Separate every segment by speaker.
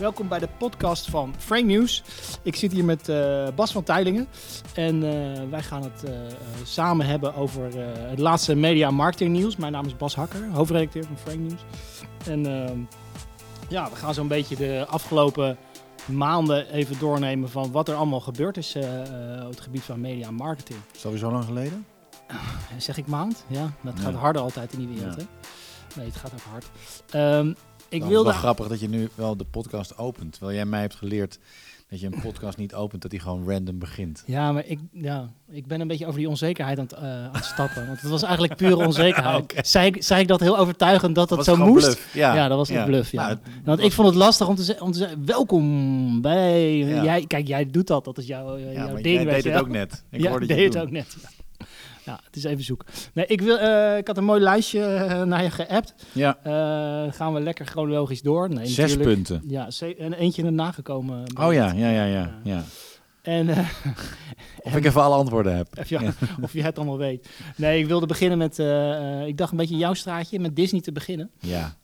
Speaker 1: welkom bij de podcast van Frame News. Ik zit hier met eh, Bas van Teilingen en eh, wij gaan het eh, samen hebben over het laatste media en marketing nieuws. Mijn naam is Bas Hakker, hoofdredacteur van Frame News. En ehm, ja, we gaan zo'n beetje de afgelopen maanden even doornemen van wat er allemaal gebeurd is op het gebied van media en marketing.
Speaker 2: Is dat weer zo lang geleden?
Speaker 1: Zeg ik maand? Ja, dat gaat harder altijd in die wereld,
Speaker 2: Ja.
Speaker 1: hè? Nee, het gaat ook hard. Ehm, ik wilde...
Speaker 2: wel grappig dat je nu wel de podcast opent. Terwijl jij mij hebt geleerd dat je een podcast niet opent, dat die gewoon random begint.
Speaker 1: Ja, maar ik, ja, ik ben een beetje over die onzekerheid aan het, eh, aan het stappen. Want het was eigenlijk pure onzekerheid.
Speaker 2: Oké.
Speaker 1: zei, ik, zei ik dat heel overtuigend dat dat, zo moest?
Speaker 2: Ja.
Speaker 1: Ja, dat was een bluff, ja.
Speaker 2: Nou, het-
Speaker 1: Want ik vond het lastig om te, ze- om te zeggen, welkom bij... Jij, kijk, jij doet dat, dat is jouw,
Speaker 2: ja,
Speaker 1: jouw ding.
Speaker 2: jij deed het ook net. Ik hoorde
Speaker 1: deed het ook net. Ja. Het is even zoek. Nee, ik, wil, eh, ik had een mooi lijstje eh, naar je geappt.
Speaker 2: Ja,
Speaker 1: Eh, gaan we lekker chronologisch door. Nee,
Speaker 2: zes
Speaker 1: natuurlijk.
Speaker 2: punten.
Speaker 1: Ja, en eentje er nagekomen.
Speaker 2: Oh ja, ja, ja, ja. ja.
Speaker 1: En
Speaker 2: Of ik even alle antwoorden heb.
Speaker 1: of, je,
Speaker 2: Ja.
Speaker 1: of je het allemaal weet. Nee, ik wilde beginnen met... ik dacht een beetje jouw straatje, met Disney te beginnen.
Speaker 2: Ja,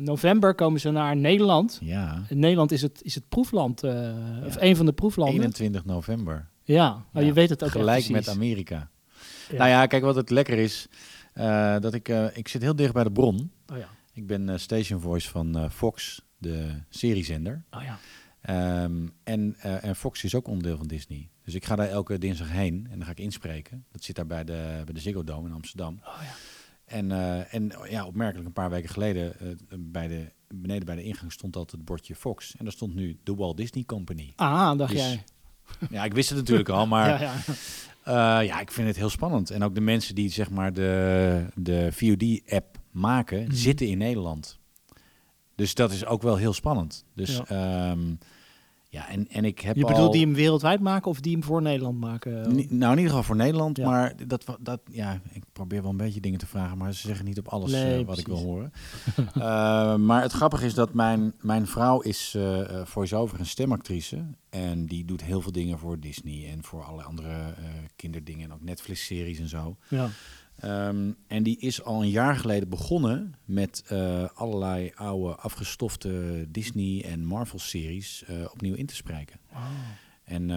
Speaker 1: november komen ze naar Nederland.
Speaker 2: ja.
Speaker 1: In Nederland is het, is het proefland,
Speaker 2: Ja.
Speaker 1: of een van de proeflanden.
Speaker 2: 21 november.
Speaker 1: Ja, oh,
Speaker 2: Ja,
Speaker 1: je weet het ook
Speaker 2: Gelijk met. Amerika. Nou ja, kijk wat het lekker is. eh, dat ik, eh, ik zit heel dicht bij de bron.
Speaker 1: Oh ja,
Speaker 2: Ik ben eh, station voice van Fox, de seriezender.
Speaker 1: oh ja.
Speaker 2: Ehm, en, en Fox is ook onderdeel van Disney. Dus ik ga daar elke dinsdag heen en dan ga ik inspreken. Dat zit daar bij de, bij de Ziggo Dome in Amsterdam.
Speaker 1: Oh ja.
Speaker 2: En, en ja, opmerkelijk een paar weken geleden, bij de, beneden bij de ingang stond altijd het bordje Fox. En daar stond nu de Walt Disney Company.
Speaker 1: Ah, dacht
Speaker 2: Dus-
Speaker 1: jij.
Speaker 2: Ja, ik wist het natuurlijk al, maar
Speaker 1: ja, ja.
Speaker 2: eh, ja, ik vind het heel spannend. En ook de mensen die zeg maar de, de VOD-app maken,
Speaker 1: Mhm.
Speaker 2: zitten in Nederland. Dus dat is ook wel heel spannend. Dus
Speaker 1: Ja.
Speaker 2: ja, ja en, en ik heb
Speaker 1: Je
Speaker 2: al...
Speaker 1: bedoelt die hem wereldwijd maken of die hem voor Nederland maken?
Speaker 2: Ni- nou, in ieder geval voor Nederland.
Speaker 1: Ja.
Speaker 2: Maar dat, dat, ja, ik probeer wel een beetje dingen te vragen, maar ze zeggen niet op alles
Speaker 1: Nee,
Speaker 2: eh, wat ik wil horen. Eh, maar het grappige is dat mijn, mijn vrouw is eh, voice-over en stemactrice. En die doet heel veel dingen voor Disney en voor alle andere kinderdingen. En ook Netflix-series en zo.
Speaker 1: Ja.
Speaker 2: Ehm, en die is al een jaar geleden begonnen met eh, allerlei oude afgestofte Disney en Marvel-series eh, opnieuw in te spreken. En eh,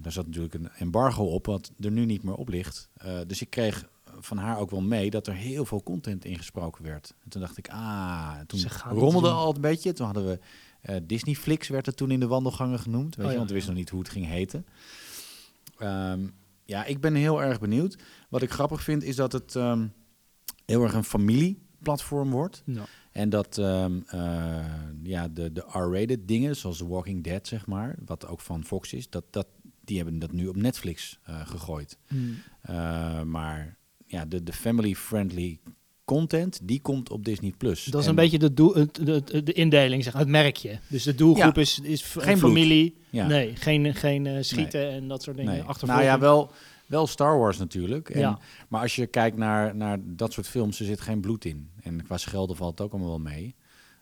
Speaker 2: daar zat natuurlijk een embargo op, wat er nu niet meer op ligt. Dus ik kreeg van haar ook wel mee dat er heel veel content ingesproken werd. En toen dacht ik, ah, toen rommelde al een beetje. Toen hadden we Disney Flix, werd het toen in de wandelgangen genoemd. Weet
Speaker 1: Oh
Speaker 2: je,
Speaker 1: ja.
Speaker 2: want we wisten nog niet hoe het ging heten. Ehm, ja, ik ben heel erg benieuwd. Wat ik grappig vind, is dat het ehm, heel erg een familieplatform wordt.
Speaker 1: Ja.
Speaker 2: En dat ehm, eh, ja, de, de R-rated dingen, zoals The Walking Dead, zeg maar, wat ook van Fox is, dat, dat, die hebben dat nu op Netflix eh, gegooid.
Speaker 1: Hmm.
Speaker 2: Eh, maar ja, de, de family-friendly content, die komt op Disney+. Plus.
Speaker 1: Dat is
Speaker 2: En-
Speaker 1: een beetje de, doel, de, de, de indeling, zeg, maar, het merkje. Dus de doelgroep
Speaker 2: Ja.
Speaker 1: is, is
Speaker 2: Geen
Speaker 1: familie.
Speaker 2: Ja.
Speaker 1: Nee, geen, geen eh, schieten en dat soort dingen.
Speaker 2: Nee. Nou ja, wel, wel Star Wars natuurlijk. En,
Speaker 1: Ja.
Speaker 2: Maar als je kijkt naar, naar dat soort films, er zit geen bloed in. En qua schelden valt het ook allemaal wel mee.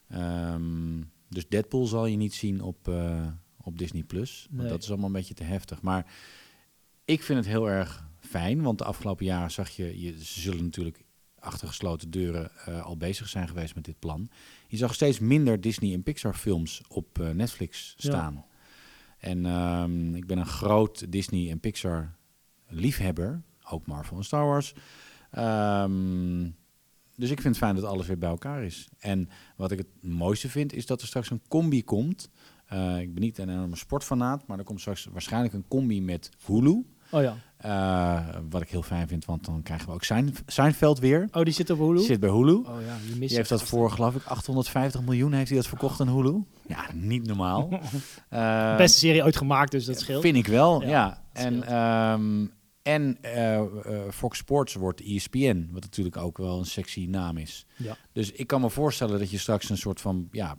Speaker 2: Ehm, dus Deadpool zal je niet zien op, eh, op Disney+. Plus.
Speaker 1: Nee.
Speaker 2: dat is allemaal een beetje te heftig. Maar ik vind het heel erg fijn, want de afgelopen jaren zag je... je ze zullen natuurlijk achter gesloten deuren eh, al bezig zijn geweest met dit plan. Je zag steeds minder Disney en Pixar films op eh, Netflix
Speaker 1: Ja.
Speaker 2: staan. En ehm, ik ben een groot Disney en Pixar liefhebber, ook Marvel en Star Wars. Ehm, dus ik vind het fijn dat alles weer bij elkaar is. En wat ik het mooiste vind, is dat er straks een combi komt. Eh, ik ben niet een enorme sportfanaat, maar er komt straks waarschijnlijk een combi met Hulu.
Speaker 1: Oh ja.
Speaker 2: Eh, wat ik heel fijn vind, want dan krijgen we ook zijn, Seinfeld weer.
Speaker 1: Oh, die zit op Hulu?
Speaker 2: Zit bij Hulu.
Speaker 1: Oh ja, die mist
Speaker 2: Die heeft dat voor, geloof ik, 850 miljoen heeft hij dat verkocht aan Hulu. Ja, niet normaal. Eh,
Speaker 1: Beste serie ooit gemaakt, dus dat scheelt.
Speaker 2: Vind ik wel,
Speaker 1: Ja,
Speaker 2: En, ehm, en eh, Fox Sports wordt ESPN, wat natuurlijk ook wel een sexy naam is.
Speaker 1: Ja.
Speaker 2: Dus ik kan me voorstellen dat je straks een soort van ja,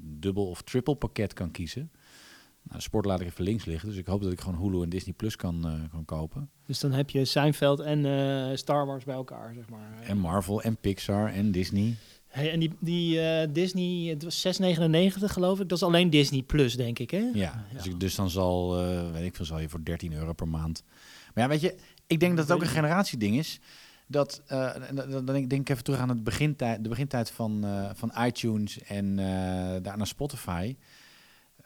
Speaker 2: dubbel of triple pakket kan kiezen. Nou, de sport laat ik even links liggen, dus ik hoop dat ik gewoon Hulu en Disney Plus kan, eh, kan kopen.
Speaker 1: Dus dan heb je Seinfeld en eh, Star Wars bij elkaar, zeg maar.
Speaker 2: En Marvel en Pixar en Disney.
Speaker 1: Hey, en die, die eh, Disney, het was 6,99 geloof ik. Dat is alleen Disney Plus, denk ik, hè?
Speaker 2: Ja, Dus, ik, dus dan zal, weet ik veel, zal je voor 13 euro per maand. Maar ja, weet je, ik denk dat het ook een generatieding is. dat, dan, denk ik even terug aan het begintijd, de begintijd van, van iTunes en daarna Spotify.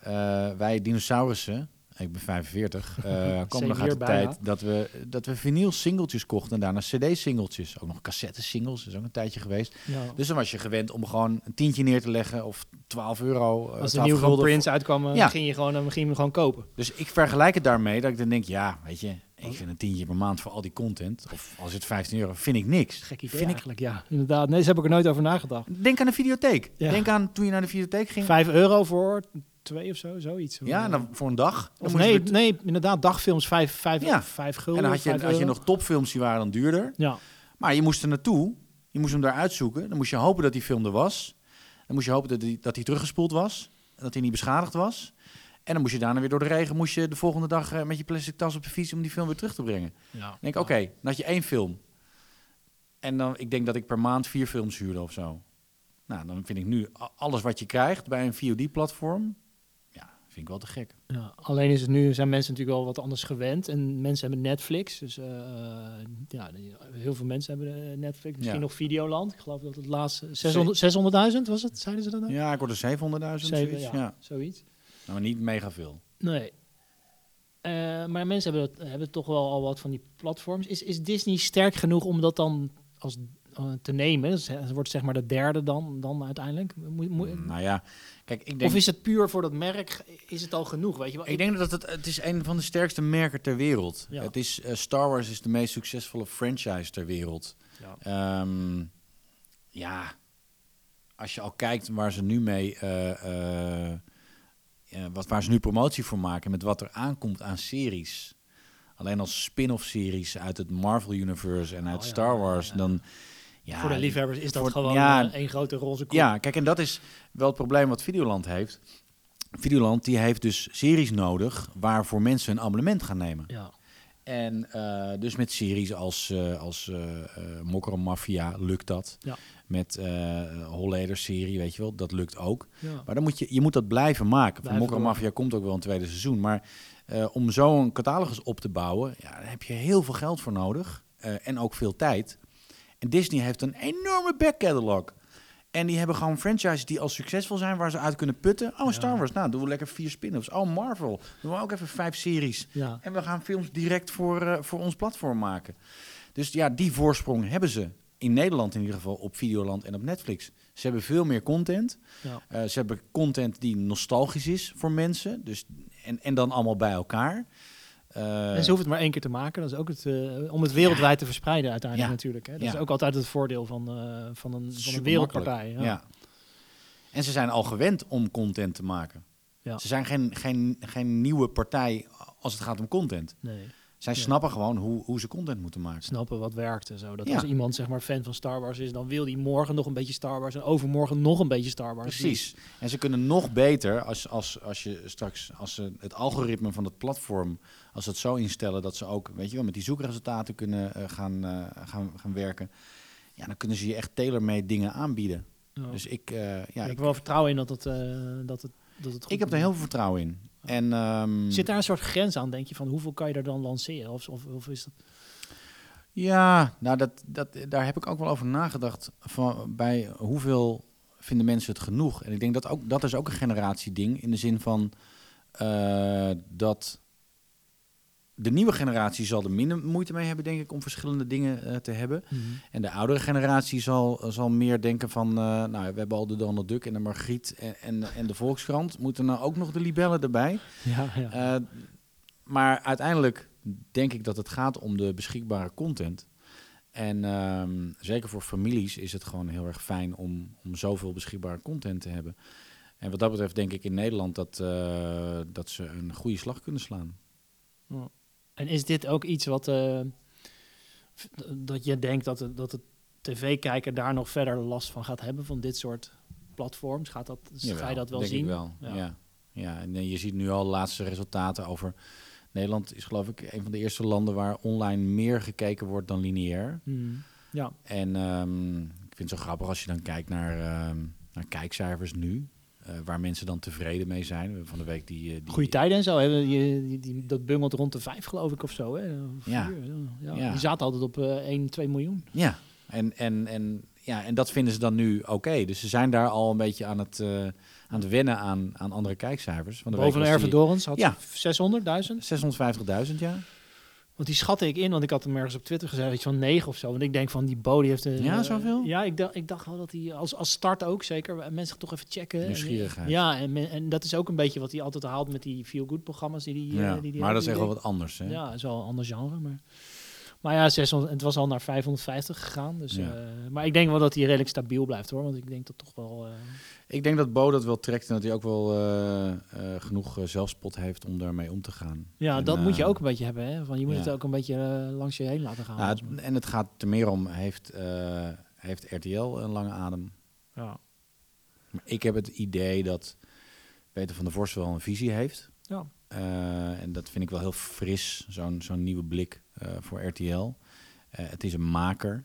Speaker 2: Eh, wij dinosaurussen, ik ben 45, eh
Speaker 1: Same
Speaker 2: nog uit de
Speaker 1: bijna.
Speaker 2: tijd dat we, dat we vinyl singeltjes kochten en daarna cd-singeltjes. Ook nog cassette singles, is ook een tijdje geweest.
Speaker 1: Ja.
Speaker 2: Dus dan was je gewend om gewoon een tientje neer te leggen of 12 euro. eh,
Speaker 1: Als de
Speaker 2: 12
Speaker 1: nieuwe van Prince uitkwam,
Speaker 2: Ja.
Speaker 1: ging je gewoon, dan ging je hem gewoon kopen.
Speaker 2: dus ik vergelijk het daarmee dat ik dan denk, ja, weet je, ik vind een tientje per maand voor al die content, of als het 15 euro, vind ik niks.
Speaker 1: Gek idee
Speaker 2: Vind ik,
Speaker 1: eigenlijk, ja. Inderdaad. Nee, daar heb ik er nooit over nagedacht.
Speaker 2: denk aan de videotheek.
Speaker 1: Ja.
Speaker 2: Denk aan toen je naar de videotheek ging.
Speaker 1: Vijf euro voor twee of zo, zoiets.
Speaker 2: Ja, dan voor een dag.
Speaker 1: Of nee,
Speaker 2: weer-
Speaker 1: nee, inderdaad, dagfilms vijf, vijf,
Speaker 2: Ja.
Speaker 1: vijf gulden.
Speaker 2: en dan had je, had je nog topfilms die waren dan duurder.
Speaker 1: Ja,
Speaker 2: Maar je moest er naartoe. Je moest hem daar uitzoeken. Dan moest je hopen dat die film er was. Dan moest je hopen dat hij dat die teruggespoeld was. Dat hij niet beschadigd was. En dan moest je daarna weer door de regen. Moest je de volgende dag eh, met je plastic tas op de fiets om die film weer terug te brengen.
Speaker 1: ja.
Speaker 2: Dan denk ik, oké, dan had je één film. En dan, ik denk dat ik per maand vier films huurde of zo. Nou, dan vind ik nu alles wat je krijgt bij een VOD-platform. Ja, vind ik wel te gek.
Speaker 1: Ja, alleen is het nu, zijn mensen natuurlijk wel wat anders gewend. En mensen hebben Netflix. Dus eh, ja, die- heel veel mensen hebben eh, Netflix. Misschien
Speaker 2: Ja.
Speaker 1: nog Videoland. Ik geloof dat het laatste 600 600.000 was het, zeiden ze dat nou?
Speaker 2: Ja, ik hoorde 700.000
Speaker 1: Zeven,
Speaker 2: zoiets.
Speaker 1: ja,
Speaker 2: Ja.
Speaker 1: zoiets.
Speaker 2: Nou, maar niet mega veel.
Speaker 1: Nee. Eh, maar mensen hebben, dat, hebben toch wel al wat van die platforms. Is, is Disney sterk genoeg om dat dan als, eh, te nemen? Dus, het wordt zeg maar de derde dan, dan uiteindelijk. Moet, moet-
Speaker 2: Nou ja, kijk, ik denk...
Speaker 1: of is het puur voor dat merk? Is het al genoeg? Weet je wel?
Speaker 2: Ik denk dat het, het is een van de sterkste merken ter wereld.
Speaker 1: Ja.
Speaker 2: Het is, eh, Star Wars is de meest succesvolle franchise ter wereld.
Speaker 1: Ja.
Speaker 2: Ehm, ja, als je al kijkt waar ze nu mee, eh, eh, ja, wat, waar ze nu promotie voor maken, met wat er aankomt aan series. Alleen als spin-off series uit het Marvel Universe en uit
Speaker 1: Oh ja,
Speaker 2: Star Wars,
Speaker 1: ja.
Speaker 2: dan ja,
Speaker 1: voor de liefhebbers is dat
Speaker 2: voor-
Speaker 1: gewoon
Speaker 2: ja,
Speaker 1: eh, één grote roze koek.
Speaker 2: ja, kijk, en dat is wel het probleem wat Videoland heeft. Videoland die heeft dus series nodig waarvoor mensen een abonnement gaan nemen.
Speaker 1: Ja.
Speaker 2: En eh, dus met series als, eh als eh eh, Mokro Mafia lukt dat.
Speaker 1: Ja.
Speaker 2: Met eh Holleder serie, weet je wel, dat lukt ook.
Speaker 1: Ja.
Speaker 2: Maar dan moet je, je moet dat blijven maken.
Speaker 1: Blijven.
Speaker 2: Mafia komt ook wel een tweede seizoen. Maar eh, om zo'n catalogus op te bouwen, ja, daar heb je heel veel geld voor nodig. eh, en ook veel tijd. En Disney heeft een enorme back catalog. En die hebben gewoon franchises die al succesvol zijn, waar ze uit kunnen putten. Oh, Star. Wars, nou, doen we lekker vier spin-offs. Oh, Marvel, doen we ook even vijf series.
Speaker 1: Ja.
Speaker 2: En we gaan films direct voor, eh, voor ons platform maken. Dus ja, die voorsprong hebben ze. In Nederland in ieder geval op Videoland en op Netflix. Ze hebben veel meer content.
Speaker 1: Ja.
Speaker 2: Eh, ze hebben content die nostalgisch is voor mensen. Dus, en, en dan allemaal bij elkaar. Eh,
Speaker 1: En ze hoeven het maar één keer te maken. Dat is ook het, eh, om het wereldwijd te verspreiden uiteindelijk
Speaker 2: Ja.
Speaker 1: natuurlijk. Hè. Dat is ook altijd het voordeel van, van een, van een wereldpartij. Ja.
Speaker 2: ja. En ze zijn al gewend om content te maken.
Speaker 1: Ja.
Speaker 2: Ze zijn geen, geen, geen nieuwe partij als het gaat om content.
Speaker 1: Nee,
Speaker 2: Zij
Speaker 1: Ja.
Speaker 2: snappen gewoon hoe, hoe ze content moeten maken.
Speaker 1: snappen wat werkt en zo. Dat
Speaker 2: Ja.
Speaker 1: als iemand zeg maar fan van Star Wars is, dan wil die morgen nog een beetje Star Wars en overmorgen nog een beetje Star Wars.
Speaker 2: Precies. En ze kunnen nog beter als, als, als je straks als ze het algoritme van het platform, als ze het zo instellen dat ze ook, weet je wel, met die zoekresultaten kunnen eh, gaan, eh, gaan, gaan werken. Ja, dan kunnen ze je echt tailor-made dingen aanbieden. Dus ik, eh, ja,
Speaker 1: ik heb
Speaker 2: ik,
Speaker 1: wel vertrouwen in dat het, dat het, dat het goed
Speaker 2: ik heb er heel veel vertrouwen in. En ehm,
Speaker 1: Zit daar een soort grens aan, denk je, van hoeveel kan je er dan lanceren? Of, of, of is dat...
Speaker 2: Ja, nou dat, dat, daar heb ik ook wel over nagedacht. Van, bij hoeveel vinden mensen het genoeg? En ik denk dat ook, dat is ook een generatieding. In de zin van eh, dat de nieuwe generatie zal er minder moeite mee hebben, denk ik, om verschillende dingen eh, te hebben. En de oudere generatie zal, zal meer denken van, eh, nou, we hebben al de Donald Duck en de Margriet en, en, en de Volkskrant. Moeten nou ook nog de libellen erbij?
Speaker 1: Ja, ja.
Speaker 2: Eh, maar uiteindelijk denk ik dat het gaat om de beschikbare content. En ehm, zeker voor families is het gewoon heel erg fijn om, om zoveel beschikbare content te hebben. En wat dat betreft denk ik in Nederland dat, eh, dat ze een goede slag kunnen slaan.
Speaker 1: En is dit ook iets wat eh, dat je denkt dat de, dat de tv-kijker daar nog verder last van gaat hebben van dit soort platforms? Gaat dat, ga je
Speaker 2: Jawel,
Speaker 1: dat wel
Speaker 2: denk
Speaker 1: zien?
Speaker 2: Ik wel.
Speaker 1: Ja.
Speaker 2: Ja. Ja. en eh, je ziet nu al de laatste resultaten over. Nederland is geloof ik een van de eerste landen waar online meer gekeken wordt dan lineair.
Speaker 1: Hmm. Ja,
Speaker 2: En ehm, ik vind het zo grappig als je dan kijkt naar, ehm, naar kijkcijfers nu. Eh, waar mensen dan tevreden mee zijn. Van de week die... eh, die
Speaker 1: Goede tijden en zo. Hè? Die, die, die- dat bungelt rond de vijf, geloof ik, of zo. Hè?
Speaker 2: Ja.
Speaker 1: Vier, ja.
Speaker 2: Ja.
Speaker 1: Die zaten altijd op eh 1, 2 miljoen.
Speaker 2: Ja, en, en, en, ja, en dat vinden ze dan nu oké. Dus ze zijn daar al een beetje aan het, eh, aan het wennen aan, aan andere kijkcijfers. Van de
Speaker 1: Boven
Speaker 2: week was
Speaker 1: Erve
Speaker 2: die
Speaker 1: Dorens had
Speaker 2: Ja.
Speaker 1: 600.000.
Speaker 2: 650.000, ja.
Speaker 1: Want die schatte ik in, want ik had hem ergens op Twitter gezegd, iets van 9 of zo. Want ik denk van die Bo die heeft een...
Speaker 2: Ja,
Speaker 1: eh,
Speaker 2: zoveel?
Speaker 1: Ja, ik dacht, ik dacht wel dat hij als, als start ook zeker mensen toch even checken. En,
Speaker 2: Nieuwsgierigheid.
Speaker 1: ja, en, en dat is ook een beetje wat hij altijd haalt met die feel good programma's die die,
Speaker 2: ja.
Speaker 1: eh, die, die
Speaker 2: maar dat is echt wel wat anders, hè?
Speaker 1: Ja, is wel een ander genre, maar... Maar ja, 600, het was al naar 550 gegaan. Dus,
Speaker 2: Ja.
Speaker 1: eh, maar ik denk wel dat hij redelijk stabiel blijft hoor. Want ik denk dat toch wel.
Speaker 2: Ik denk dat Bo dat wel trekt en dat hij ook wel eh, eh, genoeg eh, zelfspot heeft om daarmee om te gaan.
Speaker 1: ja,
Speaker 2: En,
Speaker 1: dat moet je ook een beetje hebben. Hè? Van, je moet
Speaker 2: ja.
Speaker 1: het ook een beetje langs je heen laten gaan.
Speaker 2: nou, het- en het gaat er meer om, heeft, heeft RTL een lange adem?
Speaker 1: ja.
Speaker 2: Maar ik heb het idee dat Peter van der Vorst wel een visie heeft.
Speaker 1: Ja.
Speaker 2: En dat vind ik wel heel fris, zo'n zo'n nieuwe blik voor RTL. Het is een maker.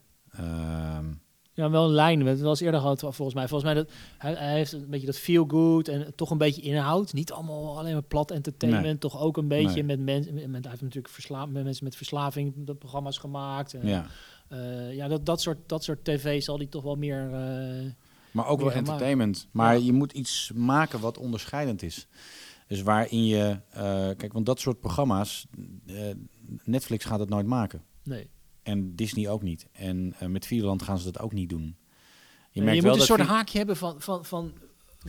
Speaker 1: Ja, wel een lijn. We hebben het wel eens eerder gehad volgens mij. Volgens mij dat, hij, hij heeft een beetje dat feel good en toch een beetje inhoud. Niet allemaal alleen maar plat entertainment.
Speaker 2: Nee.
Speaker 1: Toch ook een beetje
Speaker 2: Nee.
Speaker 1: met mensen. Met, hij heeft natuurlijk versla met mensen met verslaving de programma's gemaakt. En,
Speaker 2: ja.
Speaker 1: eh, ja, dat, dat, soort, dat soort tv zal hij toch wel meer... eh,
Speaker 2: Maar ook wel
Speaker 1: Meer
Speaker 2: entertainment. Maar
Speaker 1: Ja.
Speaker 2: je moet iets maken wat onderscheidend is. Dus waarin je... eh, kijk, want dat soort programma's... Netflix gaat het nooit maken.
Speaker 1: nee.
Speaker 2: En Disney ook niet. En eh, met Videoland gaan ze dat ook niet doen. Je,
Speaker 1: Je,
Speaker 2: merkt
Speaker 1: je
Speaker 2: wel
Speaker 1: moet een
Speaker 2: dat
Speaker 1: soort
Speaker 2: Vi-
Speaker 1: haakje hebben van, van, van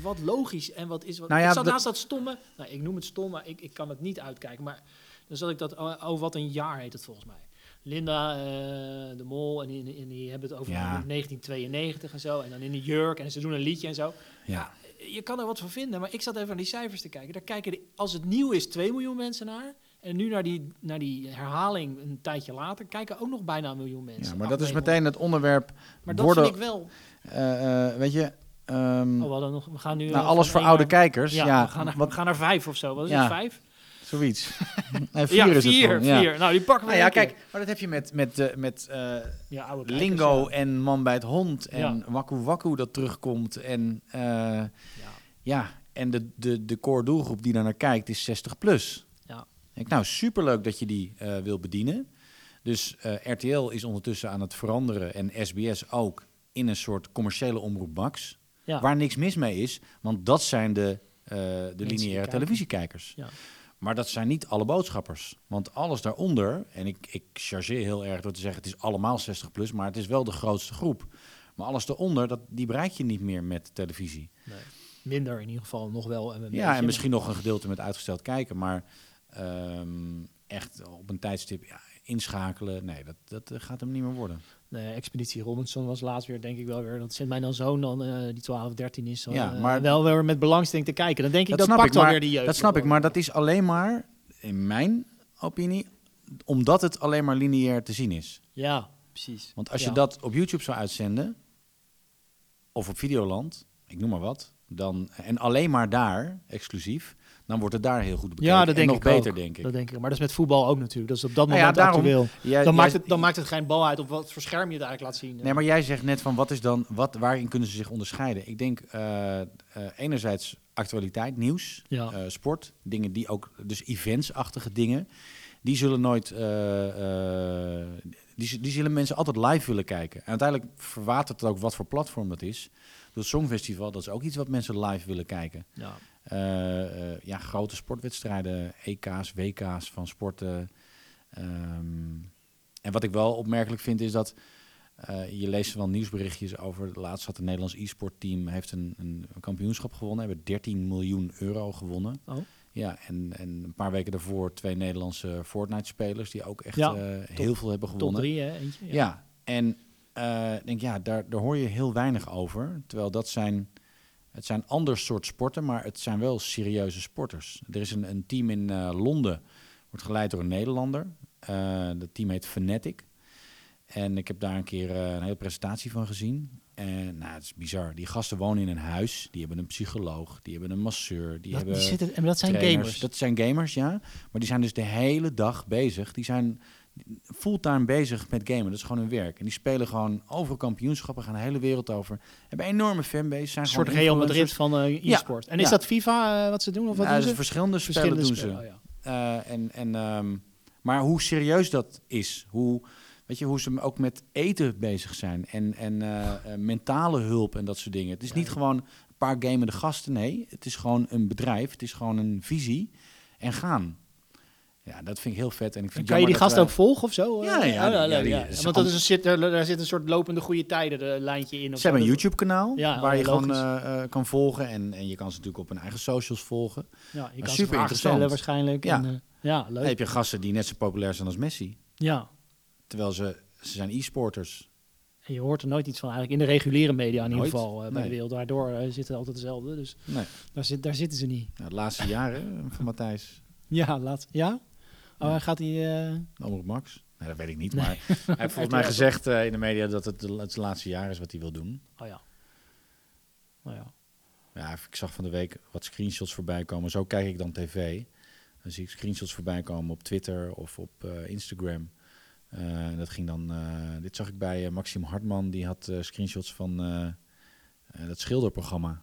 Speaker 1: wat logisch en wat is wat.
Speaker 2: Nou ja,
Speaker 1: ik zat naast dat stomme, nou, ik noem het stom, maar ik, ik kan het niet uitkijken. Maar dan zat ik dat, oh, oh, wat een jaar heet het volgens mij. Linda, eh, de mol, en die, en die hebben het over
Speaker 2: Ja.
Speaker 1: 1992 en zo. En dan in de jurk en ze doen een liedje en zo.
Speaker 2: Ja.
Speaker 1: Je kan er wat van vinden, maar ik zat even naar die cijfers te kijken. Daar kijken de, als het nieuw is 2 miljoen mensen naar. En nu naar die, naar die herhaling een tijdje later kijken ook nog bijna een miljoen mensen.
Speaker 2: ja, maar dat is meteen het onderwerp...
Speaker 1: Maar dat
Speaker 2: worden,
Speaker 1: vind ik wel.
Speaker 2: eh, eh, weet je... ehm,
Speaker 1: Oh, we, nog, we gaan nu.
Speaker 2: nou, alles voor oude
Speaker 1: naar-
Speaker 2: kijkers.
Speaker 1: Ja,
Speaker 2: Ja,
Speaker 1: we, gaan naar,
Speaker 2: wat,
Speaker 1: we gaan naar vijf of zo. Wat is
Speaker 2: Ja.
Speaker 1: het, vijf?
Speaker 2: zoiets. nee, vier
Speaker 1: ja,
Speaker 2: is het
Speaker 1: vier.
Speaker 2: ja.
Speaker 1: vier. Nou, die pakken we
Speaker 2: Nou ja, kijk, maar dat heb je met, met, eh, met.
Speaker 1: Ja, oude kijkers,
Speaker 2: Lingo en Man bij het Hond en. Waku Waku dat terugkomt. En
Speaker 1: Ja.
Speaker 2: ja, en de, de, de core doelgroep die daar naar kijkt is 60 plus. Ik, nou, superleuk dat je die eh, wil bedienen. Dus eh, RTL is ondertussen aan het veranderen en SBS ook in een soort commerciële omroep Max.
Speaker 1: Ja.
Speaker 2: Waar niks mis mee is, want dat zijn de, eh, de lineaire televisiekijkers.
Speaker 1: Ja.
Speaker 2: Maar dat zijn niet alle boodschappers. Want alles daaronder, en ik, ik chargeer heel erg door te zeggen het is allemaal 60 plus, maar het is wel de grootste groep. Maar alles daaronder, dat, die bereik je niet meer met televisie.
Speaker 1: Nee. Minder in ieder geval nog wel. En
Speaker 2: Ja, en misschien nog een gedeelte met uitgesteld kijken, maar ehm, echt op een tijdstip ja, inschakelen, nee, dat, dat eh, gaat hem niet meer worden.
Speaker 1: Nee, Expeditie Robinson was laatst weer, denk ik wel weer. Dat zit mij dan zoon dan, eh, die 12, 13 is.
Speaker 2: Ja,
Speaker 1: eh,
Speaker 2: maar-
Speaker 1: wel weer met belangstelling te kijken. Dan denk ik,
Speaker 2: Dat
Speaker 1: dat,
Speaker 2: snap
Speaker 1: pakt
Speaker 2: ik, maar-
Speaker 1: weer die jeugd.
Speaker 2: Dat snap ik, maar dat is alleen maar, in mijn opinie, omdat het alleen maar lineair te zien is.
Speaker 1: Ja, precies.
Speaker 2: Want als je dat op YouTube zou uitzenden, of op Videoland, ik noem maar wat, dan, en alleen maar daar, exclusief, dan wordt het daar heel goed bekeken.
Speaker 1: Ja, dat denk
Speaker 2: en nog
Speaker 1: ik
Speaker 2: beter,
Speaker 1: ook.
Speaker 2: denk ik.
Speaker 1: Dat denk ik. Maar dat is met voetbal ook natuurlijk. Dat is op dat
Speaker 2: Nou ja,
Speaker 1: moment
Speaker 2: daarom-
Speaker 1: actueel.
Speaker 2: Jij-
Speaker 1: Dan,
Speaker 2: jij-
Speaker 1: maakt het, dan maakt het geen bal uit op wat voor scherm je het eigenlijk laat zien.
Speaker 2: Nee, maar jij zegt net van wat is dan, wat, waarin kunnen ze zich onderscheiden? Ik denk eh, eh, enerzijds actualiteit, nieuws,
Speaker 1: Ja.
Speaker 2: eh, sport, dingen die ook, dus events-achtige dingen, die zullen nooit, eh, eh, die, die zullen mensen altijd live willen kijken. En uiteindelijk verwatert het ook wat voor platform dat is. Het Songfestival, dat is ook iets wat mensen live willen kijken.
Speaker 1: ja.
Speaker 2: Eh, eh, ja, grote sportwedstrijden, EK's, WK's van sporten. Ehm, en wat ik wel opmerkelijk vind is dat eh, je leest wel nieuwsberichtjes over. Laatst had het Nederlands e-sport team heeft een, een, kampioenschap gewonnen, hebben 13 miljoen euro gewonnen.
Speaker 1: Oh.
Speaker 2: Ja, en, en een paar weken daarvoor twee Nederlandse Fortnite-spelers die ook echt
Speaker 1: Ja,
Speaker 2: heel veel hebben gewonnen.
Speaker 1: drie, hè? Eentje.
Speaker 2: Ja, en ik denk ja, daar, daar hoor je heel weinig over. Terwijl dat zijn, het zijn ander soort sporten, maar het zijn wel serieuze sporters. Er is een, een team in eh, Londen, wordt geleid door een Nederlander. Eh dat team heet Fnatic. En ik heb daar een keer eh, een hele presentatie van gezien. En nou, het is bizar. Die gasten wonen in een huis. Die hebben een psycholoog. Die hebben een masseur. Die
Speaker 1: Dat,
Speaker 2: hebben
Speaker 1: die zitten, en dat zijn
Speaker 2: trainers.
Speaker 1: gamers.
Speaker 2: Dat zijn gamers, ja. Maar die zijn dus de hele dag bezig. Die zijn fulltime bezig met gamen. Dat is gewoon hun werk. En die spelen gewoon overal kampioenschappen, gaan de hele wereld over. Hebben enorme fanbase. Zijn
Speaker 1: Een soort Real Madrid van eh
Speaker 2: Ja,
Speaker 1: e-sport. En is
Speaker 2: ja.
Speaker 1: dat FIFA eh, wat ze doen? Of wat
Speaker 2: Ja,
Speaker 1: doen ze?
Speaker 2: verschillende spellen doen ze.
Speaker 1: oh ja.
Speaker 2: Eh, en, en, ehm, maar hoe serieus dat is, hoe, weet je, hoe ze ook met eten bezig zijn en, en eh, eh, mentale hulp en dat soort dingen. Het is niet gewoon een paar gamende gasten, nee. Het is gewoon een bedrijf, het is gewoon een visie en gaan. Ja, dat vind ik heel vet. En ik vind
Speaker 1: kan je die gast ook volgen of zo?
Speaker 2: Ja, ja,
Speaker 1: oh,
Speaker 2: die- ja,
Speaker 1: Want dat is een, zit, er, daar zit een soort lopende goede tijden eh, lijntje in. of
Speaker 2: Ze hebben een YouTube-kanaal
Speaker 1: Ja,
Speaker 2: waar je gewoon eh, eh, kan volgen. En, en je kan ze natuurlijk op hun eigen socials volgen.
Speaker 1: Ja, je kan
Speaker 2: super
Speaker 1: ze
Speaker 2: interessant.
Speaker 1: waarschijnlijk.
Speaker 2: Ja.
Speaker 1: En, ja,
Speaker 2: Dan
Speaker 1: leuk.
Speaker 2: heb je gasten die net zo populair zijn als Messi.
Speaker 1: Ja.
Speaker 2: Terwijl ze, ze zijn e-sporters.
Speaker 1: En je hoort er nooit iets van eigenlijk in de reguliere media in ieder geval bij
Speaker 2: Nee.
Speaker 1: de wereld. Daardoor zitten altijd dezelfde. Dus
Speaker 2: Nee.
Speaker 1: daar, zit, daar zitten ze niet.
Speaker 2: Nou, de laatste jaren van Matthijs.
Speaker 1: Ja, laat. Ja? Oh, hij gaat hij. eh,
Speaker 2: Omroep Max? Nee, dat weet ik niet.
Speaker 1: Nee.
Speaker 2: Maar hij heeft volgens mij gezegd eh, in de media dat het het laatste jaar is wat hij wil doen.
Speaker 1: oh ja. Oh ja.
Speaker 2: Ja, ik zag van de week wat screenshots voorbij komen. Zo kijk ik dan tv. Dan zie ik screenshots voorbij komen op Twitter of op eh, Instagram. En dat ging dan. dit zag ik bij Maxim Hartman. Die had screenshots van dat schilderprogramma.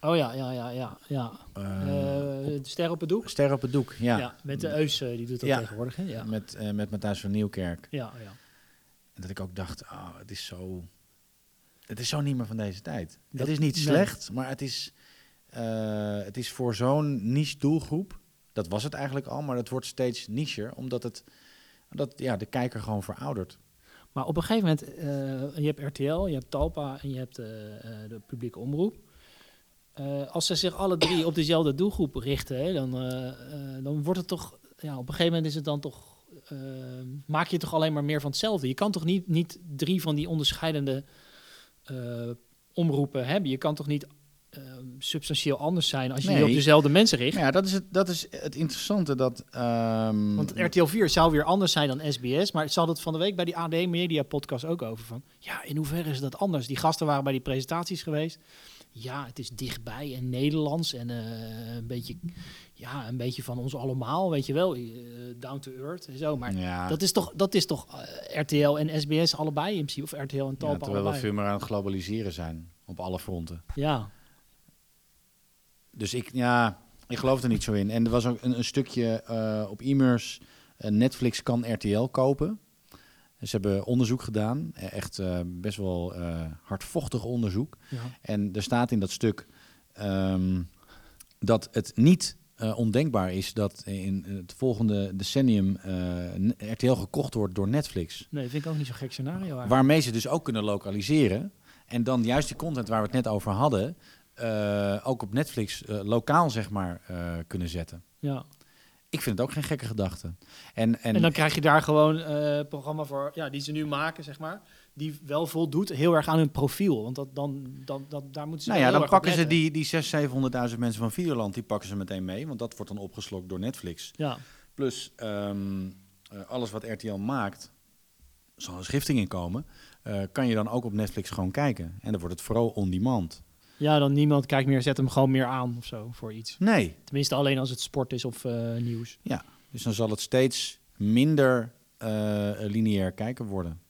Speaker 1: Oh ja, ja, ja, ja. ja.
Speaker 2: Eh,
Speaker 1: Eh, ster op het doek?
Speaker 2: Ster op het doek, ja.
Speaker 1: Ja, met de Eus, eh, die doet dat
Speaker 2: Ja.
Speaker 1: tegenwoordig. Hè? Ja.
Speaker 2: Met, eh, met Matthijs van Nieuwkerk.
Speaker 1: Ja, ja.
Speaker 2: En dat ik ook dacht, oh, het is zo... Het is zo niet meer van deze tijd.
Speaker 1: Dat-
Speaker 2: het is niet
Speaker 1: nee.
Speaker 2: slecht, maar het is, het is voor zo'n niche doelgroep... Dat was het eigenlijk al, maar het wordt steeds nicher. Omdat het, dat, ja, de kijker gewoon veroudert.
Speaker 1: Maar op een gegeven moment, je hebt RTL, je hebt Talpa en je hebt de publieke omroep. Eh, als ze zich alle drie op dezelfde doelgroep richten, hè, dan, eh, eh, dan wordt het toch, ja, op een gegeven moment is het dan toch, maak je toch alleen maar meer van hetzelfde. Je kan toch niet, niet drie van die onderscheidende omroepen hebben. Je kan toch niet substantieel anders zijn als je je op dezelfde mensen richt.
Speaker 2: Ja, dat is het, dat is het interessante. Dat, ehm,
Speaker 1: Want RTL 4 zou weer anders zijn dan SBS. Maar ik zat het van de week bij die AD Media podcast ook over. Van, ja, in hoeverre is dat anders? Die gasten waren bij die presentaties geweest. Ja, het is dichtbij en Nederlands. En eh, een, beetje, ja, een beetje van ons allemaal, weet je wel. eh, down to earth en zo. Maar
Speaker 2: ja,
Speaker 1: dat is toch, dat is toch eh, RTL en SBS allebei in principe? Of RTL en
Speaker 2: ja,
Speaker 1: Talpa
Speaker 2: terwijl we
Speaker 1: allebei?
Speaker 2: veel meer aan het globaliseren zijn. Op alle fronten.
Speaker 1: Ja,
Speaker 2: Dus ik, ja, ik geloof er niet zo in. En er was ook een, een stukje op eh, Netflix kan RTL kopen. Ze hebben onderzoek gedaan. Eh, Echt eh, best wel eh, hardvochtig onderzoek.
Speaker 1: ja.
Speaker 2: En er staat in dat stuk ehm, dat het niet ondenkbaar is dat in het volgende decennium RTL gekocht wordt door Netflix.
Speaker 1: Nee, dat vind ik ook niet zo'n gek scenario. eigenlijk.
Speaker 2: Waarmee ze dus ook kunnen lokaliseren. En dan juist die content waar we het net over hadden, ook op Netflix lokaal zeg maar kunnen zetten.
Speaker 1: Ja.
Speaker 2: Ik vind het ook geen gekke gedachte. En, en,
Speaker 1: En, dan krijg je daar gewoon eh, een programma voor, ja, die ze nu maken, zeg maar. Die wel voldoet heel erg aan hun profiel. Want dat, dan, dan, dat, daar moeten ze
Speaker 2: nou ja,
Speaker 1: heel
Speaker 2: dan pakken ze die, die 600.000, 700.000 mensen van Videoland, die pakken ze meteen mee. Want dat wordt dan opgeslokt door Netflix.
Speaker 1: Ja,
Speaker 2: Plus ehm, eh, alles wat RTL maakt, zal een schifting in komen, eh, kan je dan ook op Netflix gewoon kijken. En dan wordt het vooral on demand.
Speaker 1: Ja, dan niemand kijkt meer, zet hem gewoon meer aan of zo voor iets.
Speaker 2: Nee,
Speaker 1: Tenminste, alleen als het sport is of eh, nieuws.
Speaker 2: dus dan zal het steeds minder eh, lineair kijken worden.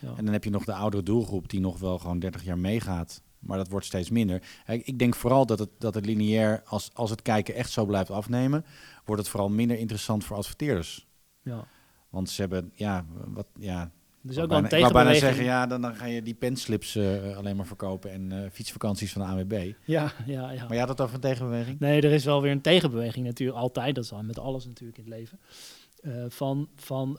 Speaker 1: Ja.
Speaker 2: En dan heb je nog de oudere doelgroep die nog wel gewoon 30 jaar meegaat. Maar dat wordt steeds minder. Ik ik denk vooral dat het, dat het lineair, als, als het kijken echt zo blijft afnemen, wordt het vooral minder interessant voor adverteerders.
Speaker 1: ja.
Speaker 2: Want ze hebben, ja, wat, ja,
Speaker 1: Dus ook wel een
Speaker 2: wou bijna
Speaker 1: tegenbeweging.
Speaker 2: zeggen, ja, dan, dan ga je die penslips eh, alleen maar verkopen en eh, fietsvakanties van de AWB.
Speaker 1: Ja, ja, ja.
Speaker 2: Maar je had het over een tegenbeweging?
Speaker 1: Nee, er is wel weer een tegenbeweging natuurlijk, altijd. Dat is al met alles natuurlijk in het leven. Eh, van van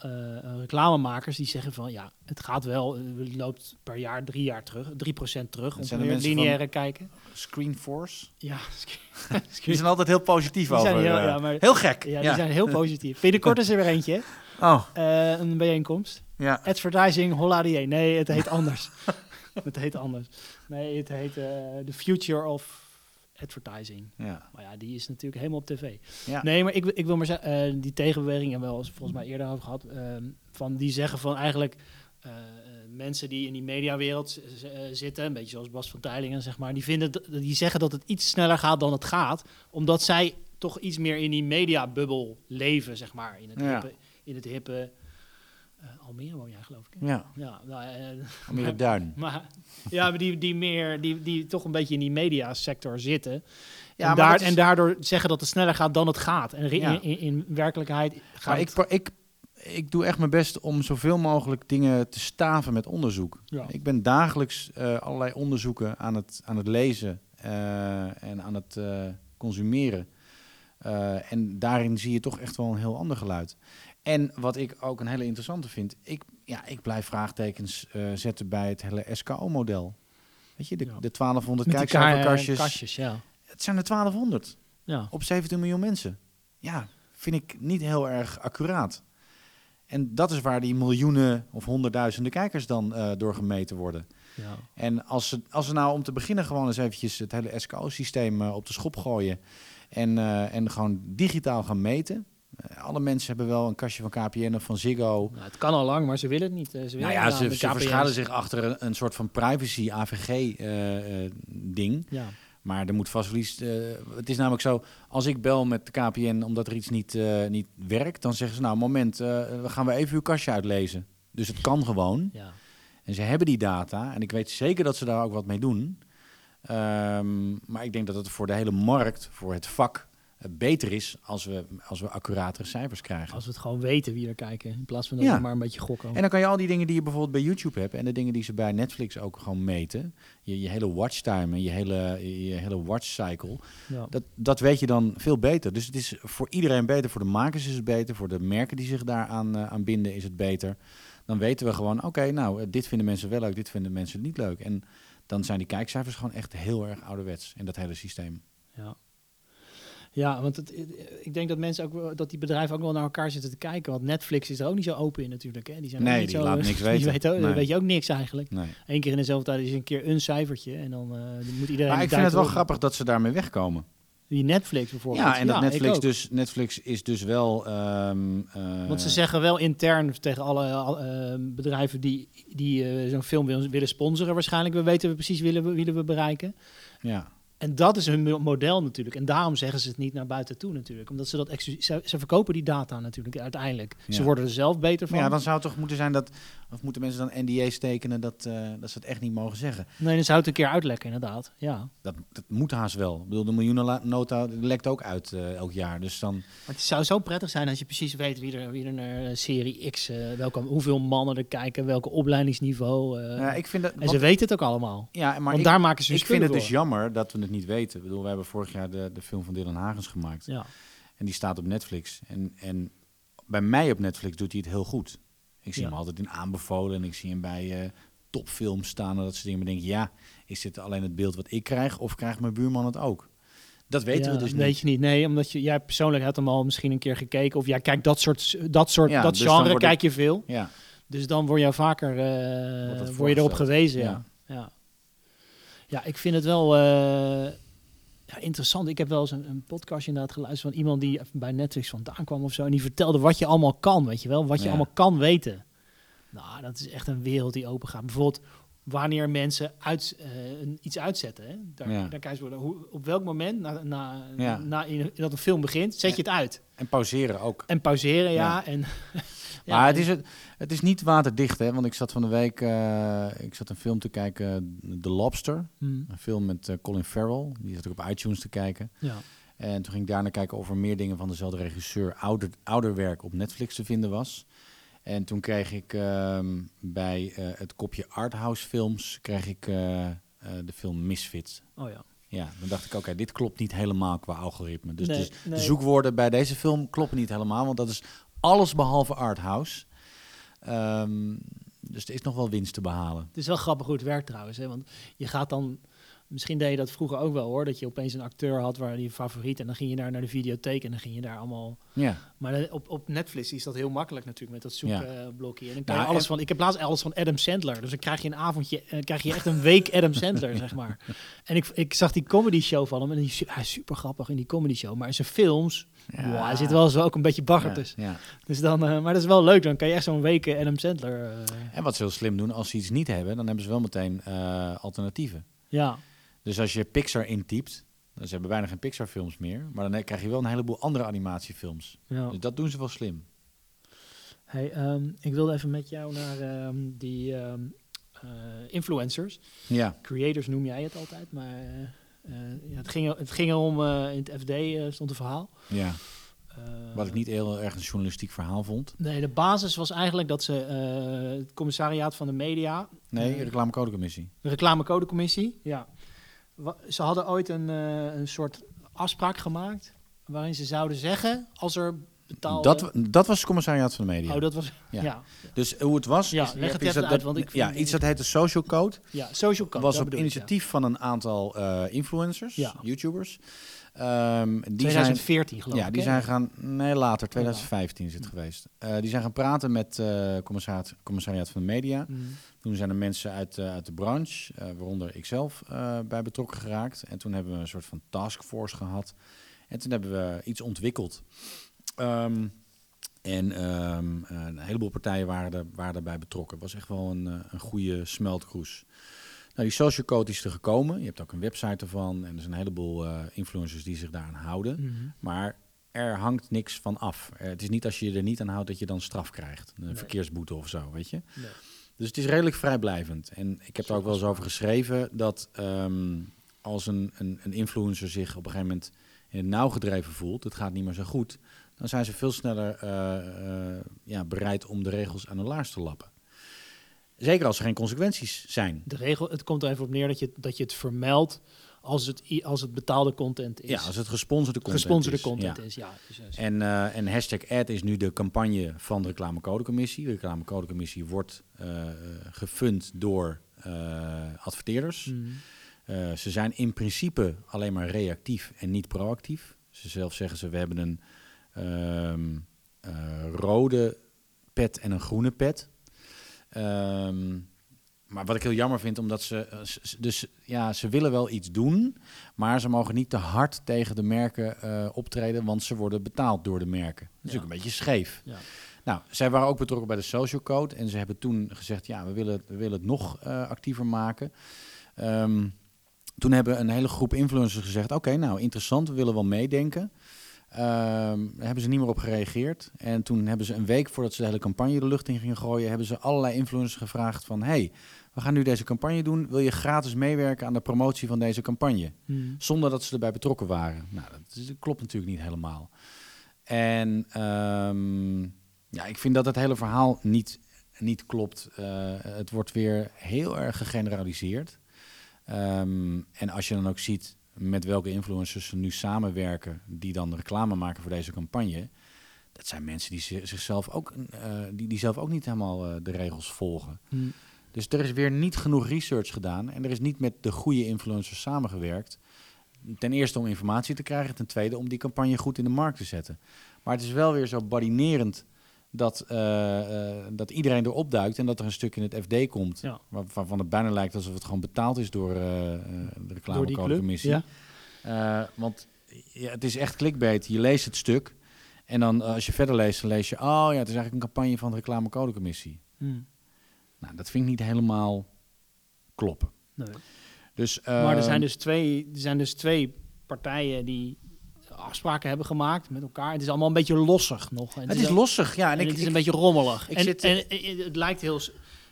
Speaker 1: reclamemakers die zeggen van ja, het gaat wel, het loopt per jaar drie jaar terug, 3% terug.
Speaker 2: Dat
Speaker 1: Om
Speaker 2: mensen
Speaker 1: lineaire kijken.
Speaker 2: Screenforce?
Speaker 1: Ja,
Speaker 2: Die zijn altijd heel positief
Speaker 1: Die
Speaker 2: over.
Speaker 1: zijn heel- ja, maar-
Speaker 2: heel gek.
Speaker 1: Ja, die zijn heel positief. Binnenkort is er weer eentje?
Speaker 2: Oh,
Speaker 1: een bijeenkomst.
Speaker 2: Ja.
Speaker 1: Advertising Holladier. Nee, het heet anders. het heet anders. Nee, het heet eh, The Future of Advertising.
Speaker 2: ja.
Speaker 1: Maar ja, die is natuurlijk helemaal op tv.
Speaker 2: Ja.
Speaker 1: Nee, maar ik, wil- ik wil maar zeggen, eh, die tegenbeweging, hebben we al eens volgens mij eerder over gehad, ehm, van die zeggen van eigenlijk eh, mensen die in die mediawereld zitten, een beetje zoals Bas van Teylingen, zeg maar, die, vinden, die zeggen dat het iets sneller gaat dan het gaat, omdat zij toch iets meer in die mediabubbel leven, zeg maar, in het
Speaker 2: Ja.
Speaker 1: hippe, in het hippe Eh, Almere woon jij, geloof ik. hè?
Speaker 2: Ja,
Speaker 1: Ja, nou, eh,
Speaker 2: Almere Duin.
Speaker 1: maar, ja, maar die, die, meer, die, die toch een beetje in die mediasector zitten.
Speaker 2: Ja,
Speaker 1: en, daar,
Speaker 2: is-
Speaker 1: en daardoor zeggen dat het sneller gaat dan het gaat. En
Speaker 2: Ja.
Speaker 1: in, in, in werkelijkheid gaat
Speaker 2: Maar ik, ik, ik doe echt mijn best om zoveel mogelijk dingen te staven met onderzoek.
Speaker 1: Ja.
Speaker 2: Ik ben dagelijks eh, allerlei onderzoeken aan het, aan het lezen en aan het consumeren. En daarin zie je toch echt wel een heel ander geluid. En wat ik ook een hele interessante vind, ik, ja, ik blijf vraagtekens eh, zetten bij het hele SKO-model. Weet je, de,
Speaker 1: Ja.
Speaker 2: de 1200
Speaker 1: met die
Speaker 2: kijkcijferkastjes.
Speaker 1: ka- kastjes, ja.
Speaker 2: Het zijn er 1200
Speaker 1: ja.
Speaker 2: op 17 miljoen mensen. Ja, vind ik niet heel erg accuraat. En dat is waar die miljoenen of honderdduizenden kijkers dan eh door gemeten worden.
Speaker 1: ja.
Speaker 2: En als ze, als ze nou om te beginnen gewoon eens eventjes het hele SKO-systeem eh, op de schop gooien en, en gewoon digitaal gaan meten. Eh, alle mensen hebben wel een kastje van KPN of van Ziggo.
Speaker 1: Nou, het kan al lang, maar ze willen het niet. eh, Ze willen
Speaker 2: Nou ja, ze, zich achter een, een soort van privacy AVG-ding.
Speaker 1: Ja.
Speaker 2: Maar er moet vast wel iets. eh, het is namelijk zo, als ik bel met de KPN omdat er iets niet, eh, niet werkt, dan zeggen ze nou, moment, eh, we gaan we even uw kastje uitlezen. Dus het kan gewoon.
Speaker 1: Ja.
Speaker 2: En ze hebben die data. En ik weet zeker dat ze daar ook wat mee doen. Ehm, maar ik denk dat het voor de hele markt, voor het vak, eh, beter is als we, als we accuratere cijfers krijgen.
Speaker 1: Als we het gewoon weten wie er kijken, in plaats van dat
Speaker 2: Ja.
Speaker 1: we maar een beetje gokken.
Speaker 2: En dan kan je al die dingen die je bijvoorbeeld bij YouTube hebt en de dingen die ze bij Netflix ook gewoon meten, je, je hele watchtime en je hele, je hele watch cycle,
Speaker 1: ja.
Speaker 2: dat, dat weet je dan veel beter. Dus het is voor iedereen beter, voor de makers is het beter, voor de merken die zich daaraan eh, aan binden is het beter. Dan weten we gewoon, oké, nou, eh, dit vinden mensen wel leuk, dit vinden mensen niet leuk. En dan zijn die kijkcijfers gewoon echt heel erg ouderwets in dat hele systeem.
Speaker 1: Ja. Ja, want het, ik denk dat mensen ook dat die bedrijven ook wel naar elkaar zitten te kijken. Want Netflix is er ook niet zo open in natuurlijk. Hè? Die zijn
Speaker 2: Nee,
Speaker 1: niet
Speaker 2: die
Speaker 1: zo,
Speaker 2: laat niks
Speaker 1: die
Speaker 2: weten.
Speaker 1: weet ook-
Speaker 2: Nee.
Speaker 1: weet je ook niks eigenlijk.
Speaker 2: Nee.
Speaker 1: Eén keer in dezelfde tijd is een keer een cijfertje. En dan eh, moet iedereen.
Speaker 2: Maar
Speaker 1: die
Speaker 2: ik vind het wel grappig dat ze daarmee wegkomen.
Speaker 1: Die Netflix bijvoorbeeld.
Speaker 2: Ja, en dat Netflix, dus, Netflix is dus wel... ehm, eh,
Speaker 1: Want ze zeggen wel intern tegen alle al- eh, bedrijven die, die zo'n film willen, willen sponsoren waarschijnlijk. We weten we precies wie we, wie we bereiken.
Speaker 2: Ja,
Speaker 1: En dat is hun mo- model natuurlijk. En daarom zeggen ze het niet naar buiten toe natuurlijk. Omdat ze dat ze, ze verkopen die data natuurlijk uiteindelijk. Ze worden er zelf beter van.
Speaker 2: maar ja, dan zou het toch moeten zijn dat... Of moeten mensen dan NDA's tekenen dat, eh, dat ze het echt niet mogen zeggen?
Speaker 1: Nee, dan zou het een keer uitlekken inderdaad. Ja.
Speaker 2: Dat, dat moet haast wel. Ik bedoel, de miljoenennota lekt ook uit eh, elk jaar. Dus dan...
Speaker 1: Maar het zou zo prettig zijn als je precies weet wie er, wie er naar eh, serie X, eh, welke, hoeveel mannen er kijken, welke opleidingsniveau. eh,
Speaker 2: ja, ik vind dat...
Speaker 1: en
Speaker 2: want-
Speaker 1: ze weten het ook allemaal.
Speaker 2: ja, maar
Speaker 1: Want
Speaker 2: ik,
Speaker 1: daar maken ze hun
Speaker 2: ik vind het dus jammer dat we het niet weten. Ik bedoel, we hebben vorig jaar de, de film van Dylan Hagens gemaakt.
Speaker 1: Ja.
Speaker 2: En die staat op Netflix. En, en bij mij op Netflix doet hij het heel goed. Ik zie
Speaker 1: Ja.
Speaker 2: hem altijd in aanbevolen en ik zie hem bij eh, topfilms staan. En dat soort dingen. Maar denk ik, ja, is dit alleen het beeld wat ik krijg of krijgt mijn buurman het ook? Dat weten
Speaker 1: Ja,
Speaker 2: we dus
Speaker 1: weet
Speaker 2: niet.
Speaker 1: je niet. Nee, omdat je, jij persoonlijk hebt hem al misschien een keer gekeken. Of jij kijkt dat soort, dat soort,
Speaker 2: Ja,
Speaker 1: dat
Speaker 2: dus
Speaker 1: genre kijk je veel.
Speaker 2: Ja,
Speaker 1: Dus dan word je vaker eh, word je erop gewezen. Ja.
Speaker 2: Ja.
Speaker 1: Ja. Ja. ik vind het wel eh, ja, interessant. Ik heb wel eens een, een podcast inderdaad geluisterd van iemand die bij Netflix vandaan kwam of zo. En die vertelde wat je allemaal kan, weet je wel. Wat je
Speaker 2: Ja.
Speaker 1: allemaal kan weten. Nou, dat is echt een wereld die open gaat. Bijvoorbeeld wanneer mensen uit, eh, iets uitzetten. Hè? Daar,
Speaker 2: Ja.
Speaker 1: daar kijken. Hoe, op welk moment na, na,
Speaker 2: Ja.
Speaker 1: na in, dat een film begint, zet je het uit.
Speaker 2: en pauseren ook.
Speaker 1: En pauzeren, ja.
Speaker 2: Ja. Maar het is, het, is niet waterdicht, hè? Want ik zat van de week eh, ik zat een film te kijken, The Lobster.
Speaker 1: Hmm,
Speaker 2: Een film met eh, Colin Farrell. Die zat ik op iTunes te kijken.
Speaker 1: ja.
Speaker 2: En toen ging ik daarna kijken of er meer dingen van dezelfde regisseur, ouder, ouderwerk, op Netflix te vinden was. En toen kreeg ik ehm, bij eh, het kopje arthouse films, kreeg ik de film Misfits.
Speaker 1: Oh ja.
Speaker 2: Ja, dan dacht ik, oké, dit klopt niet helemaal qua algoritme. Dus,
Speaker 1: Nee,
Speaker 2: dus
Speaker 1: nee.
Speaker 2: de zoekwoorden bij deze film kloppen niet helemaal, want dat is alles behalve arthouse. Ehm, dus er is nog wel winst te behalen.
Speaker 1: Het is wel grappig hoe het werkt trouwens. Hè? Want je gaat dan... Misschien deed je dat vroeger ook wel hoor. Dat je opeens een acteur had waar je favoriet. En dan ging je daar naar de videotheek en dan ging je daar allemaal...
Speaker 2: Ja,
Speaker 1: Maar op, op Netflix is dat heel makkelijk natuurlijk met dat
Speaker 2: Ja.
Speaker 1: zoekblokje. en dan kan
Speaker 2: Nou,
Speaker 1: je alles
Speaker 2: en-
Speaker 1: van... Ik heb laatst alles van Adam Sandler. Dus dan krijg je een avondje... eh, krijg je echt een week Adam Sandler, zeg maar. En ik, ik zag die comedy show van hem. En die, hij is super grappig in die comedy show. Maar in zijn films...
Speaker 2: Ja.
Speaker 1: wow, hij zit wel zo ook een beetje bagger tussen.
Speaker 2: ja.
Speaker 1: Dus dan, eh, maar dat is wel leuk. Dan kan je echt zo'n week eh, Adam Sandler...
Speaker 2: En wat ze heel slim doen, als ze iets niet hebben, dan hebben ze wel meteen alternatieven.
Speaker 1: ja.
Speaker 2: Dus als je Pixar intypt, dan ze hebben bijna geen Pixar films meer, maar dan krijg je wel een heleboel andere animatiefilms.
Speaker 1: ja.
Speaker 2: Dus dat doen ze wel slim.
Speaker 1: Hey, ehm, ik wilde even met jou naar ehm, die ehm, eh, influencers.
Speaker 2: Ja,
Speaker 1: Creators noem jij het altijd, maar eh, eh, ja, het, ging, het ging erom, in het FD stond een verhaal.
Speaker 2: ja. Wat ik niet heel erg een journalistiek verhaal vond.
Speaker 1: Nee, de basis was eigenlijk dat ze het commissariaat van de media,
Speaker 2: Nee,
Speaker 1: Nee.
Speaker 2: reclamecodecommissie.
Speaker 1: de reclamecodecommissie, ja. Ze hadden ooit een, eh, een soort afspraak gemaakt waarin ze zouden zeggen als er betaald...
Speaker 2: Dat, dat was het commissariaat van de media.
Speaker 1: Oh, dat was...
Speaker 2: Ja.
Speaker 1: Ja,
Speaker 2: Dus hoe het was...
Speaker 1: Ja,
Speaker 2: is,
Speaker 1: leg het
Speaker 2: iets dat-
Speaker 1: uit, want ik
Speaker 2: Ja, iets dat heet de Social Code.
Speaker 1: ja social code.
Speaker 2: was op
Speaker 1: bedoel ik, ja.
Speaker 2: initiatief van een aantal eh, influencers,
Speaker 1: Ja.
Speaker 2: YouTubers. Ehm, die zijn
Speaker 1: 2014 geloof
Speaker 2: Ja,
Speaker 1: ik.
Speaker 2: die
Speaker 1: hè?
Speaker 2: zijn gaan... Nee, later, 2015 is het geweest. Eh, die zijn gaan praten met eh commissariaat, commissariaat van de media.
Speaker 1: Mm.
Speaker 2: Toen zijn er mensen uit, eh, uit de branche, waaronder ikzelf, bij betrokken geraakt. En toen hebben we een soort van taskforce gehad. En toen hebben we iets ontwikkeld. Ehm, en ehm, een heleboel partijen waren, er, waren daarbij betrokken. Het was echt wel een, een goede smeltkroes. Nou, die social code is er gekomen. Je hebt ook een website ervan. En er zijn een heleboel eh, influencers die zich daaraan houden.
Speaker 1: Mhm.
Speaker 2: Maar er hangt niks van af. Eh, het is niet als je er niet aan houdt dat je dan straf krijgt. Een
Speaker 1: Nee.
Speaker 2: verkeersboete of zo, weet je.
Speaker 1: Nee.
Speaker 2: Dus het is redelijk vrijblijvend. En ik heb er ook wel eens over geschreven dat ehm, als een, een, een influencer zich op een gegeven moment in het nauw gedreven voelt, het gaat niet meer zo goed, dan zijn ze veel sneller eh, ja, bereid om de regels aan hun laars te lappen. Zeker als er geen consequenties zijn.
Speaker 1: De regel, het komt er even op neer dat je, dat je het vermeldt als het, als het betaalde content is.
Speaker 2: Ja, als het gesponsorde content
Speaker 1: gesponsorde
Speaker 2: is.
Speaker 1: content
Speaker 2: Ja.
Speaker 1: is. Ja, dus, eh,
Speaker 2: En, eh, en hashtag ad is nu de campagne van de reclamecodecommissie. De reclamecodecommissie wordt eh gefund door eh, adverteerders.
Speaker 1: mm.
Speaker 2: Eh, ze zijn in principe alleen maar reactief en niet proactief. Ze zelf zeggen ze, we hebben een ehm, eh, rode pet en een groene pet. Ehm, maar wat ik heel jammer vind, omdat ze, eh, dus ja, ze willen wel iets doen, maar ze mogen niet te hard tegen de merken eh, optreden, want ze worden betaald door de merken. Dat is
Speaker 1: Ja.
Speaker 2: ook een beetje scheef.
Speaker 1: Ja.
Speaker 2: Nou, zij waren ook betrokken bij de social code en ze hebben toen gezegd, ja, we willen, we willen het nog eh, actiever maken. Ehm, toen hebben een hele groep influencers gezegd, oké, nou interessant, we willen wel meedenken. Ehm, daar hebben ze niet meer op gereageerd. En toen hebben ze een week voordat ze de hele campagne de lucht in gingen gooien, hebben ze allerlei influencers gevraagd van, hey, we gaan nu deze campagne doen. Wil je gratis meewerken aan de promotie van deze campagne?
Speaker 1: Mm.
Speaker 2: Zonder dat ze erbij betrokken waren. Nou, dat, is- dat klopt natuurlijk niet helemaal. En ehm, ja, ik vind dat het hele verhaal niet, niet klopt. Eh, het wordt weer heel erg gegeneraliseerd. Ehm, en als je dan ook ziet met welke influencers ze nu samenwerken, die dan reclame maken voor deze campagne. Dat zijn mensen die zi- zichzelf ook, eh, die, die zelf ook niet helemaal eh, de regels volgen.
Speaker 1: Mm.
Speaker 2: Dus er is weer niet genoeg research gedaan en er is niet met de goede influencers samengewerkt. Ten eerste om informatie te krijgen, ten tweede om die campagne goed in de markt te zetten. Maar het is wel weer zo badinerend dat, eh, eh, dat iedereen erop duikt en dat er een stuk in het FD komt.
Speaker 1: Ja.
Speaker 2: Waarvan het bijna lijkt alsof het gewoon betaald is door eh, de reclamecodecommissie.
Speaker 1: Ja.
Speaker 2: Want ja, het is echt clickbait. Je leest het stuk en dan als je verder leest, dan lees je... oh ja, het is eigenlijk een campagne van de reclamecodecommissie.
Speaker 1: Mm.
Speaker 2: Nou, dat vind ik niet helemaal kloppen.
Speaker 1: Nee.
Speaker 2: Dus,
Speaker 1: Maar er
Speaker 2: ehm,
Speaker 1: zijn, dus twee, er zijn dus twee partijen die afspraken hebben gemaakt met elkaar. Het is allemaal een beetje lossig nog. En
Speaker 2: Het is
Speaker 1: al-
Speaker 2: lossig, ja. En
Speaker 1: En
Speaker 2: ik,
Speaker 1: het is
Speaker 2: ik-
Speaker 1: een beetje rommelig.
Speaker 2: ik
Speaker 1: en,
Speaker 2: zit-
Speaker 1: en, het lijkt heel...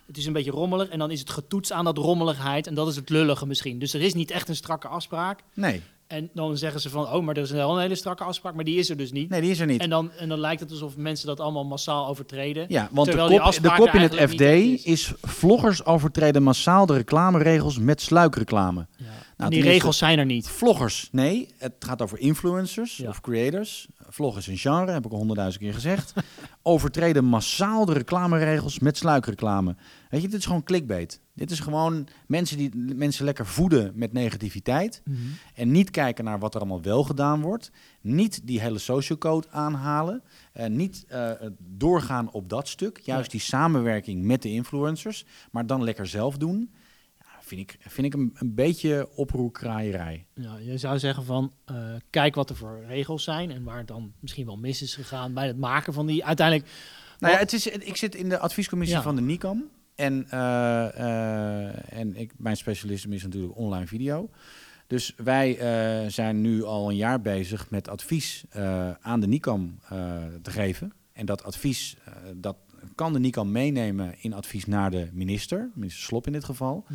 Speaker 1: Het is een beetje rommelig en dan is het getoetst aan dat rommeligheid. En dat is het lullige misschien. Dus er is niet echt een strakke afspraak.
Speaker 2: nee,
Speaker 1: En dan zeggen ze van, oh, maar er is wel een hele strakke afspraak. Maar die is er dus niet.
Speaker 2: nee, die is er niet.
Speaker 1: En, dan, en dan lijkt het alsof mensen dat allemaal massaal overtreden.
Speaker 2: ja, want de kop, de
Speaker 1: afspraak
Speaker 2: kop in het FD is... vloggers overtreden massaal de reclameregels met sluikreclame.
Speaker 1: Ja.
Speaker 2: Nou,
Speaker 1: en die regels zijn er niet.
Speaker 2: Vloggers, nee. Het gaat over influencers
Speaker 1: Ja.
Speaker 2: of creators. Vlog is een genre, heb ik al honderdduizend keer gezegd. Overtreden massaal de reclameregels met sluikreclame. Weet je, dit is gewoon clickbait. Dit is gewoon mensen die mensen lekker voeden met negativiteit. En niet kijken naar wat er allemaal wel gedaan wordt. Niet die hele social code aanhalen. En niet eh, doorgaan op dat stuk. Juist die samenwerking met de influencers. Maar dan lekker zelf doen. Vind ik, vind ik een, een beetje oproerkraaierij.
Speaker 1: Ja, je zou zeggen van, eh, kijk wat er voor regels zijn en waar het dan misschien wel mis is gegaan bij het maken van die uiteindelijk.
Speaker 2: Nou ja, het is, ik zit in de adviescommissie
Speaker 1: Ja.
Speaker 2: van de NICAM. En, eh, eh, en ik, mijn specialisme is natuurlijk online video. Dus wij eh, zijn nu al een jaar bezig met advies eh, aan de NICAM eh, te geven. En dat advies, eh, dat kan de NICAM meenemen in advies naar de minister, minister Slop in dit geval.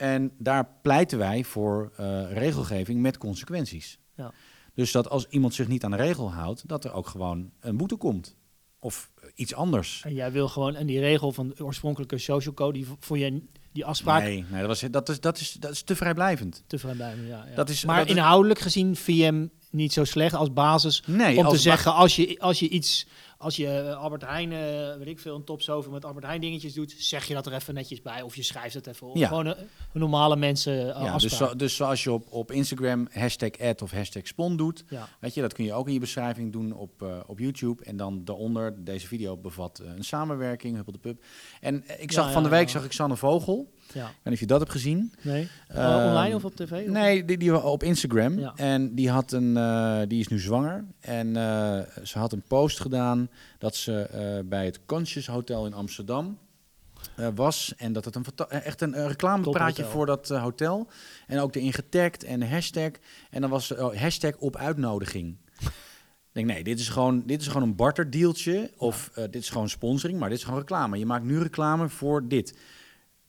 Speaker 2: En daar pleiten wij voor eh, regelgeving met consequenties.
Speaker 1: Ja.
Speaker 2: Dus dat als iemand zich niet aan de regel houdt, dat er ook gewoon een boete komt. Of eh, iets anders.
Speaker 1: En jij wil gewoon, en die regel van de oorspronkelijke social code, die voor je die afspraak
Speaker 2: Nee, nee dat, was, dat, is, dat, is, dat is te vrijblijvend.
Speaker 1: te vrijblijven. Ja, ja.
Speaker 2: Dat is-
Speaker 1: maar
Speaker 2: dat is-
Speaker 1: inhoudelijk gezien hem niet zo slecht als basis
Speaker 2: Nee,
Speaker 1: om te zeggen als je, als je iets, als je eh, Albert Heijn, eh, weet ik veel, een top zoveel met Albert Heijn dingetjes doet, zeg je dat er even netjes bij of je schrijft het even op.
Speaker 2: Ja.
Speaker 1: Gewoon een normale mensen uh,
Speaker 2: Ja, dus, zo, dus zoals je op, op Instagram hashtag ad of hashtag spon doet,
Speaker 1: ja.
Speaker 2: weet je, dat kun je ook in je beschrijving doen op, eh, op YouTube. En dan daaronder, deze video bevat eh, een samenwerking, Huppel de Pub. En eh, ik zag van de week, zag ik Sanne Vogel.
Speaker 1: Ja.
Speaker 2: Ik weet niet of je dat hebt gezien.
Speaker 1: Nee?
Speaker 2: Ehm,
Speaker 1: online of op tv? Of-
Speaker 2: Nee, die, die op Instagram.
Speaker 1: Ja.
Speaker 2: En die, had een, eh, die is nu zwanger. En eh, ze had een post gedaan dat ze eh, bij het Conscious Hotel in Amsterdam was. En dat het een, echt een, reclamepraatje voor dat hotel. En ook erin getagd en hashtag. En dan was oh, hashtag op uitnodiging. Ik denk, nee, dit is gewoon, dit is gewoon een barterdealtje. Of dit is gewoon sponsoring, maar dit is gewoon reclame. Je maakt nu reclame voor dit.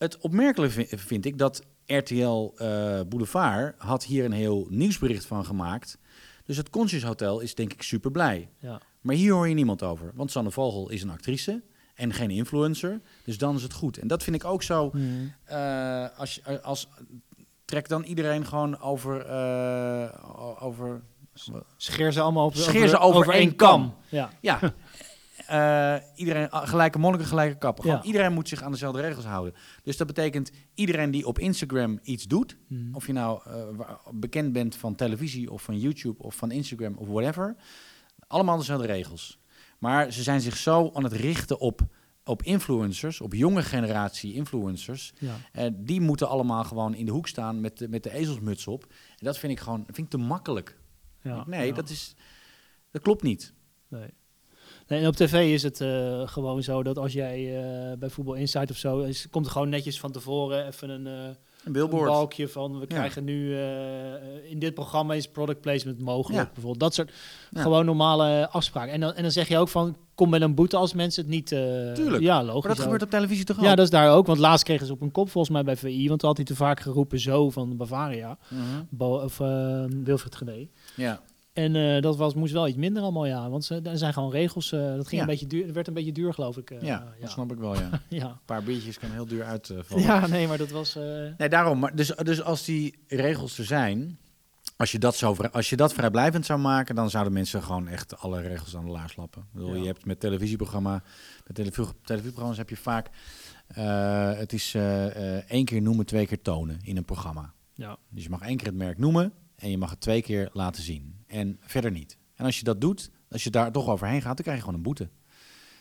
Speaker 2: Het opmerkelijk vi- vind ik dat RTL eh, Boulevard had hier een heel nieuwsbericht van gemaakt. Dus het Conscious Hotel is denk ik super blij.
Speaker 1: Ja.
Speaker 2: Maar hier hoor je niemand over. Want Sanne Vogel is een actrice en geen influencer. Dus dan is het goed. En dat vind ik ook zo.
Speaker 1: Hmm.
Speaker 2: eh, als, je- als, trek dan iedereen gewoon over... eh, over
Speaker 1: Scheer ze allemaal op,
Speaker 2: Scheer ze over één kam.
Speaker 1: Ja.
Speaker 2: ja. Eh, iedereen, ah, gelijke monniken, gelijke kappen.
Speaker 1: Ja.
Speaker 2: Iedereen moet zich aan dezelfde regels houden. Dus dat betekent iedereen die op Instagram iets doet,
Speaker 1: Hmm.
Speaker 2: of je nou eh, bekend bent van televisie of van YouTube of van Instagram of whatever, allemaal dezelfde regels. Maar ze zijn zich zo aan het richten op, op influencers, op jonge generatie influencers.
Speaker 1: Ja.
Speaker 2: Eh, die moeten allemaal gewoon in de hoek staan met de, met de ezelsmuts op. En dat vind ik gewoon vind ik te makkelijk.
Speaker 1: Ja.
Speaker 2: nee, dat, is, dat klopt niet.
Speaker 1: Nee. Nee. En op tv is het eh, gewoon zo dat als jij eh, bij Voetbal Insight of zo, is, komt er gewoon netjes van tevoren even een, eh,
Speaker 2: Een
Speaker 1: een
Speaker 2: billboard.
Speaker 1: balkje van we krijgen nu in dit programma is product placement mogelijk.
Speaker 2: Ja.
Speaker 1: Bijvoorbeeld dat soort
Speaker 2: Ja.
Speaker 1: gewoon normale afspraken. En dan, en dan zeg je ook van kom met een boete als mensen het niet.
Speaker 2: Tuurlijk.
Speaker 1: Ja, logisch.
Speaker 2: Maar dat
Speaker 1: ook.
Speaker 2: gebeurt op televisie toch ook?
Speaker 1: Ja, dat is daar ook. Want laatst kregen ze op een kop volgens mij bij VI. Want toen had hij te vaak geroepen zo van Bavaria.
Speaker 2: Mhm.
Speaker 1: Bo of uh, Wilfried Gené.
Speaker 2: Ja.
Speaker 1: En uh, dat was, moest wel iets minder allemaal, ja. Want ze, er zijn gewoon regels. Uh, dat ging
Speaker 2: Ja.
Speaker 1: een beetje duur, het werd een beetje duur, geloof ik. Uh,
Speaker 2: ja, dat snap ik wel, ja. Een
Speaker 1: ja.
Speaker 2: paar biertjes kan heel duur uitvallen.
Speaker 1: ja, nee, maar dat was...
Speaker 2: Nee, daarom. Maar dus, dus als die regels er zijn... Als je, dat zo, als je dat vrijblijvend zou maken, dan zouden mensen gewoon echt alle regels aan de laars lappen. Ik bedoel. Je hebt met televisieprogramma, met televisie, televisieprogramma's heb je vaak, eh, het is eh, eh, één keer noemen, twee keer tonen in een programma.
Speaker 1: ja.
Speaker 2: Dus je mag één keer het merk noemen en je mag het twee keer laten zien. En verder niet. En als je dat doet, als je daar toch overheen gaat, dan krijg je gewoon een boete.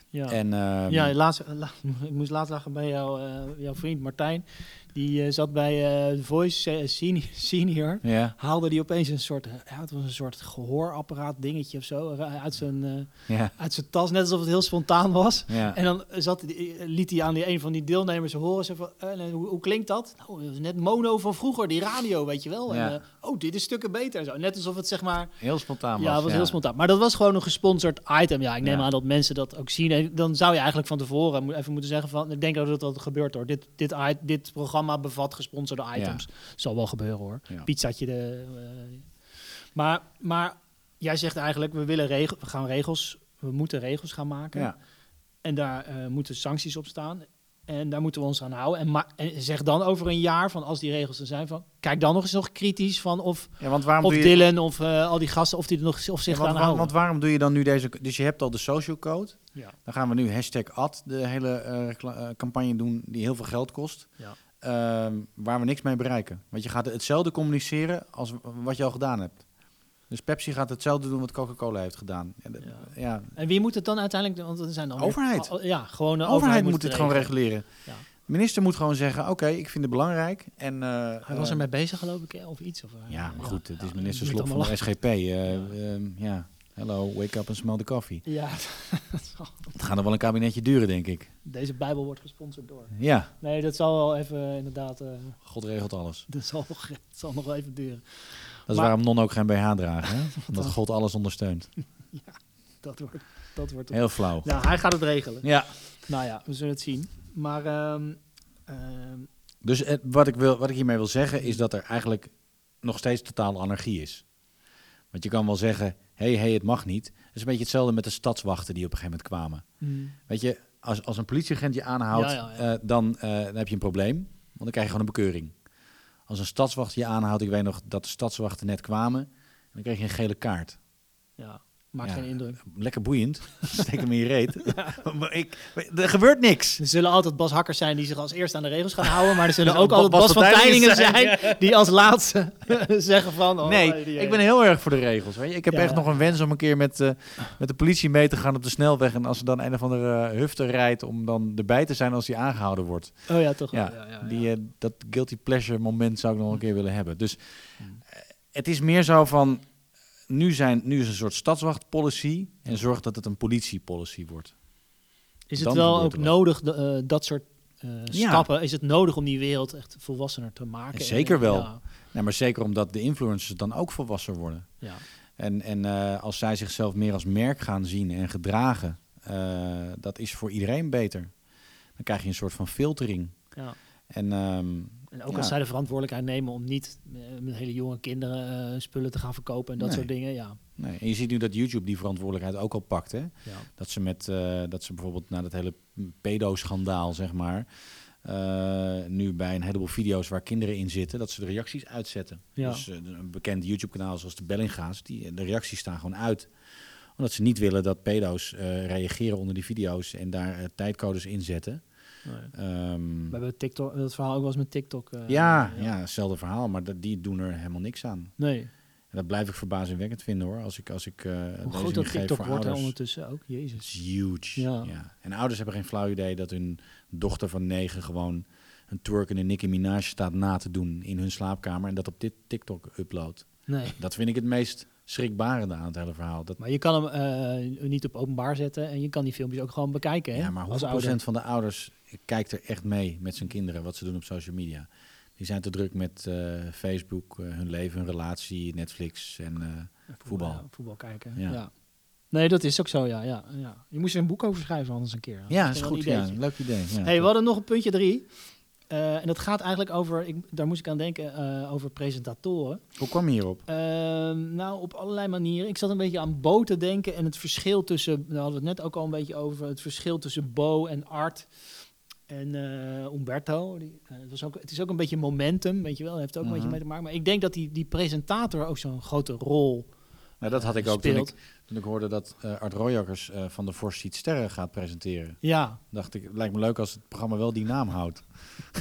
Speaker 1: Ja.
Speaker 2: En, ehm,
Speaker 1: ja, laatst, la- ik moest laatst lachen bij jou, eh, jouw vriend Martijn. Die eh, zat bij eh The Voice eh, senior, senior.
Speaker 2: ja,
Speaker 1: Haalde die opeens een soort, eh, ja, het was een soort gehoorapparaat dingetje of zo eh, uit zijn, eh,
Speaker 2: ja,
Speaker 1: uit zijn tas. Net alsof het heel spontaan was.
Speaker 2: ja.
Speaker 1: En dan zat, liet hij aan die, een van die deelnemers horen. Zo van, eh, hoe, hoe klinkt dat? Nou, dat is net mono van vroeger, die radio, weet je wel.
Speaker 2: Ja.
Speaker 1: En, eh, oh, dit is stukken beter. Zo. Net alsof het zeg maar...
Speaker 2: Heel spontaan
Speaker 1: ja,
Speaker 2: was.
Speaker 1: het was heel spontaan. Maar dat was gewoon een gesponsord item. Ja, ik neem
Speaker 2: Ja.
Speaker 1: aan dat mensen dat ook zien. En dan zou je eigenlijk van tevoren even moeten zeggen van... Ik denk dat dat, gebeurt hoor. Dit, dit, dit programma bevat gesponsorde items. Zal wel gebeuren hoor.
Speaker 2: Ja.
Speaker 1: Pizzatje de... eh, maar, maar jij zegt eigenlijk, we willen regel, we gaan regels... We moeten regels gaan maken. En daar eh, moeten sancties op staan. En daar moeten we ons aan houden. En, en zeg dan over een jaar, van als die regels er zijn, van kijk dan nog eens nog kritisch van of,
Speaker 2: Ja, want waarom
Speaker 1: of
Speaker 2: doe je...
Speaker 1: Dylan of eh, al die gasten, of die er nog of
Speaker 2: Ja,
Speaker 1: zich
Speaker 2: want,
Speaker 1: aan houden.
Speaker 2: want waarom doe je dan nu deze... Dus je hebt al de social code.
Speaker 1: ja.
Speaker 2: Dan gaan we nu hashtag ad, de hele campagne doen die heel veel geld kost.
Speaker 1: Ja.
Speaker 2: Ehm, waar we niks mee bereiken. Want je gaat hetzelfde communiceren als wat je al gedaan hebt. Dus Pepsi gaat hetzelfde doen wat Coca-Cola heeft gedaan. Ja,
Speaker 1: Ja.
Speaker 2: ja,
Speaker 1: En wie moet het dan uiteindelijk doen? Want er zijn dan
Speaker 2: Overheid.
Speaker 1: ja, gewoon
Speaker 2: de overheid moet dit gewoon reguleren.
Speaker 1: Ja.
Speaker 2: De minister moet gewoon zeggen, oké, ik vind het belangrijk. En, eh,
Speaker 1: Hij was
Speaker 2: eh,
Speaker 1: er mee bezig, geloof ik, of iets. Of, eh,
Speaker 2: Ja, maar goed, het is
Speaker 1: ja,
Speaker 2: minister
Speaker 1: het moet
Speaker 2: van de SGP. eh, ehm, ja, hello, wake up and smell the coffee.
Speaker 1: Ja,
Speaker 2: Het gaat nog wel een kabinetje duren, denk ik.
Speaker 1: deze Bijbel wordt gesponsord door.
Speaker 2: Ja,
Speaker 1: Nee, dat zal wel even inderdaad. eh,
Speaker 2: God regelt alles.
Speaker 1: dat zal zal nog wel even duren.
Speaker 2: Dat is
Speaker 1: Maar-
Speaker 2: waarom non ook geen BH dragen, hè? Omdat God alles ondersteunt.
Speaker 1: dat wordt, dat wordt
Speaker 2: Heel flauw.
Speaker 1: Nou, hij gaat het regelen.
Speaker 2: Ja.
Speaker 1: Nou ja, we zullen het zien. Maar ehm, ehm,
Speaker 2: Dus eh, wat, ik wil, wat ik hiermee wil zeggen is dat er eigenlijk nog steeds totaal anarchie is. Want je kan wel zeggen, hé, hey, hey, het mag niet. Het is een beetje hetzelfde met de stadswachten die op een gegeven moment kwamen.
Speaker 1: mm,
Speaker 2: Weet je, als, als een politieagent je aanhoudt,
Speaker 1: Ja, ja, ja.
Speaker 2: eh, dan, eh, dan heb je een probleem. Want dan krijg je gewoon een bekeuring. Als een stadswacht je aanhoudt, ik weet nog dat de stadswachten net kwamen, dan kreeg je een gele kaart.
Speaker 1: ja, maakt
Speaker 2: Ja.
Speaker 1: geen indruk.
Speaker 2: Lekker boeiend. Steek hem in je reet. maar ik, er gebeurt niks.
Speaker 1: Er zullen altijd Bas Hakkers zijn die zich als eerste aan de regels gaan houden. Maar er zullen ook altijd
Speaker 2: Bas
Speaker 1: Bas van
Speaker 2: Tijningen
Speaker 1: zijn die als laatste zeggen van... Oh,
Speaker 2: Nee,
Speaker 1: die-
Speaker 2: ik ben heel erg voor de regels. Weet je? Ik heb
Speaker 1: Ja,
Speaker 2: echt
Speaker 1: ja.
Speaker 2: nog een wens om een keer met, eh, met de politie mee te gaan op de snelweg. En als er dan een of andere eh, hufter rijdt, om dan erbij te zijn als hij aangehouden wordt.
Speaker 1: Oh ja, toch
Speaker 2: Ja,
Speaker 1: wel.
Speaker 2: Die, eh, dat guilty pleasure moment zou ik nog een keer willen hebben. Dus eh, het is meer zo van, nu, zijn, nu is een soort stadswachtpolicy en zorg dat het een politiepolicy wordt.
Speaker 1: Is het
Speaker 2: Dan
Speaker 1: wel ook nodig, de, eh, dat soort eh,
Speaker 2: Ja.
Speaker 1: stappen, is het nodig om die wereld echt volwassener te maken?
Speaker 2: Zeker
Speaker 1: En,
Speaker 2: wel.
Speaker 1: Ja,
Speaker 2: Nee, maar zeker omdat de influencers dan ook volwassen worden.
Speaker 1: ja.
Speaker 2: En, en eh, als zij zichzelf meer als merk gaan zien en gedragen, eh, dat is voor iedereen beter. Dan krijg je een soort van filtering.
Speaker 1: ja.
Speaker 2: En ehm,
Speaker 1: En ook
Speaker 2: Ja.
Speaker 1: als zij de verantwoordelijkheid nemen om niet eh, met hele jonge kinderen eh, spullen te gaan verkopen en dat
Speaker 2: Nee.
Speaker 1: soort dingen, ja.
Speaker 2: nee. En je ziet nu dat YouTube die verantwoordelijkheid ook al pakt. Hè?
Speaker 1: ja.
Speaker 2: Dat ze met eh, dat ze bijvoorbeeld na dat hele pedo-schandaal, zeg maar. nu bij een heleboel video's waar kinderen in zitten, dat ze de reacties uitzetten.
Speaker 1: Ja.
Speaker 2: Dus een bekend YouTube-kanaal zoals de Bellinga's, die, de reacties staan gewoon uit. Omdat ze niet willen dat pedo's reageren onder die video's en daar tijdcodes inzetten.
Speaker 1: Nee.
Speaker 2: Ehm,
Speaker 1: We hebben TikTok, dat verhaal ook wel eens met TikTok. eh,
Speaker 2: ja, ja, hetzelfde verhaal, maar dat, die doen er helemaal niks aan.
Speaker 1: Nee,
Speaker 2: En dat blijf ik verbazingwekkend vinden hoor. Als ik, als ik eh
Speaker 1: hoe groot dat TikTok
Speaker 2: voor
Speaker 1: wordt
Speaker 2: ouders.
Speaker 1: ondertussen ook.
Speaker 2: Het
Speaker 1: Jezus.
Speaker 2: is huge.
Speaker 1: Ja.
Speaker 2: Ja. En ouders hebben geen flauw idee dat hun dochter van negen gewoon een twerkende Nicki Minaj staat na te doen in hun slaapkamer en dat op dit TikTok uploadt.
Speaker 1: Nee.
Speaker 2: Dat vind ik het meest schrikbarende aan het hele verhaal. Dat,
Speaker 1: Maar je kan hem eh, niet op openbaar zetten en je kan die filmpjes ook gewoon bekijken. Hè?
Speaker 2: ja, maar hoeveel procent van de ouders kijkt er echt mee met zijn kinderen wat ze doen op social media? Die zijn te druk met eh, Facebook, eh, hun leven, hun relatie, Netflix en voetbal.
Speaker 1: Ja, voetbal kijken. Ja.
Speaker 2: Ja.
Speaker 1: Nee, dat is ook zo, ja, ja, ja. Je moest er een boek over schrijven anders een keer.
Speaker 2: ja,
Speaker 1: Dat
Speaker 2: is goed. Ja, leuk idee. Ja,
Speaker 1: hey, we hadden nog een puntje drie. Eh, en dat gaat eigenlijk over, ik, daar moest ik aan denken, eh, over presentatoren.
Speaker 2: Hoe kwam je hierop?
Speaker 1: Ehm, nou, op allerlei manieren. Ik zat een beetje aan Bo te denken en het verschil tussen, daar hadden we het net ook al een beetje over, het verschil tussen Bo en Art en eh, Umberto. Die, eh, het, was ook, het is ook een beetje momentum, weet je wel, heeft er ook een
Speaker 2: Mhm.
Speaker 1: beetje mee te maken. Maar ik denk dat die, die presentator ook zo'n grote rol
Speaker 2: Nou, dat had ik ook toen ik, toen ik hoorde dat eh, Art Royakkers eh, van de Force Ziet Sterren gaat presenteren.
Speaker 1: Ja,
Speaker 2: dacht ik, lijkt me leuk als het programma wel die naam houdt.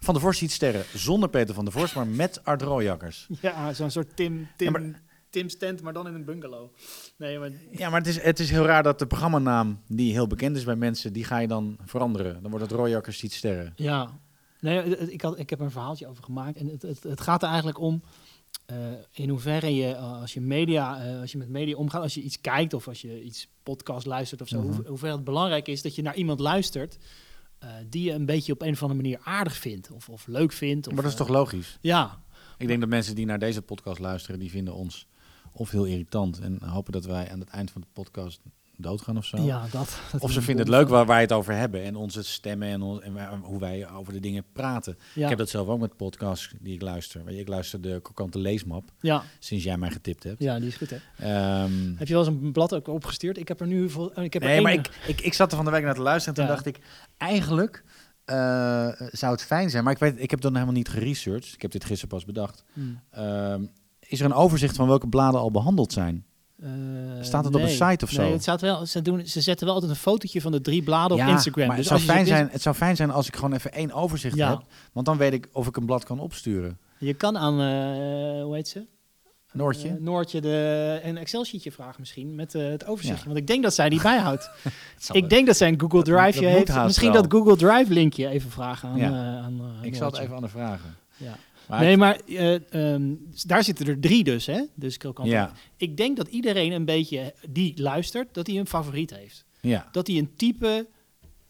Speaker 2: Van de Vorst ziet sterren, zonder Peter van der Vorst, maar met Art Rooijakkers.
Speaker 1: ja zo'n soort Tim, Tim,
Speaker 2: Ja, maar-
Speaker 1: Tim's tent, maar dan in een bungalow. Nee, maar
Speaker 2: Ja, maar het is, het is heel raar dat de programmanaam, die heel bekend is bij mensen, die ga je dan veranderen. Dan wordt het Rooijakkers ziet sterren.
Speaker 1: Ja, nee, ik, had, ik heb er een verhaaltje over gemaakt. En het, het, het gaat er eigenlijk om eh, in hoeverre je, eh, als je media, eh, als je met media omgaat, als je iets kijkt of als je iets podcast luistert of zo,
Speaker 2: Mhm.
Speaker 1: hoe, hoeverre het belangrijk is dat je naar iemand luistert die je een beetje op een of andere manier aardig vindt of, of leuk vindt. Of,
Speaker 2: Maar dat is toch logisch?
Speaker 1: Ja,
Speaker 2: Ik denk dat mensen die naar deze podcast luisteren, die vinden ons of heel irritant en hopen dat wij aan het eind van de podcast doodgaan of zo.
Speaker 1: ja, dat. dat
Speaker 2: Of ze vinden het leuk waar wij het over hebben en onze stemmen en, hoe wij over de dingen praten.
Speaker 1: Ja,
Speaker 2: Ik heb dat zelf ook met podcasts die ik luister. Ik luister de Kokante Leesmap
Speaker 1: ja,
Speaker 2: sinds jij mij getipt hebt.
Speaker 1: ja, die is goed hè.
Speaker 2: Ehm,
Speaker 1: Heb je wel eens een blad ook opgestuurd? Ik heb er nu vol, ik heb er
Speaker 2: nee, maar
Speaker 1: één-
Speaker 2: ik, ik, ik zat er van de week naar te luisteren en toen
Speaker 1: Ja.
Speaker 2: dacht ik, eigenlijk eh, zou het fijn zijn, maar ik weet, ik heb dan helemaal niet geresearched. Ik heb dit gisteren pas bedacht.
Speaker 1: Hmm.
Speaker 2: Ehm, is er een overzicht van welke bladen al behandeld zijn?
Speaker 1: Eh,
Speaker 2: Staat het op een site of zo?
Speaker 1: Nee, het staat wel, ze, doen, ze zetten wel altijd een fotootje van de drie bladen
Speaker 2: Ja,
Speaker 1: op Instagram.
Speaker 2: Maar
Speaker 1: Dus
Speaker 2: het, zou fijn zijn, het zou fijn zijn als ik gewoon even één overzicht
Speaker 1: Ja.
Speaker 2: heb. Want dan weet ik of ik een blad kan opsturen.
Speaker 1: Je kan aan, eh, hoe heet ze?
Speaker 2: Noortje?
Speaker 1: Eh, Noortje de, een Excel-sheetje vragen misschien met het overzichtje.
Speaker 2: Ja.
Speaker 1: Want ik denk dat zij die bijhoudt. Ik denk dat zij een Google Drive heeft. Misschien
Speaker 2: wel.
Speaker 1: dat Google Drive linkje even vragen aan,
Speaker 2: Ja.
Speaker 1: aan
Speaker 2: ik zal het even aan de vragen.
Speaker 1: Ja.
Speaker 2: Maar
Speaker 1: nee,
Speaker 2: ik-
Speaker 1: maar eh, ehm, daar zitten er drie dus, hè? Dus krokant.
Speaker 2: ja,
Speaker 1: Ik denk dat iedereen een beetje die luistert, dat hij een favoriet heeft.
Speaker 2: ja.
Speaker 1: dat hij een type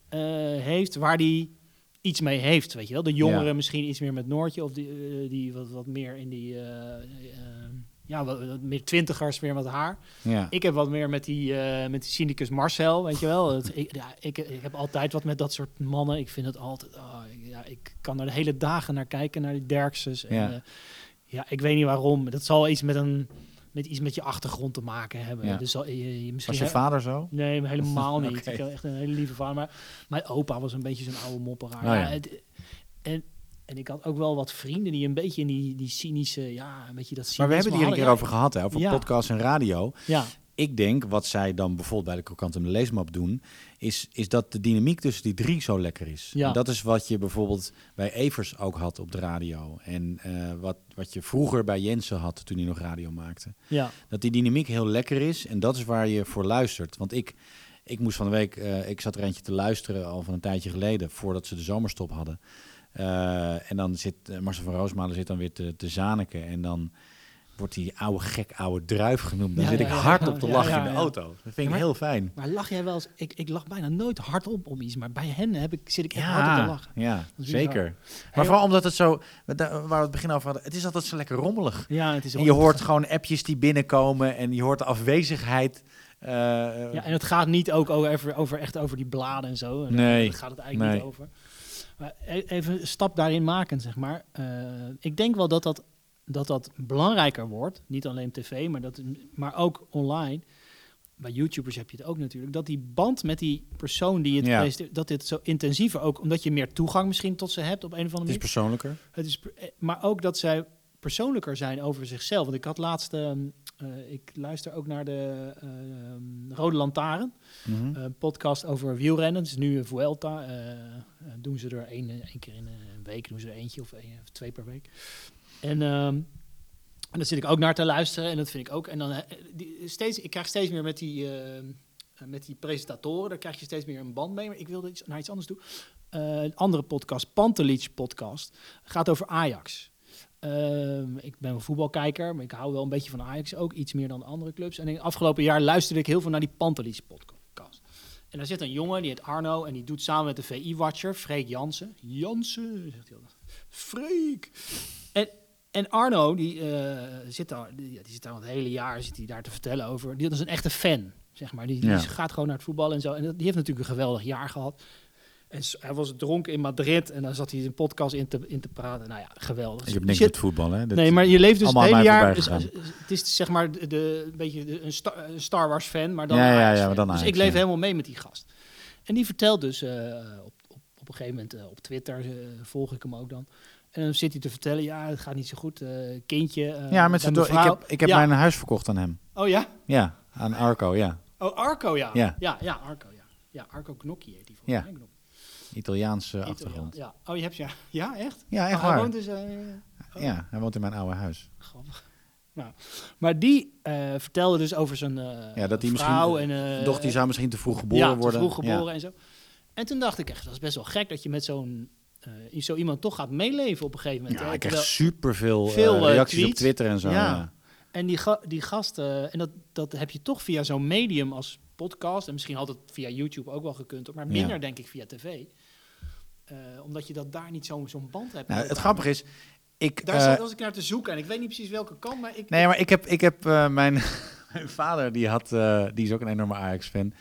Speaker 1: eh, heeft waar hij iets mee heeft, weet je wel. De jongeren
Speaker 2: Ja.
Speaker 1: misschien iets meer met Noortje of die, eh, die wat, wat meer in die, eh, eh, ja, wat, wat meer twintigers, meer wat haar.
Speaker 2: Ja.
Speaker 1: Ik heb wat meer met die, eh, met die cynicus Marcel, weet je wel. Het, ik, ja, ik, ik heb altijd wat met dat soort mannen. Ik vind het altijd... oh, ik- ja, ik kan er de hele dagen naar kijken, naar die Derkses. En,
Speaker 2: Ja.
Speaker 1: ja. ja, ik weet niet waarom. Dat zal iets met, een, met iets met je achtergrond te maken hebben.
Speaker 2: Ja.
Speaker 1: Dus zal, je, je, misschien
Speaker 2: Was je vader zo?
Speaker 1: Nee, helemaal niet. Ik heb echt een hele lieve vader. Maar mijn opa was een beetje zo'n oude mopperaar.
Speaker 2: Oh ja.
Speaker 1: Het- en, en ik had ook wel wat vrienden die een beetje in die, die cynische... Ja, een beetje dat cynisme
Speaker 2: Maar we hebben het hier een keer over gehad, hè, over
Speaker 1: Ja.
Speaker 2: podcast en radio.
Speaker 1: Ja,
Speaker 2: Ik denk, wat zij dan bijvoorbeeld bij de de Leesmap doen, is, is dat de dynamiek tussen die drie zo lekker is.
Speaker 1: Ja.
Speaker 2: En dat is wat je bijvoorbeeld bij Evers ook had op de radio. En eh, wat, wat je vroeger bij Jensen had toen hij nog radio maakte.
Speaker 1: ja,
Speaker 2: Dat die dynamiek heel lekker is en dat is waar je voor luistert. Want ik, ik moest van de week, eh, ik zat er eentje te luisteren al van een tijdje geleden, voordat ze de zomerstop hadden. Eh, en dan zit Marcel van Roosmalen zit dan weer te, te zaniken en dan wordt die oude gek, oude druif genoemd. Dan
Speaker 1: Ja,
Speaker 2: zit ik hard op te lachen in de auto. Dat vind ik
Speaker 1: maar-
Speaker 2: heel fijn.
Speaker 1: maar lach jij wel eens... Ik, ik lach bijna nooit hardop om iets, maar bij hen heb ik, zit ik echt hard op te lachen.
Speaker 2: ja zeker. Maar
Speaker 1: Hey,
Speaker 2: vooral omdat het zo, waar we het begin over hadden, het is altijd zo lekker rommelig.
Speaker 1: Ja, het is
Speaker 2: En je hoort gewoon appjes die binnenkomen en je hoort de afwezigheid. eh,
Speaker 1: Ja, en het gaat niet ook over, over, echt over die bladen en zo.
Speaker 2: Nee,
Speaker 1: Daar gaat het eigenlijk
Speaker 2: nee.
Speaker 1: niet over. Maar e- even een stap daarin maken, zeg maar. Eh, ik denk wel dat dat, dat dat belangrijker wordt. Niet alleen tv, maar, dat, maar ook online. Bij YouTubers heb je het ook natuurlijk. Dat die band met die persoon die het
Speaker 2: Ja.
Speaker 1: dat dit zo intensiever ook, omdat je meer toegang misschien tot ze hebt op een of andere
Speaker 2: het is
Speaker 1: manier.
Speaker 2: persoonlijker.
Speaker 1: Het is, eh, maar ook dat zij persoonlijker zijn over zichzelf. Want ik had laatst, ehm, eh, ik luister ook naar de ehm, Rode Lantaarn,
Speaker 2: Mhm.
Speaker 1: een podcast over wielrennen. Het is nu een Vuelta. eh, eh, doen ze er één, één keer in een week, doen ze er eentje of, één, of twee per week. En, ehm en daar zit ik ook naar te luisteren en dat vind ik ook. En dan eh, steeds, ik krijg steeds meer met die, ehm, eh, met die presentatoren, daar krijg je steeds meer een band mee. Maar ik wilde iets, naar iets anders toe. Eh, een andere podcast, Pantelic podcast, gaat over Ajax. Ehm, ik ben een voetbalkijker, maar ik hou wel een beetje van Ajax ook, iets meer dan andere clubs. En in het afgelopen jaar luisterde ik heel veel naar die Pantelic podcast. En daar zit een jongen, die heet Arno, en die doet samen met de VI-watcher, Freek Jansen. Jansen, zegt hij altijd. Freek! En, en Arno, die, eh, zit daar, die, die zit daar al het hele jaar zit hij daar te vertellen over. Die dat is een echte fan, zeg maar. Die, die
Speaker 2: Ja.
Speaker 1: gaat gewoon naar het voetbal en zo. En die heeft natuurlijk een geweldig jaar gehad. En hij was dronken in Madrid en dan zat hij een podcast in te, in te praten. Nou ja, geweldig.
Speaker 2: Ik heb niks met voetbal, hè? Dat-
Speaker 1: nee, maar je leeft dus het hele jaar. dus- het is zeg maar de, een beetje de- een, Star, een Star Wars fan, maar dan
Speaker 2: Ja, ja, ja,
Speaker 1: fan.
Speaker 2: maar dan
Speaker 1: Dus ik leef helemaal mee met die gast. En die vertelt dus eh, op, op, op een gegeven moment eh, op Twitter, volg ik hem ook dan. En dan zit hij te vertellen, ja, het gaat niet zo goed. eh, kindje. eh,
Speaker 2: ja, met zijn ik heb, ik heb
Speaker 1: Ja.
Speaker 2: mijn huis verkocht aan hem.
Speaker 1: Oh ja?
Speaker 2: Ja, aan Arco, ja.
Speaker 1: Oh, Arco, ja.
Speaker 2: Ja.
Speaker 1: Ja, ja, Arco, ja. Ja, Arco Gnocchi heet die
Speaker 2: Ja.
Speaker 1: volgens mij. Gnocchi.
Speaker 2: Italiaanse
Speaker 1: Italiaan,
Speaker 2: achtergrond.
Speaker 1: Ja. Oh, je hebt ja. Ja, echt?
Speaker 2: Ja, echt
Speaker 1: Oh, hij woont dus... eh, oh.
Speaker 2: Ja, hij woont in mijn oude huis.
Speaker 1: Grappig. Nou, maar die vertelde dus over zijn eh
Speaker 2: Ja, dat die
Speaker 1: vrouw en... eh,
Speaker 2: Doch, die zou misschien te vroeg geboren
Speaker 1: ja, te
Speaker 2: worden.
Speaker 1: vroeg
Speaker 2: Ja.
Speaker 1: geboren en zo. En toen dacht ik echt, dat is best wel gek dat je met zo'n... eh, zo iemand toch gaat meeleven op een gegeven moment.
Speaker 2: Ja, ik krijg superveel
Speaker 1: Veel,
Speaker 2: eh,
Speaker 1: eh,
Speaker 2: reacties op. Twitter en zo.
Speaker 1: Ja. En die, ga, die gast, eh, en dat, dat heb je toch via zo'n medium als podcast. En misschien had het via YouTube ook wel gekund, maar minder
Speaker 2: Ja.
Speaker 1: denk ik via tv. Eh, omdat je dat daar niet zo'n zo'n band hebt.
Speaker 2: Nou, het grappige is, ik...
Speaker 1: Daar
Speaker 2: eh,
Speaker 1: zat- was ik naar te zoeken en ik weet niet precies welke kant, maar ik...
Speaker 2: Nee, maar ik heb, ik heb eh, mijn, mijn vader, die, had, eh, die is ook een enorme Ajax-fan.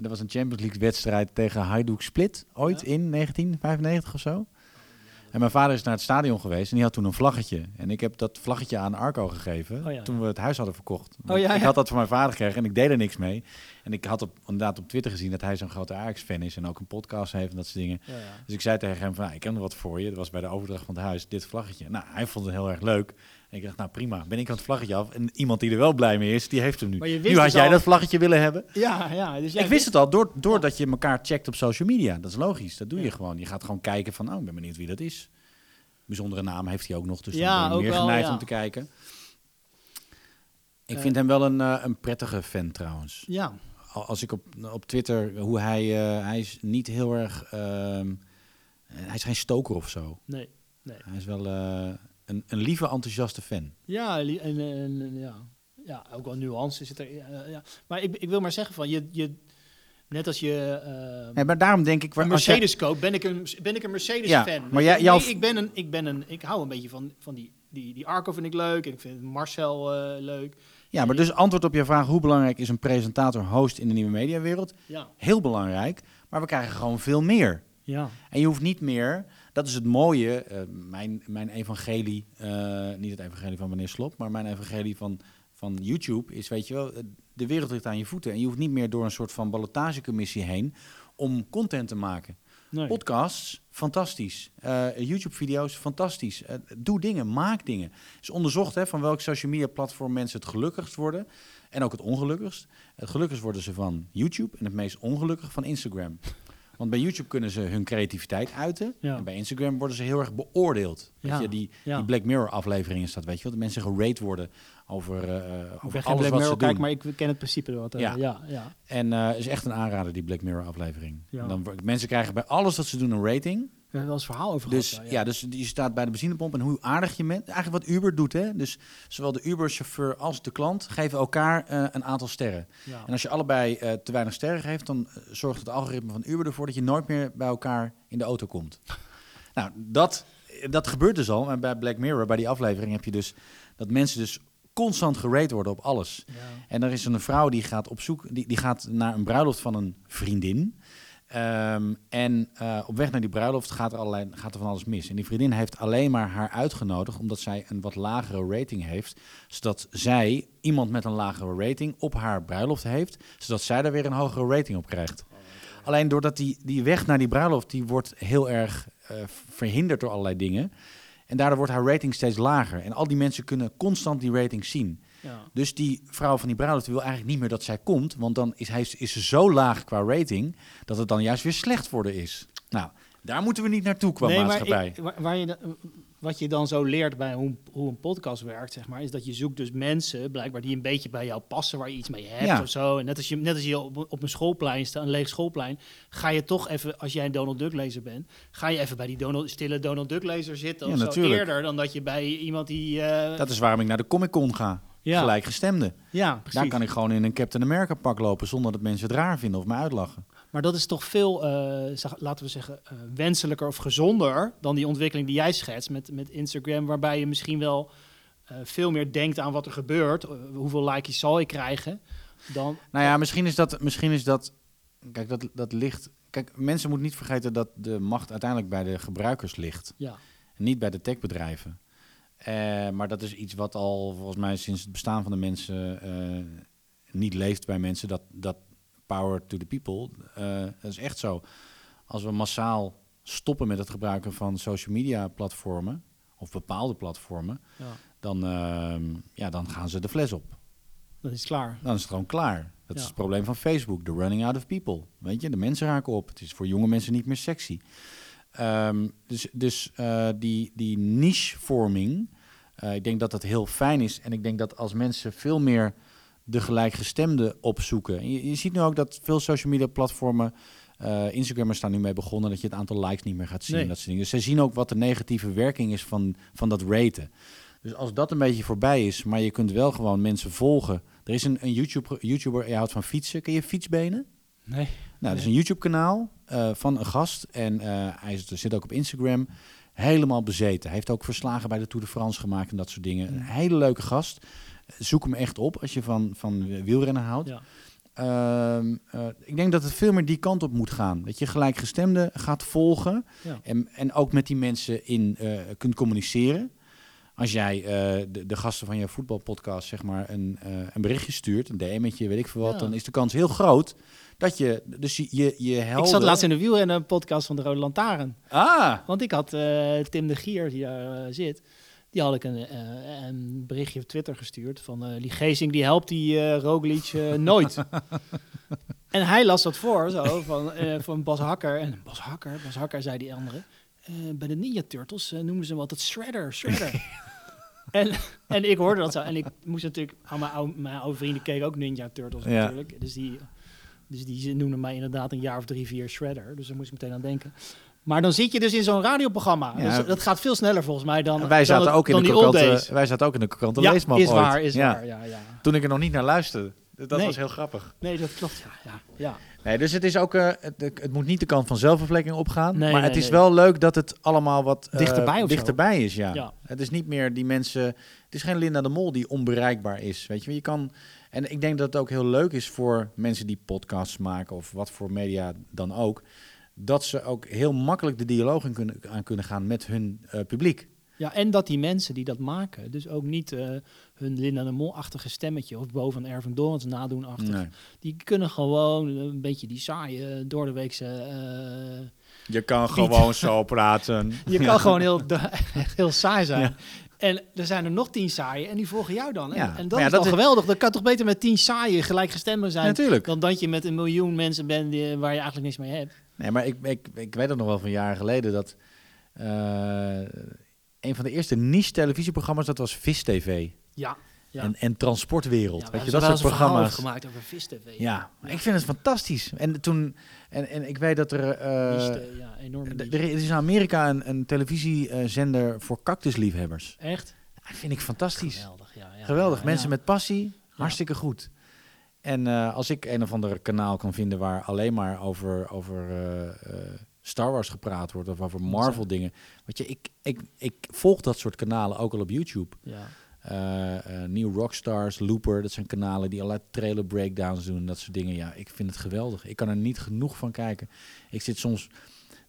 Speaker 2: En dat was een Champions League wedstrijd tegen Hajduk Split, ooit
Speaker 1: Ja.
Speaker 2: in 1995 of zo. En mijn vader is naar het stadion geweest en die had toen een vlaggetje. En ik heb dat vlaggetje aan Arco gegeven
Speaker 1: Oh ja.
Speaker 2: toen we het huis hadden verkocht.
Speaker 1: Oh ja,
Speaker 2: Ik had dat van mijn vader gekregen en ik deed er niks mee. En ik had op, inderdaad op Twitter gezien dat hij zo'n grote Ajax-fan is en ook een podcast heeft en dat soort dingen. Dus ik zei tegen hem van, nou, ik heb nog wat voor je. Dat was bij de overdracht van het huis, dit vlaggetje. Nou, hij vond het heel erg leuk. En ik dacht, nou prima, ben ik aan het vlaggetje af. En iemand die er wel blij mee is, die heeft hem nu.
Speaker 1: Maar je
Speaker 2: Nu had
Speaker 1: dus
Speaker 2: jij
Speaker 1: al-
Speaker 2: dat vlaggetje willen hebben.
Speaker 1: Ja, ja. Dus jij
Speaker 2: ik wist het al, door, doordat je elkaar checkt op social media. Dat is logisch, dat doe je gewoon. Je gaat gewoon kijken van, oh, ik ben benieuwd wie dat is. Bijzondere naam heeft hij ook nog, dus
Speaker 1: Ja,
Speaker 2: dan ben je meer
Speaker 1: wel,
Speaker 2: geneigd
Speaker 1: ja.
Speaker 2: om te kijken. Ik
Speaker 1: Eh.
Speaker 2: vind hem wel een, eh, een prettige fan trouwens.
Speaker 1: Ja,
Speaker 2: Al- Als ik op, op Twitter, hoe hij, eh, hij is niet heel erg, ehm, hij is geen stoker of zo.
Speaker 1: nee.
Speaker 2: Hij is wel een, een lieve, enthousiaste fan.
Speaker 1: Ja, en, en, en- ja. ja, ook wel nuance zit er. Ja, ja. Maar ik, ik wil maar zeggen van, je, je, net als je eh,
Speaker 2: Nee, maar daarom denk ik...
Speaker 1: een Mercedes koopt, ben ik een, ben ik een
Speaker 2: Ja,
Speaker 1: Mercedes-fan.
Speaker 2: maar jij- jouw-
Speaker 1: Nee, ik, ben een, ik, ben een, ik hou een beetje van, van die die, die Arco vind ik leuk. En ik vind Marcel eh, leuk.
Speaker 2: Ja, maar dus antwoord op je vraag, hoe belangrijk is een presentator, host in de nieuwe mediawereld?
Speaker 1: Ja.
Speaker 2: Heel belangrijk, maar we krijgen gewoon veel meer.
Speaker 1: Ja.
Speaker 2: En je hoeft niet meer, dat is het mooie, eh, mijn, mijn evangelie, eh, niet het evangelie van meneer Slop, maar mijn evangelie van, van YouTube is, weet je wel, eh, de wereld ligt aan je voeten. En je hoeft niet meer door een soort van ballotagecommissie heen om content te maken.
Speaker 1: Nee.
Speaker 2: Podcasts, fantastisch. YouTube-video's, fantastisch. Doe dingen, maak dingen. Het is onderzocht hè, van welk social media platform mensen het gelukkigst worden. En ook het ongelukkigst. Het gelukkigst worden ze van YouTube en het meest ongelukkig van Instagram. Want bij YouTube kunnen ze hun creativiteit uiten.
Speaker 1: Ja.
Speaker 2: En bij Instagram worden ze heel erg beoordeeld. Weet
Speaker 1: Ja,
Speaker 2: je, die,
Speaker 1: ja.
Speaker 2: die Black Mirror aflevering is dat, weet je wel. Dat mensen gerate worden over,
Speaker 1: Ik
Speaker 2: over alles
Speaker 1: Black
Speaker 2: wat
Speaker 1: Mirror
Speaker 2: ze
Speaker 1: kijk,
Speaker 2: doen.
Speaker 1: maar ik ken het principe wat. eh,
Speaker 2: Ja.
Speaker 1: ja. Ja,
Speaker 2: En is echt een aanrader, die Black Mirror aflevering. Dan, mensen krijgen bij alles wat ze doen een rating.
Speaker 1: We hebben wel eens verhaal over
Speaker 2: Dus
Speaker 1: gehad.
Speaker 2: ja, dus je staat bij de benzinepomp en hoe aardig je bent. Eigenlijk wat Uber doet, hè. Dus zowel de Uber-chauffeur als de klant geven elkaar eh, een aantal sterren.
Speaker 1: Ja.
Speaker 2: En als je allebei eh, te weinig sterren geeft, dan eh, zorgt het algoritme van Uber ervoor dat je nooit meer bij elkaar in de auto komt. nou, dat, dat gebeurt dus al. En bij Black Mirror, bij die aflevering, heb je dus dat mensen dus constant gerate worden op alles.
Speaker 1: Ja.
Speaker 2: En er is een vrouw die gaat op zoek, die, die gaat naar een bruiloft van een vriendin. Ehm, en eh, op weg naar die bruiloft gaat er, allerlei, gaat er van alles mis. En die vriendin heeft alleen maar haar uitgenodigd omdat zij een wat lagere rating heeft. Zodat zij iemand met een lagere rating op haar bruiloft heeft. Zodat zij daar weer een hogere rating op krijgt. Alleen doordat die, die weg naar die bruiloft, die wordt heel erg eh, verhinderd door allerlei dingen. En daardoor wordt haar rating steeds lager. En al die mensen kunnen constant die rating zien.
Speaker 1: Ja.
Speaker 2: Dus die vrouw van die bruiloft wil eigenlijk niet meer dat zij komt. Want dan is, hij, is ze zo laag qua rating dat het dan juist weer slecht haar is. Nou, daar moeten we niet naartoe qua maatschappij.
Speaker 1: ik- waar, waar je, wat je dan zo leert bij hoe, hoe een podcast werkt, zeg maar, is dat je zoekt dus mensen, blijkbaar, die een beetje bij jou passen, waar je iets mee hebt
Speaker 2: Ja.
Speaker 1: of zo. En net als je, net als je op, op een schoolplein staat, een leeg schoolplein, ga je toch even, als jij een Donald Duck lezer bent, ga je even bij die Donald, stille Donald Duck lezer zitten
Speaker 2: Ja,
Speaker 1: of zo,
Speaker 2: natuurlijk.
Speaker 1: eerder dan dat je bij iemand die... eh,
Speaker 2: Dat is waarom ik naar de Comic Con ga.
Speaker 1: Ja,
Speaker 2: Gelijkgestemde.
Speaker 1: ja, precies.
Speaker 2: Daar kan ik gewoon in een Captain America pak lopen zonder dat mensen het raar vinden of me uitlachen.
Speaker 1: Maar dat is toch veel, eh, laten we zeggen, eh, wenselijker of gezonder dan die ontwikkeling die jij schetst met, met Instagram, waarbij je misschien wel eh, veel meer denkt aan wat er gebeurt. hoeveel likes zal ik krijgen? Dan,
Speaker 2: Nou ja, misschien is dat, misschien is dat kijk, dat, dat ligt. Kijk, mensen moeten niet vergeten dat de macht uiteindelijk bij de gebruikers ligt.
Speaker 1: ja,
Speaker 2: En niet bij de techbedrijven. Eh, maar dat is iets wat al volgens mij sinds het bestaan van de mensen eh, niet leeft bij mensen. Dat, dat power to the people. eh, dat is echt zo. Als we massaal stoppen met het gebruiken van social media platformen of bepaalde platformen,
Speaker 1: ja,
Speaker 2: dan, ehm, ja, dan gaan ze de fles op.
Speaker 1: dat is klaar.
Speaker 2: Dan is het gewoon klaar. Dat is het probleem van Facebook. The running out of people. Weet je, de mensen raken op. Het is voor jonge mensen niet meer sexy. Ehm, dus dus eh, die, die nichevorming, eh ik denk dat dat heel fijn is. En ik denk dat als mensen veel meer de gelijkgestemde opzoeken. En je, je ziet nu ook dat veel social media platformen, eh Instagrammers staan nu mee begonnen, dat je het aantal likes niet meer gaat zien.
Speaker 1: Nee.
Speaker 2: Dat soort dingen. Dus zij zien ook wat de negatieve werking is van, van dat raten. Dus als dat een beetje voorbij is, maar je kunt wel gewoon mensen volgen. Er is een, een YouTube, YouTuber, hij houdt van fietsen. Ken je fietsbenen?
Speaker 1: Nee.
Speaker 2: Nou, dat is een YouTube-kanaal eh, van een gast. En eh, hij zit, zit ook op Instagram. Helemaal bezeten. Hij heeft ook verslagen bij de Tour de France gemaakt en dat soort dingen. Een hele leuke gast. Zoek hem echt op als je van, van wielrennen houdt. Ehm, eh, ik denk dat het veel meer die kant op moet gaan. Dat je gelijkgestemde gaat volgen.
Speaker 1: Ja.
Speaker 2: En, en ook met die mensen in kunt communiceren. Als jij eh, de, de gasten van je voetbalpodcast zeg maar een, eh, een berichtje stuurt, een DM'tje, weet ik veel wat,
Speaker 1: Ja.
Speaker 2: dan is de kans heel groot dat je, dus je, je.
Speaker 1: Ik zat laatst in de wielrennen podcast van de Rode Lantaarn.
Speaker 2: Ah,
Speaker 1: Want ik had eh, Tim de Gier, die daar zit, die had ik een, eh, een berichtje op Twitter gestuurd van eh die Gezing die helpt die Roglic nooit. en hij las dat voor, zo, van, eh, van Bas Hakker. En Bas Hakker, Bas Hakker, zei die andere. eh, bij de Ninja Turtles noemen ze hem altijd Shredder, Shredder. en, en ik hoorde dat zo. En ik moest natuurlijk, aan mijn oude, mijn oude vrienden keken ook Ninja Turtles
Speaker 2: Ja.
Speaker 1: natuurlijk. Dus die, dus die noemden mij inderdaad een jaar of drie, vier Shredder. Dus daar moest ik meteen aan denken. Maar dan zit je dus in zo'n radioprogramma.
Speaker 2: Ja.
Speaker 1: Dus dat gaat veel sneller volgens mij dan,
Speaker 2: wij
Speaker 1: dan
Speaker 2: zaten,
Speaker 1: het-
Speaker 2: ook in
Speaker 1: dan
Speaker 2: de krokante, wij zaten ook in de krokante
Speaker 1: Ja,
Speaker 2: leesmap
Speaker 1: is
Speaker 2: ooit.
Speaker 1: waar, is
Speaker 2: Ja.
Speaker 1: waar. Ja, ja.
Speaker 2: Toen ik er nog niet naar luisterde. Dat
Speaker 1: Nee.
Speaker 2: was heel grappig.
Speaker 1: Nee, dat klopt. Ja, ja, ja.
Speaker 2: Nee, dus het is ook, eh, het, het moet niet de kant van zelfvervlekking opgaan.
Speaker 1: Nee,
Speaker 2: maar
Speaker 1: nee,
Speaker 2: het is
Speaker 1: nee.
Speaker 2: wel leuk dat het allemaal wat eh,
Speaker 1: Dichterbij
Speaker 2: dichterbij is. Ja.
Speaker 1: Ja.
Speaker 2: Het is niet meer die mensen. Het is geen Linda de Mol die onbereikbaar is. Weet je, wel. je kan. En ik denk dat het ook heel leuk is voor mensen die podcasts maken of wat voor media dan ook. Dat ze ook heel makkelijk de dialoog in kunnen, aan kunnen gaan met hun eh, publiek.
Speaker 1: Ja, en dat die mensen die dat maken, dus ook niet eh, hun Linda de Mol-achtige stemmetje of boven Ervin Dorens nadoen-achtig.
Speaker 2: Nee.
Speaker 1: Die kunnen gewoon een beetje die saaie door de weekse... eh,
Speaker 2: Je kan gewoon zo praten.
Speaker 1: je kan gewoon heel, heel saai zijn.
Speaker 2: Ja.
Speaker 1: En er zijn er nog tien saaie en die volgen jou dan.
Speaker 2: Ja,
Speaker 1: en dat
Speaker 2: ja,
Speaker 1: is
Speaker 2: dat
Speaker 1: al
Speaker 2: is-
Speaker 1: geweldig. Dan kan toch beter met tien saaie gelijkgestemden zijn...
Speaker 2: Natuurlijk.
Speaker 1: dan dat je met een miljoen mensen bent die, waar je eigenlijk niks mee hebt.
Speaker 2: Nee, maar ik, ik, ik weet het nog wel van jaren geleden dat eh, een van de eerste niche televisieprogramma's dat was Vis TV
Speaker 1: Ja, ja.
Speaker 2: en, en Transportwereld.
Speaker 1: Ja,
Speaker 2: weet je dat soort programma's?
Speaker 1: gemaakt over Vis TV.
Speaker 2: Ja, ik vind het fantastisch. En toen en, en ik weet dat er eh,
Speaker 1: Niche, ja, enorm.
Speaker 2: er is in Amerika een, een televisiezender voor cactusliefhebbers.
Speaker 1: Echt?
Speaker 2: Dat vind ik fantastisch.
Speaker 1: Geweldig, ja. ja
Speaker 2: Geweldig. Mensen met passie, hartstikke goed. En eh, als ik een of ander kanaal kan vinden waar alleen maar over, over eh, Star Wars gepraat wordt of over Marvel dingen. Weet je, ik, ik, ik volg dat soort kanalen ook al op YouTube.
Speaker 1: Ja.
Speaker 2: Eh, eh, New Rockstars, Looper, dat zijn kanalen die allerlei trailer breakdowns doen, dat soort dingen. Ja, ik vind het geweldig. Ik kan er niet genoeg van kijken. Ik zit soms,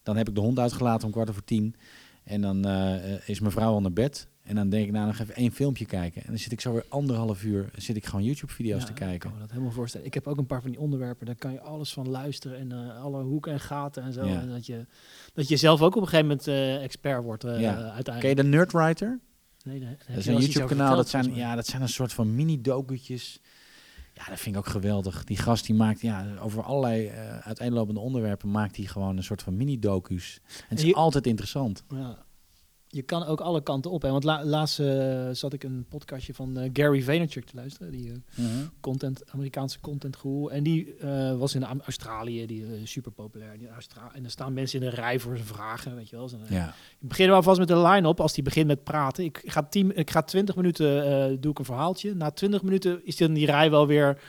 Speaker 2: dan heb ik de hond uitgelaten om kwart over tien. En dan eh, is mijn vrouw al naar bed. En dan denk ik, nou, nog even één filmpje kijken. En dan zit ik zo weer anderhalf uur, zit ik gewoon YouTube-video's
Speaker 1: Ja,
Speaker 2: te
Speaker 1: Ik
Speaker 2: kijken.
Speaker 1: kan me dat helemaal voorstellen. Ik heb ook een paar van die onderwerpen, daar kan je alles van luisteren en eh, alle hoeken en gaten en zo.
Speaker 2: Ja.
Speaker 1: En dat, je, dat je zelf ook op een gegeven moment eh, expert wordt eh,
Speaker 2: Ja.
Speaker 1: uiteindelijk.
Speaker 2: Ken je de Nerdwriter?
Speaker 1: Nee, nee,
Speaker 2: Dat is een YouTube-kanaal. Dat zijn, ja, dat zijn een soort van mini-dokutjes. Ja, dat vind ik ook geweldig. Die gast die maakt ja, over allerlei uiteenlopende onderwerpen maakt hij gewoon een soort van mini-docu's. En het is
Speaker 1: En je-
Speaker 2: altijd interessant.
Speaker 1: Ja. Je kan ook alle kanten op. Hè? Want la- laatst eh, zat ik een podcastje van eh, Gary Vaynerchuk te luisteren. Die eh, content, Amerikaanse content guru. En die was in Australië, die super populair. Die Austra- en er staan mensen in de rij voor zijn vragen, weet je wel. Zo,
Speaker 2: Ja.
Speaker 1: Ik begin er alvast met een line-up als die begint met praten. Ik ga, tien, ik ga 20 minuten doe ik een verhaaltje. Na 20 minuten is dan die rij wel weer.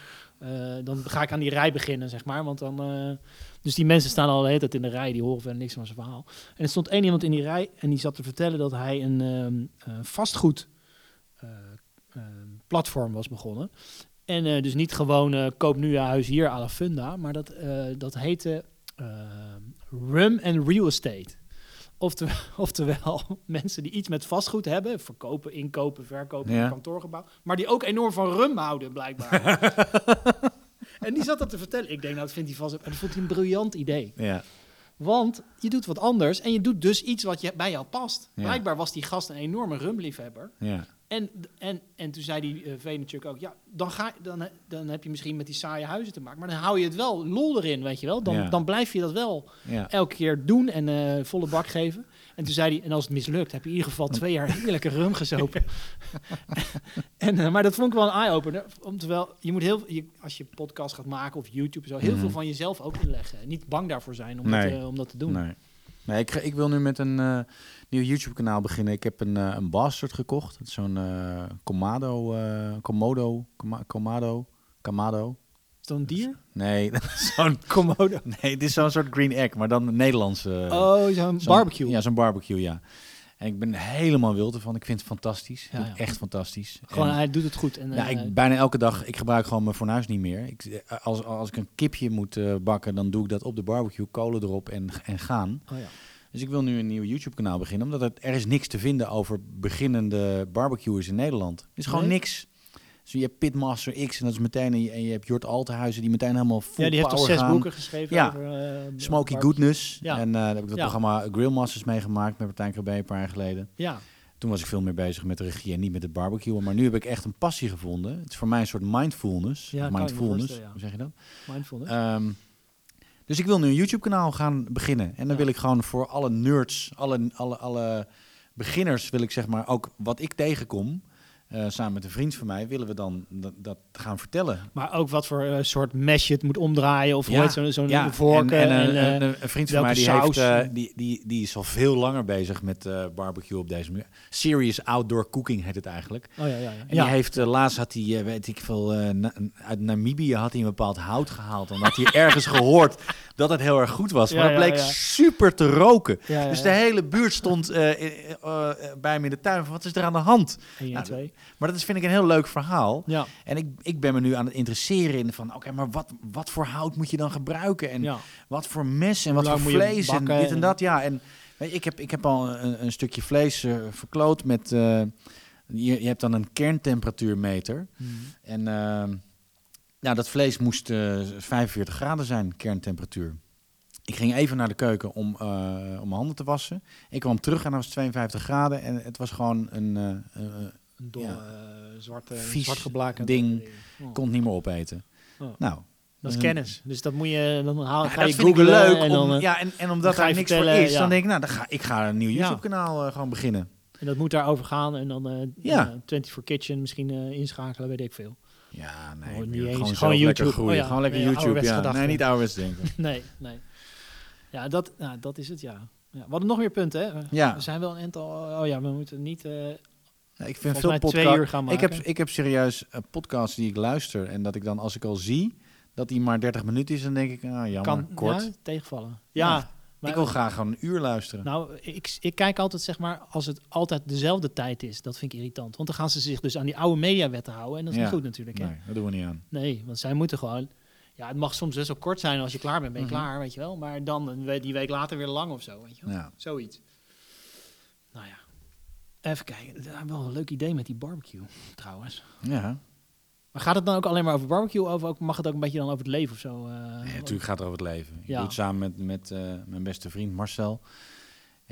Speaker 1: dan ga ik aan die rij beginnen, zeg maar. Want dan. Dus die mensen staan al de hele tijd in de rij, die horen verder niks van zijn verhaal. En er stond één iemand in die rij en die zat te vertellen dat hij een ehm, eh, vastgoed eh, eh, platform was begonnen. En eh, dus niet gewoon koop nu een huis hier à la Funda, maar dat, dat heette eh, Rum and Real Estate. Oftewel, oftewel, mensen die iets met vastgoed hebben, verkopen, inkopen, verkopen,
Speaker 2: Ja.
Speaker 1: kantoorgebouw, maar die ook enorm van rum houden, blijkbaar. en die zat dat te vertellen. Ik denk, nou, dat vindt hij vast, en dat vond hij een briljant idee.
Speaker 2: Ja.
Speaker 1: Want je doet wat anders en je doet dus iets wat je, bij jou past.
Speaker 2: Ja.
Speaker 1: Blijkbaar was die gast een enorme rumliefhebber.
Speaker 2: Ja.
Speaker 1: En, en, en toen zei die uh, Vaynerchuk ook, ja, dan, ga, dan, dan heb je misschien met die saaie huizen te maken. Maar dan hou je het wel lol erin, weet je wel. Dan,
Speaker 2: Ja.
Speaker 1: dan blijf je dat wel
Speaker 2: Ja.
Speaker 1: elke keer doen en eh, volle bak geven. En toen zei hij, en als het mislukt, heb je in ieder geval twee jaar heerlijke rum gezopen. en, eh, maar dat vond ik wel een eye-opener. om Terwijl je moet heel, je, als je podcast gaat maken of YouTube zo, heel
Speaker 2: Mhm.
Speaker 1: veel van jezelf ook inleggen. Niet bang daarvoor zijn om,
Speaker 2: Nee.
Speaker 1: dat, eh, om dat te doen.
Speaker 2: Nee. Nee, ik, ik wil nu met een eh, nieuw YouTube-kanaal beginnen. Ik heb een, eh, een Bastard gekocht. Het is zo'n eh Comado, eh Komodo, Komado, Kamado.
Speaker 1: Is dat een dier?
Speaker 2: Nee, dat zo'n,
Speaker 1: Komodo.
Speaker 2: nee, het is zo'n soort Green Egg, maar dan een Nederlandse.
Speaker 1: Oh, zo'n
Speaker 2: zo'n-
Speaker 1: barbecue.
Speaker 2: Ja, zo'n barbecue, ja. En ik ben helemaal wild ervan. Ik vind het fantastisch.
Speaker 1: Ja, ja.
Speaker 2: Echt fantastisch.
Speaker 1: Gewoon,
Speaker 2: En-
Speaker 1: hij doet het goed. En,
Speaker 2: ja,
Speaker 1: eh,
Speaker 2: ik, bijna elke dag, ik gebruik gewoon mijn fornuis niet meer. Ik, eh, als, als ik een kipje moet eh, bakken, dan doe ik dat op de barbecue, kolen erop en, en gaan.
Speaker 1: oh ja.
Speaker 2: Dus ik wil nu een nieuw YouTube-kanaal beginnen, omdat het, er is niks te vinden over beginnende barbecuers in Nederland. Er is gewoon
Speaker 1: Nee?
Speaker 2: niks. Dus je hebt Pitmaster X en dat is meteen, en je, hebt Jort Altenhuizen die meteen helemaal full
Speaker 1: ja, die heeft
Speaker 2: power
Speaker 1: zes
Speaker 2: gaan.
Speaker 1: boeken geschreven
Speaker 2: Ja.
Speaker 1: over... eh,
Speaker 2: Smoky Goodness.
Speaker 1: Ja.
Speaker 2: En eh, daar heb ik dat
Speaker 1: Ja.
Speaker 2: programma Grillmasters meegemaakt met Martijn Krabbe een paar jaar geleden.
Speaker 1: Ja,
Speaker 2: Toen was ik veel meer bezig met de regie en niet met het barbecuen. Maar nu heb ik echt een passie gevonden. Het is voor mij een soort mindfulness.
Speaker 1: Ja,
Speaker 2: mindfulness, hoe zeg je dat?
Speaker 1: mindfulness.
Speaker 2: Ehm, dus ik wil nu een YouTube-kanaal gaan beginnen. En dan wil ik gewoon voor alle nerds, alle, alle, alle beginners, wil ik zeg maar ook wat ik tegenkom. Eh, samen met een vriend van mij, willen we dan dat, dat gaan vertellen.
Speaker 1: Maar ook wat voor eh, soort mesje je het moet omdraaien of
Speaker 2: Ja,
Speaker 1: zo'n
Speaker 2: Ja,
Speaker 1: vorken.
Speaker 2: en, en,
Speaker 1: en,
Speaker 2: een-
Speaker 1: eh,
Speaker 2: een, vriend van mij die,
Speaker 1: saus?
Speaker 2: heeft, die, die, die is al veel langer bezig met barbecue op deze manier. Serious Outdoor Cooking heet het eigenlijk.
Speaker 1: oh ja, ja, ja.
Speaker 2: En die heeft laatst had hij, weet ik veel, na- uit Namibië had hij een bepaald hout gehaald. Omdat hij ergens gehoord dat het heel erg goed was. Maar het
Speaker 1: ja,
Speaker 2: bleek super te roken. Dus de hele buurt stond bij hem in de tuin van wat is er aan de hand?
Speaker 1: Eén,
Speaker 2: Nou,
Speaker 1: twee.
Speaker 2: Maar dat is, vind ik een heel leuk verhaal.
Speaker 1: Ja,
Speaker 2: En ik, ik ben me nu aan het interesseren in van, oké, maar wat, wat voor hout moet je dan gebruiken? En
Speaker 1: ja.
Speaker 2: wat voor mes en wat voor vlees en dit en dat. Ja, en weet je, ik, heb, ik heb al een, een stukje vlees eh, verkloot met... eh, je, je hebt dan een kerntemperatuurmeter.
Speaker 1: Mhm.
Speaker 2: En eh, nou, dat vlees moest eh 45 graden zijn, kerntemperatuur. Ik ging even naar de keuken om, om mijn handen te wassen. Ik kwam terug en dat was 52 graden. En het was gewoon een...
Speaker 1: Een dol,
Speaker 2: Ja.
Speaker 1: eh, zwarte,
Speaker 2: Vies
Speaker 1: zwart
Speaker 2: ding.
Speaker 1: eh, oh.
Speaker 2: kon het niet meer opeten.
Speaker 1: Oh.
Speaker 2: Nou,
Speaker 1: Dat is
Speaker 2: eh,
Speaker 1: kennis. Dus dat moet je dan haal,
Speaker 2: Ja,
Speaker 1: ga je googlen
Speaker 2: leuk.
Speaker 1: en
Speaker 2: om,
Speaker 1: dan, eh,
Speaker 2: ja, en, en omdat daar niks voor is,
Speaker 1: ja.
Speaker 2: dan denk ik, nou, dan ga, ik ga een nieuw. YouTube-kanaal eh, gewoon beginnen.
Speaker 1: en dat moet daarover gaan en dan eh
Speaker 2: Ja.
Speaker 1: eh, 24 Kitchen misschien eh, inschakelen, weet ik veel.
Speaker 2: Ja, nee,
Speaker 1: Oh, niet eens.
Speaker 2: gewoon,
Speaker 1: Gewoon
Speaker 2: lekker
Speaker 1: YouTube.
Speaker 2: groeien.
Speaker 1: Oh ja,
Speaker 2: Gewoon lekker YouTube, ja. Nee, niet ouderwets denken.
Speaker 1: Nee, nee. Ja, dat, nou, dat is het, ja. ja. We hadden nog meer punten, hè?
Speaker 2: Ja.
Speaker 1: We zijn wel een aantal... Oh ja, we moeten niet...
Speaker 2: ik vind veel podcasts...
Speaker 1: gaan
Speaker 2: Ik heb, ik heb serieus eh, podcasts die ik luister en dat ik dan, als ik al zie dat die maar 30 minuten is, dan denk ik, ah, jammer,
Speaker 1: kan
Speaker 2: kort.
Speaker 1: Ja, tegenvallen. Ja,
Speaker 2: Ja,
Speaker 1: maar-
Speaker 2: ik wil graag gewoon een uur luisteren.
Speaker 1: Nou, ik, ik kijk altijd, zeg maar, als het altijd dezelfde tijd is. Dat vind ik irritant. Want dan gaan ze zich dus aan die oude mediawetten houden. En dat is
Speaker 2: Ja.
Speaker 1: niet goed natuurlijk. Hè?
Speaker 2: nee, dat doen we niet aan.
Speaker 1: Nee, want zij moeten gewoon... Ja, het mag soms best wel kort zijn. Als je klaar bent, ben je
Speaker 2: Mhm.
Speaker 1: klaar, weet je wel. Maar dan die week later weer lang of zo, weet je wel.
Speaker 2: Ja.
Speaker 1: Zoiets. Even kijken. Wel een leuk idee met die barbecue, trouwens.
Speaker 2: Ja.
Speaker 1: Maar gaat het dan ook alleen maar over barbecue? Of ook, mag het ook een beetje dan over het leven of zo? eh?
Speaker 2: Nee, natuurlijk gaat het over het leven. Ik
Speaker 1: Ja.
Speaker 2: doe het samen met, met eh, mijn beste vriend Marcel.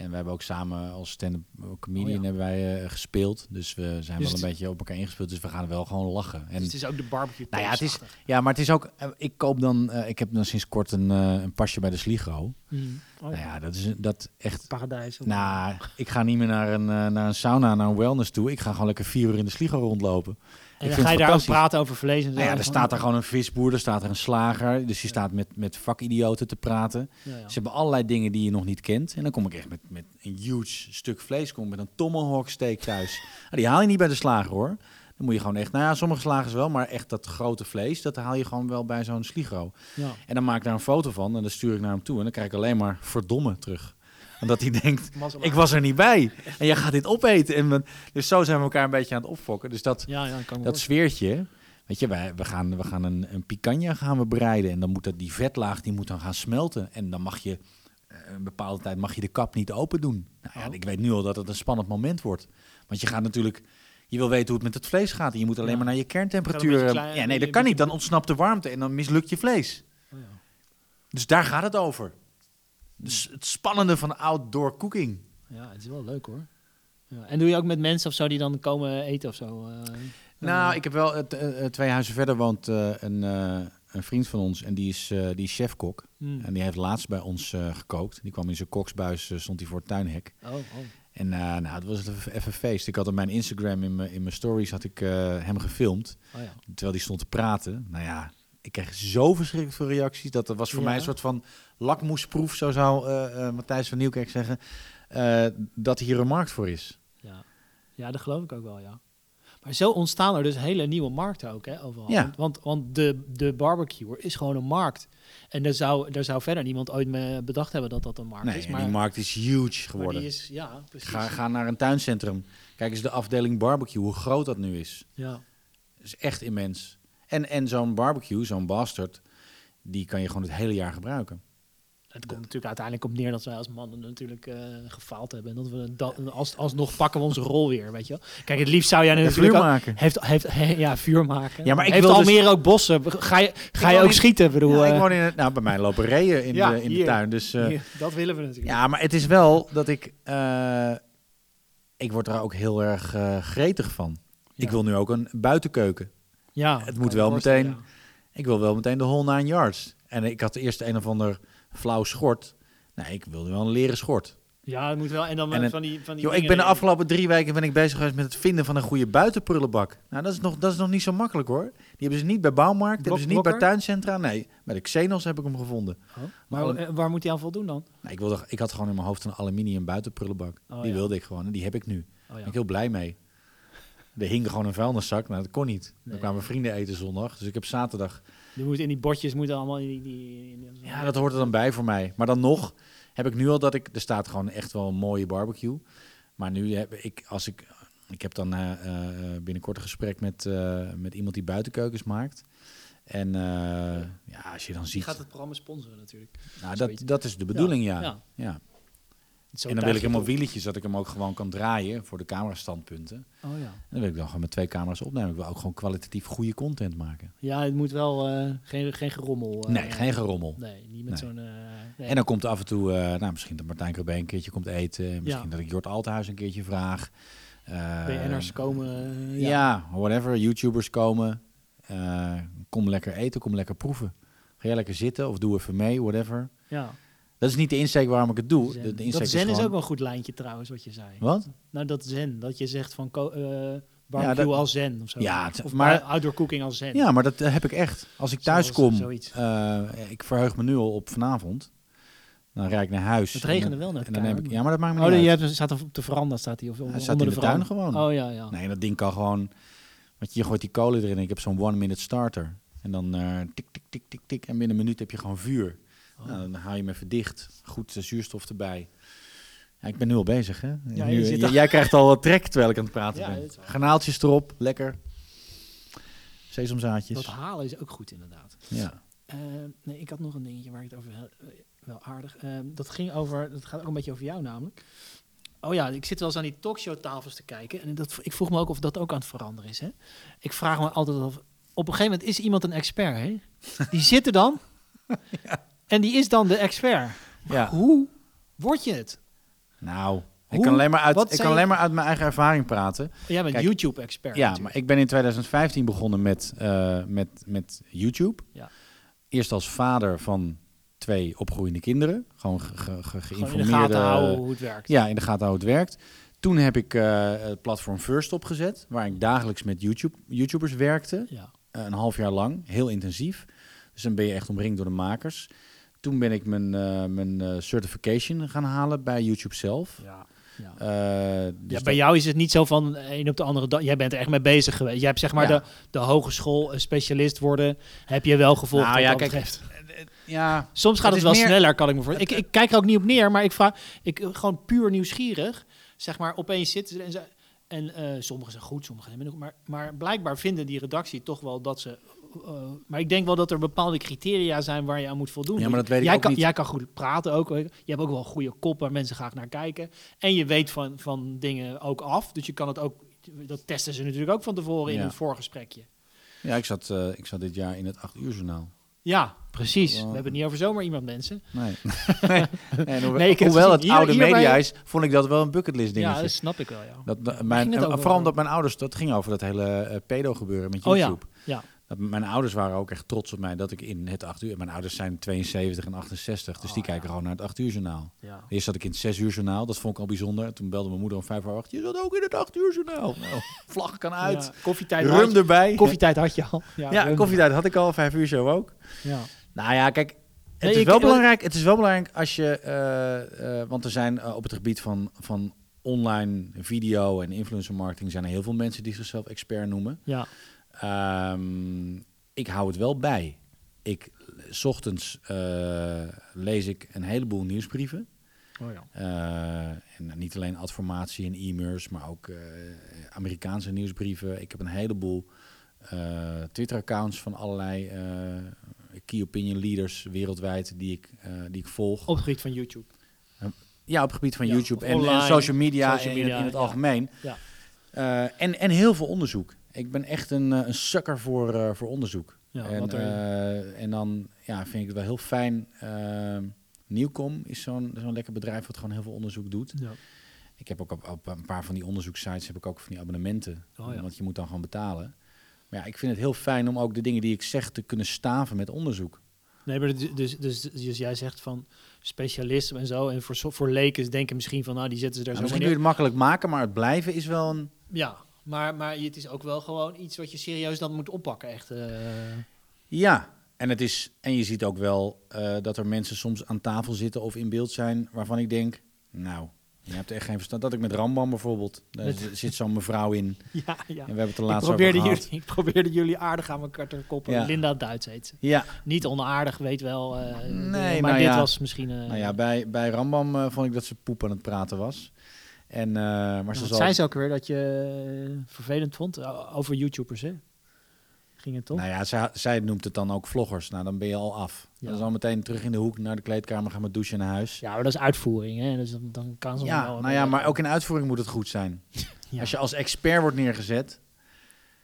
Speaker 2: En we hebben ook samen als stand-up comedian
Speaker 1: Oh ja.
Speaker 2: hebben wij eh, gespeeld. Dus we zijn
Speaker 1: Dus
Speaker 2: wel een beetje op elkaar ingespeeld. Dus we gaan wel gewoon lachen. En,
Speaker 1: Dus het is ook de barbecue
Speaker 2: nou ja, het is, ja, maar het is ook... eh, ik koop dan... eh, ik heb dan sinds kort een, een pasje bij de Sligo.
Speaker 1: Mm. Oh,
Speaker 2: Nou ja, dat is dat echt...
Speaker 1: Paradijs.
Speaker 2: Nou, ik ga niet meer naar een, naar een sauna, naar een wellness toe. Ik ga gewoon lekker vier uur in de Sligo rondlopen.
Speaker 1: En dan ga je daar ook praten over vlees en zo.
Speaker 2: Nou ja, er staat er gewoon een visboer, er staat er een slager. Dus je staat met, met vakidioten te praten.
Speaker 1: Ja, ja.
Speaker 2: Ze hebben allerlei dingen die je nog niet kent. En dan kom ik echt met, met een huge stuk vlees. Kom ik met een tomahawk steak thuis. Ah, die haal je niet bij de slager hoor. Dan moet je gewoon echt, nou ja, sommige slagers wel. Maar echt dat grote vlees, dat haal je gewoon wel bij zo'n sligo.
Speaker 1: Ja.
Speaker 2: En dan maak ik daar een foto van en dan stuur ik naar hem toe. En dan krijg ik alleen maar verdomme terug. Omdat hij denkt, ik was er niet bij. En jij gaat dit opeten. En we- dus zo zijn we elkaar een beetje aan het opfokken. Dus dat,
Speaker 1: Ja, ja,
Speaker 2: dat sfeertje... Weet je, wij, we gaan, we gaan een, een picanha gaan we bereiden. En dan moet dat, die vetlaag die moet dan gaan smelten. En dan mag je eh, een bepaalde tijd mag je de kap niet open doen. Nou ja,
Speaker 1: Oh.
Speaker 2: ik weet nu al dat het een spannend moment wordt. Want je gaat natuurlijk... Je wil weten hoe het met het vlees gaat. En je moet alleen
Speaker 1: Ja.
Speaker 2: maar naar je kerntemperatuur... eh, ja, nee, dat kan niet. Dan ontsnapt de warmte en dan mislukt je vlees.
Speaker 1: Oh, ja.
Speaker 2: Dus daar gaat het over. Dus het spannende van outdoor cooking.
Speaker 1: Ja, het is wel leuk hoor. Ja. En doe je ook met mensen of zo die dan komen eten of zo? eh?
Speaker 2: Nou, ik heb wel eh, eh, twee huizen verder woont een, een vriend van ons en die is, die is chefkok.
Speaker 1: hmm.
Speaker 2: En die heeft laatst bij ons gekookt. Die kwam in zijn koksbuis, stond hij voor het tuinhek.
Speaker 1: Oh, oh.
Speaker 2: En nou, het was even feest. Ik had op mijn Instagram, in mijn, in mijn stories, had ik hem gefilmd.
Speaker 1: oh ja.
Speaker 2: Terwijl die stond te praten. Nou ja, ik kreeg zo verschrikkelijk veel reacties. Dat dat was voor
Speaker 1: Ja.
Speaker 2: mij een soort van lakmoesproef, zo zou eh, eh, Matthijs van Nieuwkerk zeggen. eh, dat hier een markt voor is.
Speaker 1: Ja. ja, dat geloof ik ook wel, ja. Maar zo ontstaan er dus hele nieuwe markten ook, hè, overal.
Speaker 2: Ja.
Speaker 1: Want, want, de, de barbecue is gewoon een markt. En daar zou, daar zou verder niemand ooit mee bedacht hebben dat dat een markt
Speaker 2: Nee,
Speaker 1: is. Maar,
Speaker 2: die markt is huge geworden.
Speaker 1: die is, ja, precies.
Speaker 2: Ga, ga naar een tuincentrum. Kijk eens de afdeling barbecue, hoe groot dat nu is.
Speaker 1: Ja.
Speaker 2: Dat is echt immens. En, en zo'n barbecue, zo'n bastard, die kan je gewoon het hele jaar gebruiken.
Speaker 1: Het komt natuurlijk uiteindelijk op neer dat wij als mannen natuurlijk eh, gefaald hebben. En dat we dat, als, alsnog pakken we onze rol weer, weet je wel. Kijk, het liefst zou jij natuurlijk
Speaker 2: vuur
Speaker 1: ook-
Speaker 2: maken.
Speaker 1: Heeft, heeft, he- ja, vuur maken.
Speaker 2: Ja, maar ik
Speaker 1: heeft
Speaker 2: wil dus-
Speaker 1: Almere ook bossen? Ga je, ga je ook
Speaker 2: in-
Speaker 1: schieten? Ik bedoel,
Speaker 2: Ja, ik
Speaker 1: eh,
Speaker 2: woon in het, nou, bij mij lopen reeën in,
Speaker 1: Ja,
Speaker 2: de, in de tuin. Dus, eh,
Speaker 1: hier, dat willen we natuurlijk.
Speaker 2: ja, maar het is wel dat ik... ik word er ook heel erg gretig van. Ik wil nu ook een buitenkeuken.
Speaker 1: ja,
Speaker 2: het moet wel meteen- Ik wil wel meteen de whole nine yards. En ik had eerst een of ander flauw schort. Nee, ik wilde wel een leren schort.
Speaker 1: Ja, moet wel. En dan
Speaker 2: En
Speaker 1: van die, van die
Speaker 2: Joh, ik ben de afgelopen drie weken ben ik bezig geweest met het vinden van een goede buitenprullenbak. Nou, dat is nog, dat is nog niet zo makkelijk hoor. Die hebben ze niet bij Bouwmarkt, die hebben ze niet bij tuincentra. Nee, bij de Xenos heb ik hem gevonden.
Speaker 1: Oh, Maar eh, waar moet hij aan voldoen dan?
Speaker 2: Nou, ik, wilde, ik had gewoon in mijn hoofd een aluminium buitenprullenbak.
Speaker 1: Oh,
Speaker 2: die
Speaker 1: ja.
Speaker 2: wilde ik gewoon en die heb ik nu. Daar
Speaker 1: Oh,
Speaker 2: ben ik heel blij mee. Er hing gewoon een vuilniszak, nou dat kon niet.
Speaker 1: Nee.
Speaker 2: Dan kwamen vrienden eten zondag, dus ik heb zaterdag...
Speaker 1: Die moet in die bordjes moeten allemaal in die... die, in die-
Speaker 2: Ja, dat hoort er dan bij voor mij. Maar dan nog heb ik nu al dat ik... Er staat gewoon echt wel een mooie barbecue. Maar nu heb ik, als ik... Ik heb dan eh, eh, binnenkort een gesprek met, eh, met iemand die buitenkeukens maakt. En eh, ja, als je dan
Speaker 1: Die
Speaker 2: ziet...
Speaker 1: gaat het programma sponsoren natuurlijk.
Speaker 2: nou, dat, dat is de bedoeling, ja.
Speaker 1: Ja.
Speaker 2: ja.
Speaker 1: Zo
Speaker 2: En dan wil ik hem
Speaker 1: tuig
Speaker 2: op
Speaker 1: je
Speaker 2: wieltjes, dat ik hem ook gewoon kan draaien voor de camerastandpunten.
Speaker 1: Oh ja.
Speaker 2: En dan wil ik dan gewoon met twee camera's opnemen. Ik wil ook gewoon kwalitatief goede content maken.
Speaker 1: Ja, het moet wel eh, geen, geen gerommel. eh,
Speaker 2: nee, geen gerommel.
Speaker 1: Nee, niet met
Speaker 2: Nee.
Speaker 1: zo'n... eh, nee.
Speaker 2: En dan komt af en toe, nou, misschien dat Martijn Krabbe een keertje komt eten. Misschien
Speaker 1: Ja.
Speaker 2: dat ik Jort Althuis een keertje vraag.
Speaker 1: BN'ers komen... eh,
Speaker 2: ja. whatever. YouTubers komen. Kom lekker eten, kom lekker proeven. Ga jij lekker zitten of doe even mee, whatever.
Speaker 1: ja.
Speaker 2: Dat is niet de insteek waarom ik het doe.
Speaker 1: Zen.
Speaker 2: De, de insteek
Speaker 1: dat zen is,
Speaker 2: gewoon-
Speaker 1: ook wel een goed lijntje trouwens, wat je zei.
Speaker 2: Wat?
Speaker 1: Nou, dat zen. Dat je zegt van eh, barbecue
Speaker 2: dat-
Speaker 1: als zen of zo.
Speaker 2: Ja,
Speaker 1: of
Speaker 2: maar-
Speaker 1: outdoor cooking als zen.
Speaker 2: Ja, maar dat eh, heb ik echt. Als ik thuis
Speaker 1: Zoals-
Speaker 2: kom, eh, ik verheug me nu al op vanavond. Dan rijd ik naar huis.
Speaker 1: Het
Speaker 2: En
Speaker 1: regende wel net
Speaker 2: En dan heb ik, ja, maar dat maakt me
Speaker 1: Oh,
Speaker 2: niet
Speaker 1: nee, je
Speaker 2: uit.
Speaker 1: hebt, staat op de veranda, staat hij. Of
Speaker 2: Hij
Speaker 1: onder
Speaker 2: in de
Speaker 1: veranda.
Speaker 2: tuin gewoon.
Speaker 1: Oh ja, ja.
Speaker 2: Nee, dat ding kan gewoon... Want je gooit die kolen erin ik heb zo'n one-minute starter. En dan tik, tik, tik, tik, tik. En binnen een minuut heb je gewoon vuur.
Speaker 1: Oh.
Speaker 2: Nou, dan haal je hem even dicht. Goed eh, zuurstof erbij. Ja, ik ben nu al bezig, hè?
Speaker 1: Ja,
Speaker 2: Nu-
Speaker 1: al-
Speaker 2: jij krijgt al wat trek terwijl ik aan het praten
Speaker 1: Ja,
Speaker 2: ben. Granaaltjes erop, lekker. Sesamzaadjes.
Speaker 1: Dat halen is ook goed inderdaad.
Speaker 2: Ja.
Speaker 1: Eh, nee, ik had nog een dingetje waar ik het over. Eh, wel aardig. Eh, dat ging over, dat gaat ook een beetje over jou namelijk. Oh ja, ik zit wel eens aan die talkshowtafels te kijken. En dat, ik vroeg me ook of dat ook aan het veranderen is. Hè? Ik vraag me altijd af. Op een gegeven moment is iemand een expert. Hè? Die zit er dan. En die is dan de expert.
Speaker 2: ja.
Speaker 1: Hoe word je het?
Speaker 2: Nou, ik kan, alleen maar, uit,
Speaker 1: wat
Speaker 2: ik kan alleen maar uit mijn eigen ervaring praten.
Speaker 1: Jij bent YouTube-expert.
Speaker 2: Ja,
Speaker 1: natuurlijk.
Speaker 2: maar ik ben in 2015 begonnen met, eh, met, met YouTube.
Speaker 1: Ja.
Speaker 2: Eerst als vader van twee opgroeiende kinderen. Gewoon ge, ge- ge-
Speaker 1: Gewoon in de gaten houden hoe het werkt.
Speaker 2: Ja, in de gaten hoe het werkt. Toen heb ik eh, het platform First opgezet, waar ik dagelijks met YouTube, YouTubers werkte.
Speaker 1: Ja.
Speaker 2: Eh, een half jaar lang, heel intensief. Dus dan ben je echt omringd door de makers. Toen ben ik mijn, eh, mijn eh, certification gaan halen bij YouTube zelf.
Speaker 1: Ja. Ja.
Speaker 2: Eh, dus
Speaker 1: Ja,
Speaker 2: dat-
Speaker 1: bij jou is het niet zo van een op de andere dag. Jij bent er echt mee bezig geweest. Jij hebt zeg maar
Speaker 2: Ja.
Speaker 1: de, de hogeschool specialist worden. Heb je wel gevolgd.
Speaker 2: Nou
Speaker 1: wat
Speaker 2: ja,
Speaker 1: dat
Speaker 2: kijk,
Speaker 1: betreft.
Speaker 2: ja,
Speaker 1: Soms gaat
Speaker 2: het
Speaker 1: wel
Speaker 2: meer-
Speaker 1: sneller, kan ik me voorstellen. Ik, ik kijk er ook niet op neer, maar ik vraag. Ik gewoon puur nieuwsgierig. Zeg maar, opeens zitten ze en ze. En eh sommigen zijn goed, sommigen zijn minder goed. Maar, maar blijkbaar vinden die redactie toch wel dat ze. Eh, maar ik denk wel dat er bepaalde criteria zijn waar je aan moet voldoen.
Speaker 2: Ja, maar dat weet ik
Speaker 1: jij
Speaker 2: ook
Speaker 1: kan,
Speaker 2: niet.
Speaker 1: Jij kan goed praten ook. Je hebt ook wel een goede kop waar mensen graag naar kijken. En je weet van, van dingen ook af. Dus je kan het ook. Dat testen ze natuurlijk ook van tevoren in
Speaker 2: Ja.
Speaker 1: een voorgesprekje.
Speaker 2: ja ik, zat, eh, ik zat dit jaar in het 8 uur journaal.
Speaker 1: Ja, precies.
Speaker 2: Wow.
Speaker 1: We hebben het niet over zomaar iemand, mensen.
Speaker 2: Nee. nee. En hoewel,
Speaker 1: Nee,
Speaker 2: hoewel het oude media is, vond ik dat wel een bucketlist
Speaker 1: Ja,
Speaker 2: dingetje.
Speaker 1: dat snap ik wel, ja.
Speaker 2: Dat, mijn, en vooral omdat mijn ouders, dat ging over dat hele eh, pedo gebeuren met
Speaker 1: Oh ja,
Speaker 2: YouTube.
Speaker 1: ja.
Speaker 2: Mijn ouders waren ook echt trots op mij dat ik in het 8 uur... Mijn ouders zijn 72 en 68, dus
Speaker 1: Oh,
Speaker 2: die
Speaker 1: ja.
Speaker 2: kijken gewoon naar het 8 uur journaal.
Speaker 1: ja.
Speaker 2: Eerst zat ik in het 6 uur journaal, dat vond ik al bijzonder. En toen belde mijn moeder om 5 uur 8. Je zat ook in het 8 uur journaal. Nou, vlag kan uit.
Speaker 1: Ja, koffietijd, had
Speaker 2: Rum
Speaker 1: je,
Speaker 2: erbij.
Speaker 1: koffietijd had je al.
Speaker 2: Ja, koffietijd had ik al, 5 uur show ook.
Speaker 1: Ja.
Speaker 2: Nou ja, kijk, het
Speaker 1: Nee,
Speaker 2: is wel belangrijk. Het is wel belangrijk als je, eh, eh, want er zijn eh, op het gebied van, van online video en influencer marketing zijn er heel veel mensen die zichzelf expert noemen.
Speaker 1: Ja.
Speaker 2: Ehm, ik hou het wel bij. Ik, s ochtends eh, lees ik een heleboel nieuwsbrieven.
Speaker 1: Oh ja.
Speaker 2: Eh, en niet alleen adformatie en e-mails, maar ook eh, Amerikaanse nieuwsbrieven. Ik heb een heleboel Twitter-accounts van allerlei key opinion leaders wereldwijd die ik, die ik volg.
Speaker 1: Op het gebied van YouTube.
Speaker 2: Ja, op het gebied van
Speaker 1: Ja,
Speaker 2: YouTube en, en social media,
Speaker 1: social
Speaker 2: in- in,
Speaker 1: media,
Speaker 2: in het
Speaker 1: ja.
Speaker 2: algemeen.
Speaker 1: Ja.
Speaker 2: En, en heel veel onderzoek. Ik ben echt een, eh, een sukker voor, eh, voor onderzoek.
Speaker 1: Ja,
Speaker 2: en, eh, en dan ja, vind ik het wel heel fijn. eh, Nieuwkom is zo'n zo'n lekker bedrijf wat gewoon heel veel onderzoek doet.
Speaker 1: ja.
Speaker 2: Ik heb ook op, op een paar van die onderzoekssites heb ik ook van die abonnementen.
Speaker 1: Oh ja.
Speaker 2: Want je moet dan gewoon betalen. Maar ja, ik vind het heel fijn om ook de dingen die ik zeg te kunnen staven met onderzoek.
Speaker 1: Nee, maar dus, dus, dus, dus jij zegt van specialisten en zo. En voor, voor leken denken misschien van, nou, die zetten ze daar
Speaker 2: Nou,
Speaker 1: zo
Speaker 2: misschien kun je het makkelijk maken, maar het blijven is wel een...
Speaker 1: Ja, maar, maar het is ook wel gewoon iets wat je serieus dan moet oppakken, echt. eh.
Speaker 2: Ja, en, het is, en je ziet ook wel eh, dat er mensen soms aan tafel zitten of in beeld zijn waarvan ik denk, nou, je hebt echt geen verstand. Dat ik met Rambam bijvoorbeeld, daar
Speaker 1: Met-
Speaker 2: zit zo'n mevrouw in
Speaker 1: ja, ja.
Speaker 2: en we hebben het er
Speaker 1: Ik
Speaker 2: laatst over gehad.
Speaker 1: jullie, ik probeerde jullie aardig aan elkaar te koppelen.
Speaker 2: Ja.
Speaker 1: Linda Duits heet ze.
Speaker 2: Ja,
Speaker 1: Niet onaardig, weet wel. eh,
Speaker 2: Nee,
Speaker 1: maar
Speaker 2: nou
Speaker 1: dit
Speaker 2: ja.
Speaker 1: was misschien...
Speaker 2: nou ja, bij, bij Rambam vond ik dat ze poep aan het praten was. En, eh, maar
Speaker 1: nou,
Speaker 2: ze zal...
Speaker 1: zei ze ook weer dat je eh, vervelend vond over YouTubers, hè? Ging het toch?
Speaker 2: Nou ja, zij, zij noemt het dan ook vloggers. Nou, dan ben je al af.
Speaker 1: Ja.
Speaker 2: Dan is al meteen terug in de hoek naar de kleedkamer gaan met douchen naar huis.
Speaker 1: Ja, maar dat is uitvoering, hè? Dus dan, dan kan ze
Speaker 2: Ja,
Speaker 1: wel...
Speaker 2: nou ja, maar ook in uitvoering moet het goed zijn.
Speaker 1: Ja.
Speaker 2: Als je als expert wordt neergezet,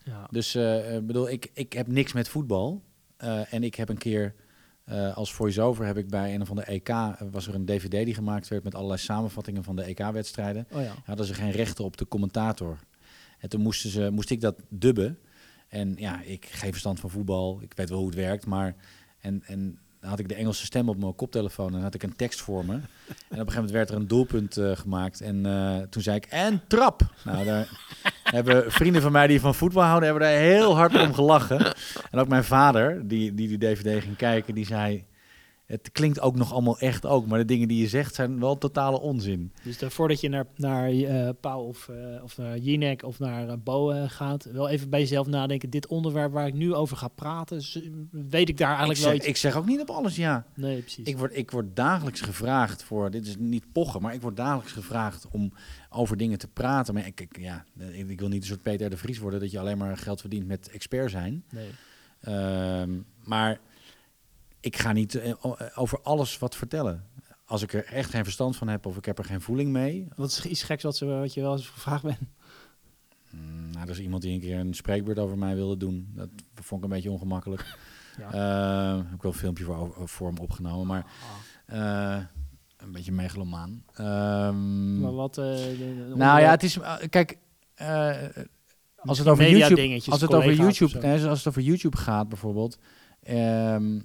Speaker 1: Ja.
Speaker 2: Dus eh, ik bedoel, ik, ik heb niks met voetbal. En ik heb een keer eh, als voice-over heb ik bij een of andere EK eh, was er een DVD die gemaakt werd met allerlei samenvattingen van de EK-wedstrijden.
Speaker 1: Oh ja.
Speaker 2: Hadden ze geen rechten op de commentator. En toen moesten ze, moest ik dat dubben. En ja, ik geen verstand van voetbal. Ik weet wel hoe het werkt, maar en, en dan had ik de Engelse stem op mijn koptelefoon en had ik een tekst voor me. En op een gegeven moment werd er een doelpunt eh, gemaakt. En eh, toen zei ik, en trap! Nou, daar hebben vrienden van mij die van voetbal houden, hebben daar heel hard om gelachen. En ook mijn vader, die die, die DVD ging kijken, die zei... Het klinkt ook nog allemaal echt ook, maar de dingen die je zegt zijn wel totale onzin.
Speaker 1: Dus voordat je naar, naar eh Pauw of, eh, of naar Jinek of naar eh, Bo gaat, wel even bij jezelf nadenken. Dit onderwerp waar ik nu over ga praten, weet ik daar
Speaker 2: Ik
Speaker 1: eigenlijk wel
Speaker 2: zeg,
Speaker 1: iets...
Speaker 2: ik zeg ook niet op alles ja.
Speaker 1: Nee, precies.
Speaker 2: Ik word, ik word dagelijks gevraagd voor, dit is niet pochen, maar ik word dagelijks gevraagd om over dingen te praten. Maar ik, ik, ja, ik, ik wil niet een soort Peter de Vries worden dat je alleen maar geld verdient met expert zijn.
Speaker 1: nee.
Speaker 2: Ehm, maar ik ga niet eh, o- over alles wat vertellen. Als ik er echt geen verstand van heb of ik heb er geen voeling mee.
Speaker 1: Wat is iets geks wat, ze, wat je wel eens gevraagd bent?
Speaker 2: mm, nou, er is iemand die een keer een spreekbeurt over mij wilde doen. Dat vond ik een beetje ongemakkelijk.
Speaker 1: Ja.
Speaker 2: Heb ik wel een filmpje voor, voor hem opgenomen, maar eh, een beetje megalomaan. Ehm,
Speaker 1: maar wat... eh, de-
Speaker 2: nou ja, het is... eh, kijk, eh, als het over
Speaker 1: media
Speaker 2: YouTube,
Speaker 1: dingetjes,
Speaker 2: als het over YouTube, nee, als het over YouTube gaat bijvoorbeeld, ehm,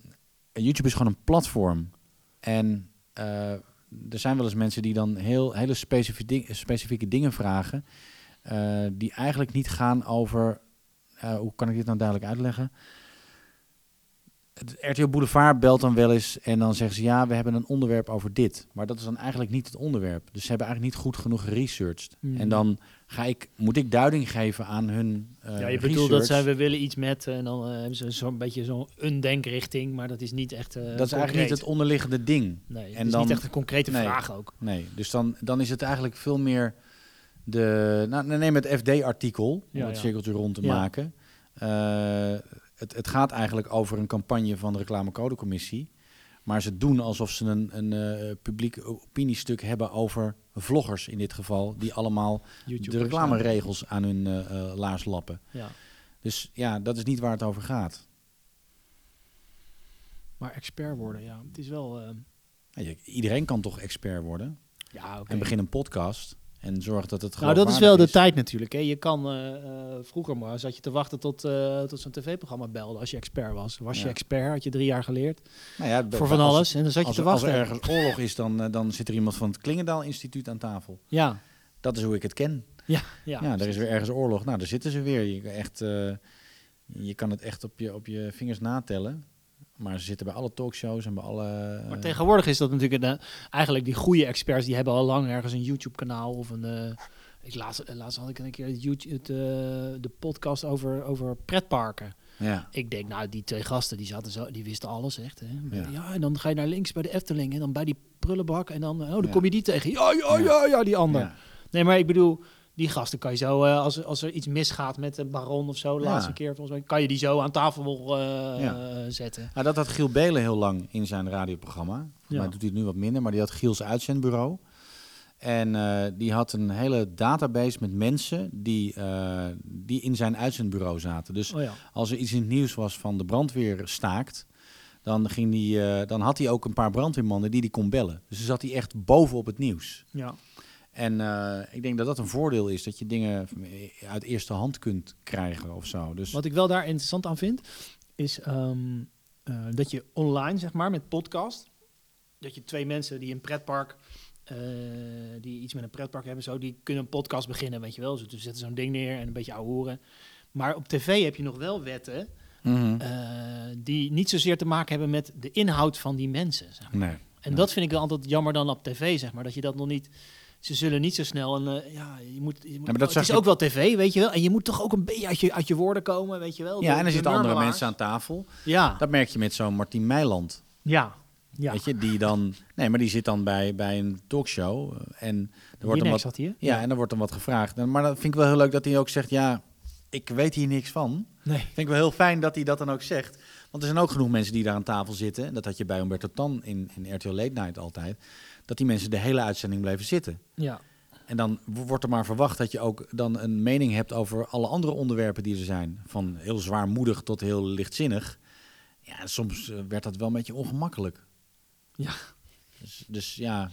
Speaker 2: YouTube is gewoon een platform. En eh, er zijn wel eens mensen die dan heel hele specifieke, ding- specifieke dingen vragen, eh, die eigenlijk niet gaan over, eh, hoe kan ik dit nou duidelijk uitleggen? Het RTL Boulevard belt dan wel eens en dan zeggen ze ja, we hebben een onderwerp over dit. Maar dat is dan eigenlijk niet het onderwerp. Dus ze hebben eigenlijk niet goed genoeg geresearched.
Speaker 1: Hmm.
Speaker 2: En dan ga ik, moet ik duiding geven aan hun eh
Speaker 1: ja, je bedoelt dat zij, we willen iets met, eh, en dan eh, hebben ze zo'n beetje zo'n een denkrichting, maar dat is niet echt
Speaker 2: dat is eigenlijk niet het onderliggende ding.
Speaker 1: Nee,
Speaker 2: en
Speaker 1: is
Speaker 2: dan-
Speaker 1: niet echt een concrete
Speaker 2: Nee.
Speaker 1: vraag ook.
Speaker 2: Nee, dus dan, dan is het eigenlijk veel meer de... Nou, neem het FD-artikel, om
Speaker 1: Ja,
Speaker 2: het
Speaker 1: ja.
Speaker 2: cirkeltje rond te
Speaker 1: Ja.
Speaker 2: maken. Het, het gaat eigenlijk over een campagne van de reclamecodecommissie. Maar ze doen alsof ze een, een eh, publiek opiniestuk hebben over vloggers in dit geval. Die allemaal de reclameregels aan hun eh, eh, laars lappen.
Speaker 1: Ja.
Speaker 2: Dus ja, dat is niet waar het over gaat.
Speaker 1: Maar expert worden, ja. Het is wel...
Speaker 2: Ja, Iedereen kan toch expert worden?
Speaker 1: ja.
Speaker 2: En begin een podcast en zorg dat het
Speaker 1: Nou, dat is wel de tijd natuurlijk. Hè. Je kan eh, eh, vroeger maar zat je te wachten tot, eh, tot zo'n tv-programma belde als je expert was. Was je expert, had je drie jaar geleerd
Speaker 2: Nou ja,
Speaker 1: voor van
Speaker 2: als-
Speaker 1: alles en dan zat je
Speaker 2: Als,
Speaker 1: te
Speaker 2: er- als er
Speaker 1: wachten.
Speaker 2: ergens oorlog is, dan, dan zit er iemand van het Klingendaal Instituut aan tafel.
Speaker 1: Ja,
Speaker 2: Dat is hoe ik het ken.
Speaker 1: ja,
Speaker 2: Ja,
Speaker 1: ja.
Speaker 2: er is weer ergens oorlog. Nou, daar zitten ze weer. Je, echt, je kan het echt op je, op je vingers natellen. Maar ze zitten bij alle talkshows en bij alle... eh,
Speaker 1: Maar tegenwoordig is dat natuurlijk een, eh, eigenlijk die goede experts die hebben al lang ergens een YouTube-kanaal of een. eh, ik laatst, eh, laatst had ik een keer YouTube, het, eh, de podcast over, over pretparken.
Speaker 2: ja.
Speaker 1: Ik denk, nou, die twee gasten die zaten zo, die wisten alles echt. Hè? Ja.
Speaker 2: Ja.
Speaker 1: en dan ga je naar links bij de Efteling en dan bij die prullenbak en dan, oh, dan
Speaker 2: Ja.
Speaker 1: kom je die tegen. Ja, ja,
Speaker 2: Ja.
Speaker 1: ja, die ander. Nee, maar ik bedoel, die gasten kan je zo, eh, als, als er iets misgaat met een baron of zo, de
Speaker 2: Ja.
Speaker 1: laatste keer volgens mij, kan je die zo aan tafel eh,
Speaker 2: Ja.
Speaker 1: zetten.
Speaker 2: Nou, dat had Giel Belen heel lang in zijn radioprogramma. Volgens
Speaker 1: Ja.
Speaker 2: mij doet hij het nu wat minder, maar die had Giels uitzendbureau. En eh, die had een hele database met mensen die, die in zijn uitzendbureau zaten. Dus
Speaker 1: Oh ja.
Speaker 2: als er iets in het nieuws was van de brandweer staakt, dan, ging die, dan had hij ook een paar brandweermannen die die kon bellen. Dus dan zat hij echt bovenop het nieuws.
Speaker 1: ja.
Speaker 2: En eh, ik denk dat dat een voordeel is, dat je dingen uit eerste hand kunt krijgen of zo. Dus
Speaker 1: Wat ik wel daar interessant aan vind, is ehm, eh, dat je online, zeg maar, met podcast, dat je twee mensen die een pretpark, eh, die iets met een pretpark hebben, zo, die kunnen een podcast beginnen, weet je wel. Ze dus zetten zo'n ding neer en een beetje horen. Maar op tv heb je nog wel wetten
Speaker 2: Mhm.
Speaker 1: die niet zozeer te maken hebben met de inhoud van die mensen. Zeg maar.
Speaker 2: nee.
Speaker 1: En dat vind ik wel altijd jammer dan op tv, zeg maar. Dat je dat nog niet... Ze zullen niet zo snel een... eh, ja, je moet... Je moet
Speaker 2: maar dat
Speaker 1: het is ook wel tv, weet je wel. En je moet toch ook een beetje uit je, uit je woorden komen, weet je wel.
Speaker 2: Ja,
Speaker 1: De-
Speaker 2: en er zitten andere mensen aan tafel.
Speaker 1: Ja,
Speaker 2: Dat merk je met zo'n Martien Meiland.
Speaker 1: ja, ja.
Speaker 2: Weet je, die dan... Nee, maar die zit dan bij, bij een talkshow. eh, En er wordt dan wat,
Speaker 1: zat hier.
Speaker 2: ja, en er wordt dan wat gevraagd. En- Maar dat vind ik wel heel leuk dat hij ook zegt... Ja, ik weet hier niks van.
Speaker 1: Nee.
Speaker 2: Vind ik wel heel fijn dat hij dat dan ook zegt. Want er zijn ook genoeg mensen die daar aan tafel zitten. En dat had je bij Umberto Tan in, in RTL Late Night altijd. Dat die mensen de hele uitzending bleven zitten.
Speaker 1: Ja.
Speaker 2: En dan wordt er maar verwacht dat je ook dan een mening hebt over alle andere onderwerpen die er zijn. Van heel zwaarmoedig tot heel lichtzinnig. Ja, soms eh, werd dat wel een beetje ongemakkelijk.
Speaker 1: Ja.
Speaker 2: Dus, dus ja,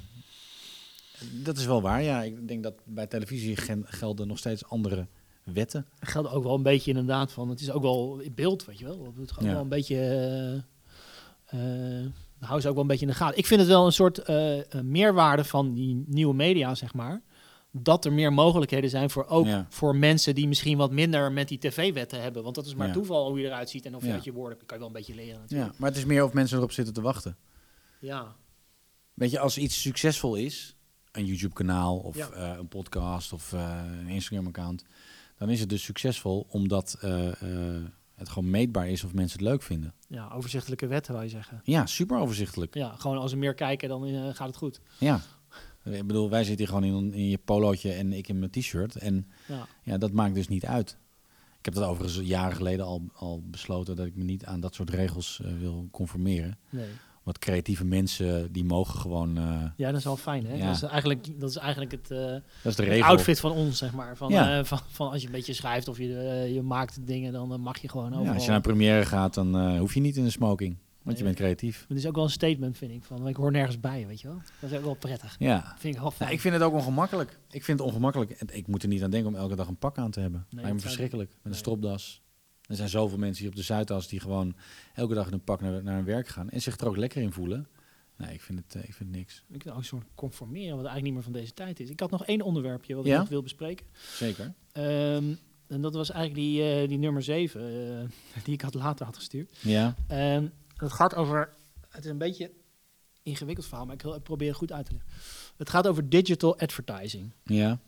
Speaker 2: dat is wel waar. Ja, ik denk dat bij televisie gelden nog steeds andere wetten.
Speaker 1: Dat geldt ook wel een beetje inderdaad van... Het is ook wel in beeld, weet je wel. Het
Speaker 2: Ja.
Speaker 1: wel een beetje... eh, eh, hou ze ook wel een beetje in de gaten. Ik vind het wel een soort eh, eh, meerwaarde van die nieuwe media, zeg maar. Dat er meer mogelijkheden zijn voor ook
Speaker 2: Ja.
Speaker 1: voor mensen die misschien wat minder met die tv-wetten hebben. Want dat is maar
Speaker 2: Ja.
Speaker 1: toeval hoe je eruit ziet en of je uit je woorden kan je wel een beetje leren. Natuurlijk.
Speaker 2: Ja, maar het is meer of mensen erop zitten te wachten.
Speaker 1: Ja.
Speaker 2: Weet je, als iets succesvol is, een YouTube-kanaal of eh, een podcast of een Instagram-account, dan is het dus succesvol omdat het gewoon meetbaar is of mensen het leuk vinden.
Speaker 1: ja, overzichtelijke wetten, wou je zeggen.
Speaker 2: Ja, super overzichtelijk.
Speaker 1: Ja, gewoon als er meer kijken, dan eh, gaat het goed.
Speaker 2: Ja. Ik bedoel, wij zitten hier gewoon in, in je polootje en ik in mijn t-shirt. En
Speaker 1: Ja.
Speaker 2: ja, dat maakt dus niet uit. Ik heb dat overigens jaren geleden al, al besloten dat ik me niet aan dat soort regels eh, wil conformeren.
Speaker 1: Nee.
Speaker 2: Want creatieve mensen, die mogen gewoon... eh,
Speaker 1: Ja, dat is wel fijn, hè?
Speaker 2: Ja.
Speaker 1: Dat, is eigenlijk, dat is eigenlijk het,
Speaker 2: dat is de regel.
Speaker 1: outfit van ons, zeg maar. Van,
Speaker 2: Ja.
Speaker 1: eh, van, van als je een beetje schrijft of je, je maakt dingen, dan mag je gewoon overal.
Speaker 2: Ja, als je naar een première gaat, dan hoef je niet in een smoking. Want je
Speaker 1: Nee.
Speaker 2: bent creatief.
Speaker 1: Het is ook wel een statement, vind ik. Van, ik hoor nergens bij, weet je wel. Dat is ook wel prettig.
Speaker 2: Ja.
Speaker 1: Vind ik.
Speaker 2: Nou, ik vind het ook ongemakkelijk. Ik vind het ongemakkelijk. En Ik moet er niet aan denken om elke dag een pak aan te hebben.
Speaker 1: dat
Speaker 2: Lijkt me verschrikkelijk. Met een
Speaker 1: nee.
Speaker 2: stropdas. Er zijn zoveel mensen hier op de Zuidas die gewoon elke dag in een pak naar, naar hun werk gaan. En zich er ook lekker in voelen. Nee, ik vind het, eh, ik vind het niks.
Speaker 1: Ik wil ook soort conformeren, wat eigenlijk niet meer van deze tijd is. Ik had nog één onderwerpje wat
Speaker 2: Ja?
Speaker 1: ik nog wil bespreken.
Speaker 2: Zeker.
Speaker 1: Ehm, en dat was eigenlijk die, eh, die nummer 7, die ik had later had gestuurd.
Speaker 2: Ja.
Speaker 1: Ehm het gaat over. Het is een beetje een ingewikkeld verhaal, maar ik, wil- ik probeer het goed uit te leggen. Het gaat over digital advertising.
Speaker 2: Ja.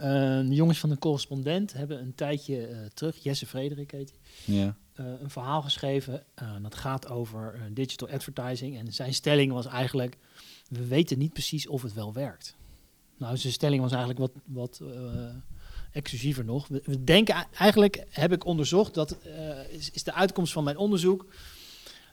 Speaker 1: Ehm, de jongens van de correspondent hebben een tijdje eh, terug, Jesse Frederik heet hij,
Speaker 2: Ja.
Speaker 1: eh, een verhaal geschreven. eh, en dat gaat over digital advertising. En zijn stelling was eigenlijk: we weten niet precies of het wel werkt. Nou, zijn stelling was eigenlijk wat, wat eh, exclusiever nog. We, we denken eigenlijk, heb ik onderzocht, dat is, is de uitkomst van mijn onderzoek: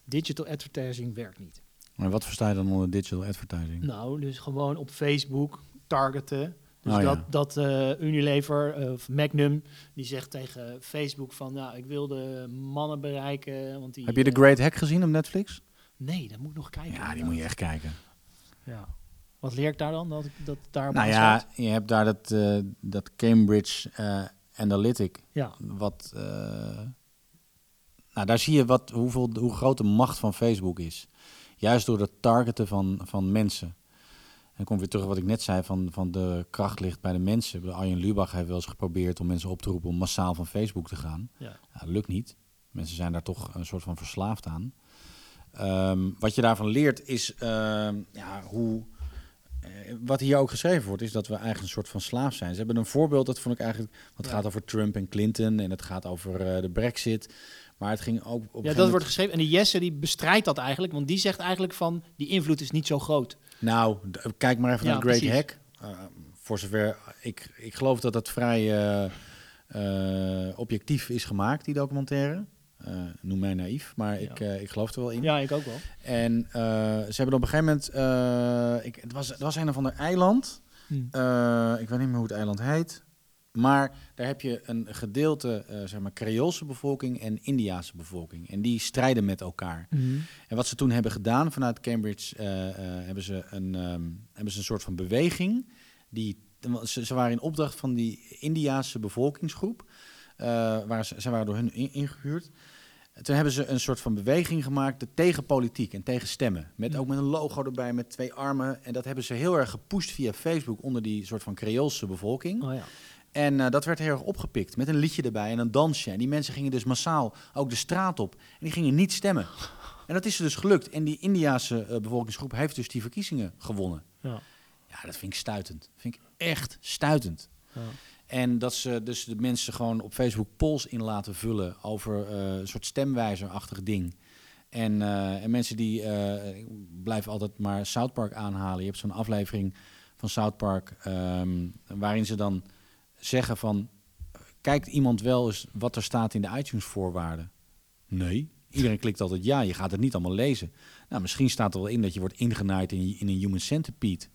Speaker 1: digital advertising werkt niet.
Speaker 2: Maar wat versta je dan onder digital advertising?
Speaker 1: Nou, dus gewoon op Facebook targeten. Dus
Speaker 2: Oh, ja.
Speaker 1: dat, dat eh, Unilever eh, of Magnum, die zegt tegen Facebook van, nou, ik wil de mannen bereiken. Want die,
Speaker 2: Heb je de
Speaker 1: eh,
Speaker 2: Great Hack gezien op Netflix?
Speaker 1: Nee, dat moet ik nog kijken.
Speaker 2: Ja, die moet je echt kijken.
Speaker 1: Ja. Wat leer ik daar dan? Dat, dat daar
Speaker 2: Nou ja, je hebt daar dat, dat Cambridge Analytic.
Speaker 1: ja.
Speaker 2: Wat, nou, daar zie je wat, hoeveel, hoe groot de macht van Facebook is. Juist door het targeten van, van mensen. En kom weer terug wat ik net zei, van, van de kracht ligt bij de mensen. Arjen Lubach heeft wel eens geprobeerd om mensen op te roepen om massaal van Facebook te gaan.
Speaker 1: Ja.
Speaker 2: Lukt niet. Mensen zijn daar toch een soort van verslaafd aan. Ehm, wat je daarvan leert is ehm, ja, hoe. eh, wat hier ook geschreven wordt, is dat we eigenlijk een soort van slaaf zijn. Ze hebben een voorbeeld, dat vond ik eigenlijk. Wat
Speaker 1: Ja.
Speaker 2: gaat over Trump en Clinton en het gaat over eh, de Brexit. Maar het ging ook. Op
Speaker 1: ja, dat wordt geschreven. En die Jesse die bestrijdt dat eigenlijk, want die zegt eigenlijk van, die invloed is niet zo groot.
Speaker 2: Nou, kijk maar even
Speaker 1: Ja,
Speaker 2: naar de Great
Speaker 1: precies.
Speaker 2: Hack. Eh, voor zover ik, ik geloof dat het vrij eh, eh, objectief is gemaakt, die documentaire. Noem mij naïef, maar ik,
Speaker 1: Ja.
Speaker 2: ik geloof er wel in.
Speaker 1: Ja, ik ook wel.
Speaker 2: En ze hebben op een gegeven moment, ik, het, was, het was een of ander eiland.
Speaker 1: Hm.
Speaker 2: Eh, ik weet niet meer hoe het eiland heet. Maar daar heb je een gedeelte, eh, zeg maar, Creoolse bevolking en Indiaanse bevolking. En die strijden met elkaar.
Speaker 1: Mhm.
Speaker 2: En wat ze toen hebben gedaan vanuit Cambridge, eh, eh, hebben, ze een, ehm, hebben ze een soort van beweging. Die, ze, ze waren in opdracht van die Indiaanse bevolkingsgroep. waar ze, ze waren door hun in- ingehuurd. Toen hebben ze een soort van beweging gemaakt tegen politiek en tegen stemmen. Met, ook met een logo erbij, met twee armen. En dat hebben ze heel erg gepusht via Facebook onder die soort van Creoolse bevolking.
Speaker 1: Oh ja.
Speaker 2: En eh, dat werd heel erg opgepikt met een liedje erbij en een dansje. En die mensen gingen dus massaal ook de straat op. En die gingen niet stemmen. En dat is er dus gelukt. En die Indiase eh, bevolkingsgroep heeft dus die verkiezingen gewonnen.
Speaker 1: Ja.
Speaker 2: Ja, dat vind ik stuitend. Dat vind ik echt stuitend.
Speaker 1: Ja.
Speaker 2: En dat ze dus de mensen gewoon op Facebook polls in laten vullen over eh, een soort stemwijzerachtig ding. En, en mensen die ik blijf altijd maar South Park aanhalen. Je hebt zo'n aflevering van South Park ehm, waarin ze dan zeggen van kijkt iemand wel eens wat er staat in de iTunes voorwaarden? Nee. Iedereen klikt altijd ja, je gaat het niet allemaal lezen. Nou, misschien staat er wel in dat je wordt ingenaaid in, in een human centipede.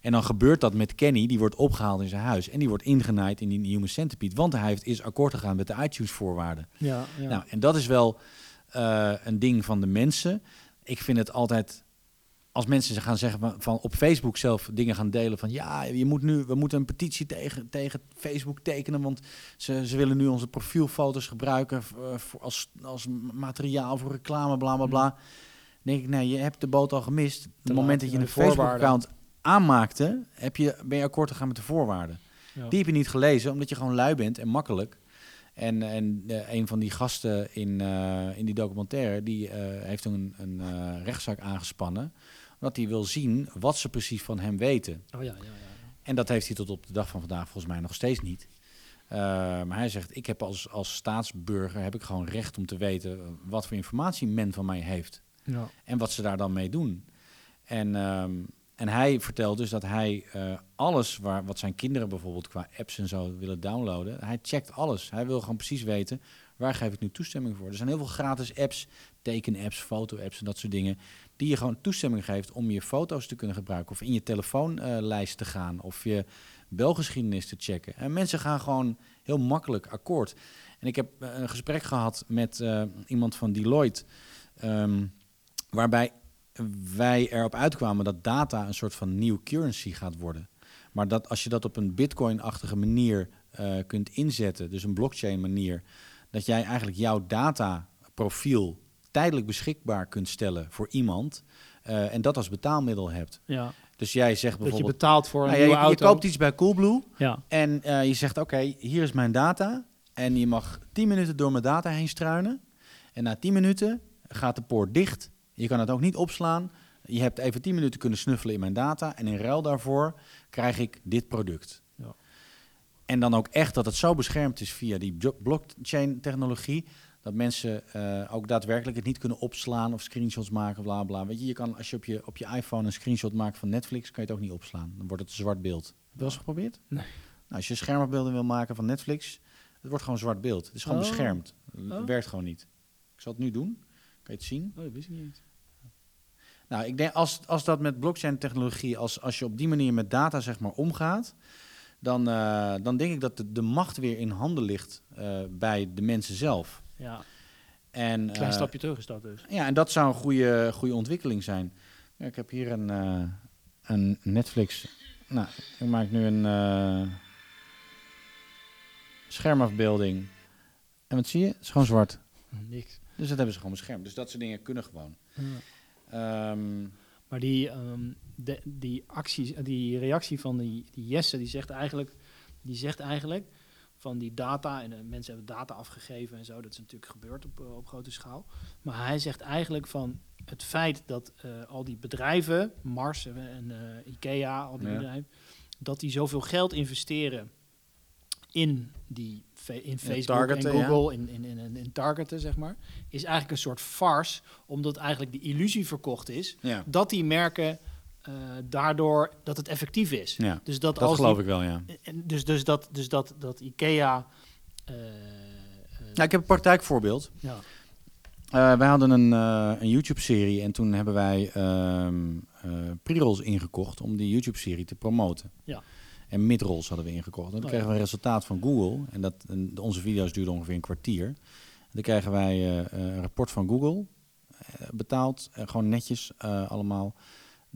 Speaker 2: En dan gebeurt dat met Kenny, die wordt opgehaald in zijn huis. En die wordt ingenaaid in die human centipede. Want hij heeft, is akkoord gegaan met de iTunes-voorwaarden.
Speaker 1: Ja, ja.
Speaker 2: Nou, en dat is wel eh, een ding van de mensen. Ik vind het altijd... Als mensen ze gaan zeggen van, van op Facebook zelf dingen gaan delen van ja, je moet nu, we moeten een petitie tegen, tegen Facebook tekenen, want ze, ze willen nu onze profielfoto's gebruiken eh, voor, als, als materiaal voor reclame, bla bla bla. Dan denk ik, nee, je hebt de boot al gemist. Op het moment dat je een. Facebook-account aanmaakte, heb je, ben je akkoord gegaan met de voorwaarden.
Speaker 1: Ja.
Speaker 2: Die heb je niet gelezen, omdat je gewoon lui bent en makkelijk. En, en eh, een van die gasten in, eh, in die documentaire, die eh, heeft een, een rechtszaak aangespannen. Omdat hij wil zien wat ze precies van hem weten.
Speaker 1: Oh ja, ja, ja.
Speaker 2: En dat heeft hij tot op de dag van vandaag volgens mij nog steeds niet. Eh, maar hij zegt, ik heb als, als staatsburger heb ik gewoon recht om te weten eh, wat voor informatie men van mij heeft.
Speaker 1: ja.
Speaker 2: En wat ze daar dan mee doen. En, ehm, en hij vertelt dus dat hij eh, alles waar, wat zijn kinderen bijvoorbeeld qua apps en zo willen downloaden, hij checkt alles. Hij wil gewoon precies weten waar geef ik nu toestemming voor. Er zijn heel veel gratis apps, teken-apps, foto-apps en dat soort dingen, die je gewoon toestemming geeft om je foto's te kunnen gebruiken of in je telefoonlijst te gaan of je belgeschiedenis te checken. En mensen gaan gewoon heel makkelijk akkoord. En ik heb eh, een gesprek gehad met eh, iemand van Deloitte, ehm, waarbij wij erop uitkwamen dat data een soort van nieuw currency gaat worden. Maar dat als je dat op een bitcoin-achtige manier eh, kunt inzetten, dus een blockchain manier, dat jij eigenlijk jouw dataprofiel tijdelijk beschikbaar kunt stellen voor iemand eh, en dat als betaalmiddel hebt.
Speaker 1: ja.
Speaker 2: Dus jij zegt
Speaker 1: Dat je
Speaker 2: bijvoorbeeld,
Speaker 1: betaalt voor een
Speaker 2: nou ja,
Speaker 1: nieuwe
Speaker 2: je, je
Speaker 1: auto.
Speaker 2: koopt iets bij Coolblue
Speaker 1: Ja.
Speaker 2: en eh, je zegt, oké, hier is mijn data. En je mag 10 minuten door mijn data heen struinen. En na 10 minuten gaat de poort dicht. Je kan het ook niet opslaan. Je hebt even 10 minuten kunnen snuffelen in mijn data. En in ruil daarvoor krijg ik dit product.
Speaker 1: Ja.
Speaker 2: En dan ook echt dat het zo beschermd is via die blo- blockchain-technologie. Dat mensen eh, ook daadwerkelijk het niet kunnen opslaan of screenshots maken, bla bla. Weet je, je kan als je op je, op je iPhone een screenshot maakt van Netflix, kan je het ook niet opslaan. Dan wordt het een zwart beeld. Heb je wel eens geprobeerd?
Speaker 1: Nee.
Speaker 2: Nou, als je schermafbeelden wil maken van Netflix, het wordt gewoon zwart beeld. Het is gewoon
Speaker 1: Oh.
Speaker 2: beschermd. Het
Speaker 1: Oh.
Speaker 2: werkt gewoon niet. Ik zal het nu doen. Kan je het zien?
Speaker 1: Oh, dat wist ik niet.
Speaker 2: Nou, ik denk als, als dat met blockchain-technologie, als, als je op die manier met data zeg maar omgaat, dan, eh, dan denk ik dat de, de macht weer in handen ligt eh, bij de mensen zelf.
Speaker 1: Ja,
Speaker 2: En,
Speaker 1: klein
Speaker 2: eh,
Speaker 1: stapje terug is dat dus.
Speaker 2: Ja, en dat zou een goede, goede ontwikkeling zijn. Ja, ik heb hier een, eh, een Netflix. Nou, ik maak nu een eh, schermafbeelding. En wat zie je? Het is gewoon zwart.
Speaker 1: Niks.
Speaker 2: Dus dat hebben ze gewoon beschermd. Dus dat soort dingen kunnen gewoon. Ehm,
Speaker 1: Maar die, ehm, de, die, acties, die reactie van die, die Jesse, die zegt eigenlijk, die zegt eigenlijk van die data, en eh, mensen hebben data afgegeven en zo, dat is natuurlijk gebeurd op, eh, op grote schaal. Maar hij zegt eigenlijk van het feit dat eh, al die bedrijven, Mars en Ikea, al die
Speaker 2: Ja.
Speaker 1: bedrijven, dat die zoveel geld investeren in, die, in Facebook
Speaker 2: targeten,
Speaker 1: en
Speaker 2: ja.
Speaker 1: Google, in, in, in, in targeten, zeg maar, is eigenlijk een soort farce, omdat eigenlijk de illusie verkocht is
Speaker 2: ja,
Speaker 1: dat die merken eh, daardoor dat het effectief is.
Speaker 2: ja,
Speaker 1: Dus dat,
Speaker 2: dat
Speaker 1: als
Speaker 2: geloof
Speaker 1: die-
Speaker 2: ik wel, ja.
Speaker 1: en Dus, dus dat, dus dat, dat IKEA. eh, eh,
Speaker 2: Nou, ik heb een praktijkvoorbeeld.
Speaker 1: ja.
Speaker 2: Eh, wij hadden een, eh, een YouTube-serie en toen hebben wij eh pre-rolls ingekocht om die YouTube-serie te promoten.
Speaker 1: Ja.
Speaker 2: En mid-rolls hadden we ingekocht. En dan
Speaker 1: Oh,
Speaker 2: kregen we een resultaat van Google. En, dat, en onze video's duurden ongeveer een kwartier. En dan krijgen wij eh, eh, een rapport van Google eh, betaald. eh, gewoon netjes eh, allemaal.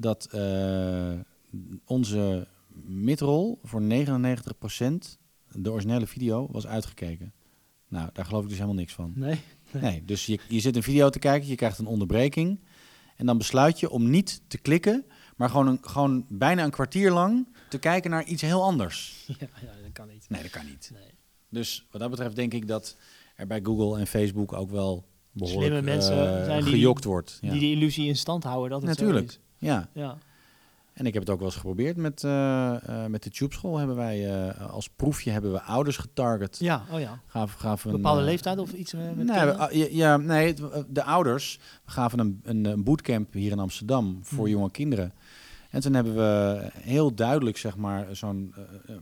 Speaker 2: Dat eh, onze midrol voor 99% de originele video was uitgekeken. Nou, daar geloof ik dus helemaal niks van.
Speaker 1: Nee.
Speaker 2: Nee, dus je, je zit een video te kijken, je krijgt een onderbreking. En dan besluit je om niet te klikken, maar gewoon, een, gewoon bijna een kwartier lang te kijken naar iets heel anders.
Speaker 1: Ja, ja, dat kan niet.
Speaker 2: Nee, dat kan niet.
Speaker 1: Nee.
Speaker 2: Dus wat dat betreft denk ik dat er bij Google en Facebook ook wel behoorlijk
Speaker 1: Slimme mensen
Speaker 2: eh,
Speaker 1: zijn die-
Speaker 2: gejokt wordt. Ja.
Speaker 1: Die die illusie in stand houden dat het zo
Speaker 2: Natuurlijk.
Speaker 1: is.
Speaker 2: Ja,
Speaker 1: Ja.
Speaker 2: en ik heb het ook wel eens geprobeerd met, eh, eh, met de Tube School. Hebben wij eh, als proefje hebben we ouders getarget.
Speaker 1: ja, oh ja.
Speaker 2: Gaven, gaven
Speaker 1: Een bepaalde leeftijd of iets met
Speaker 2: Nee, we- ja, nee, de ouders gaven een, een, een bootcamp hier in Amsterdam voor
Speaker 1: Hmm.
Speaker 2: jonge kinderen. En toen hebben we heel duidelijk zeg maar, zo'n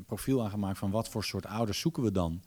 Speaker 2: profiel aangemaakt van wat voor soort ouders zoeken we dan.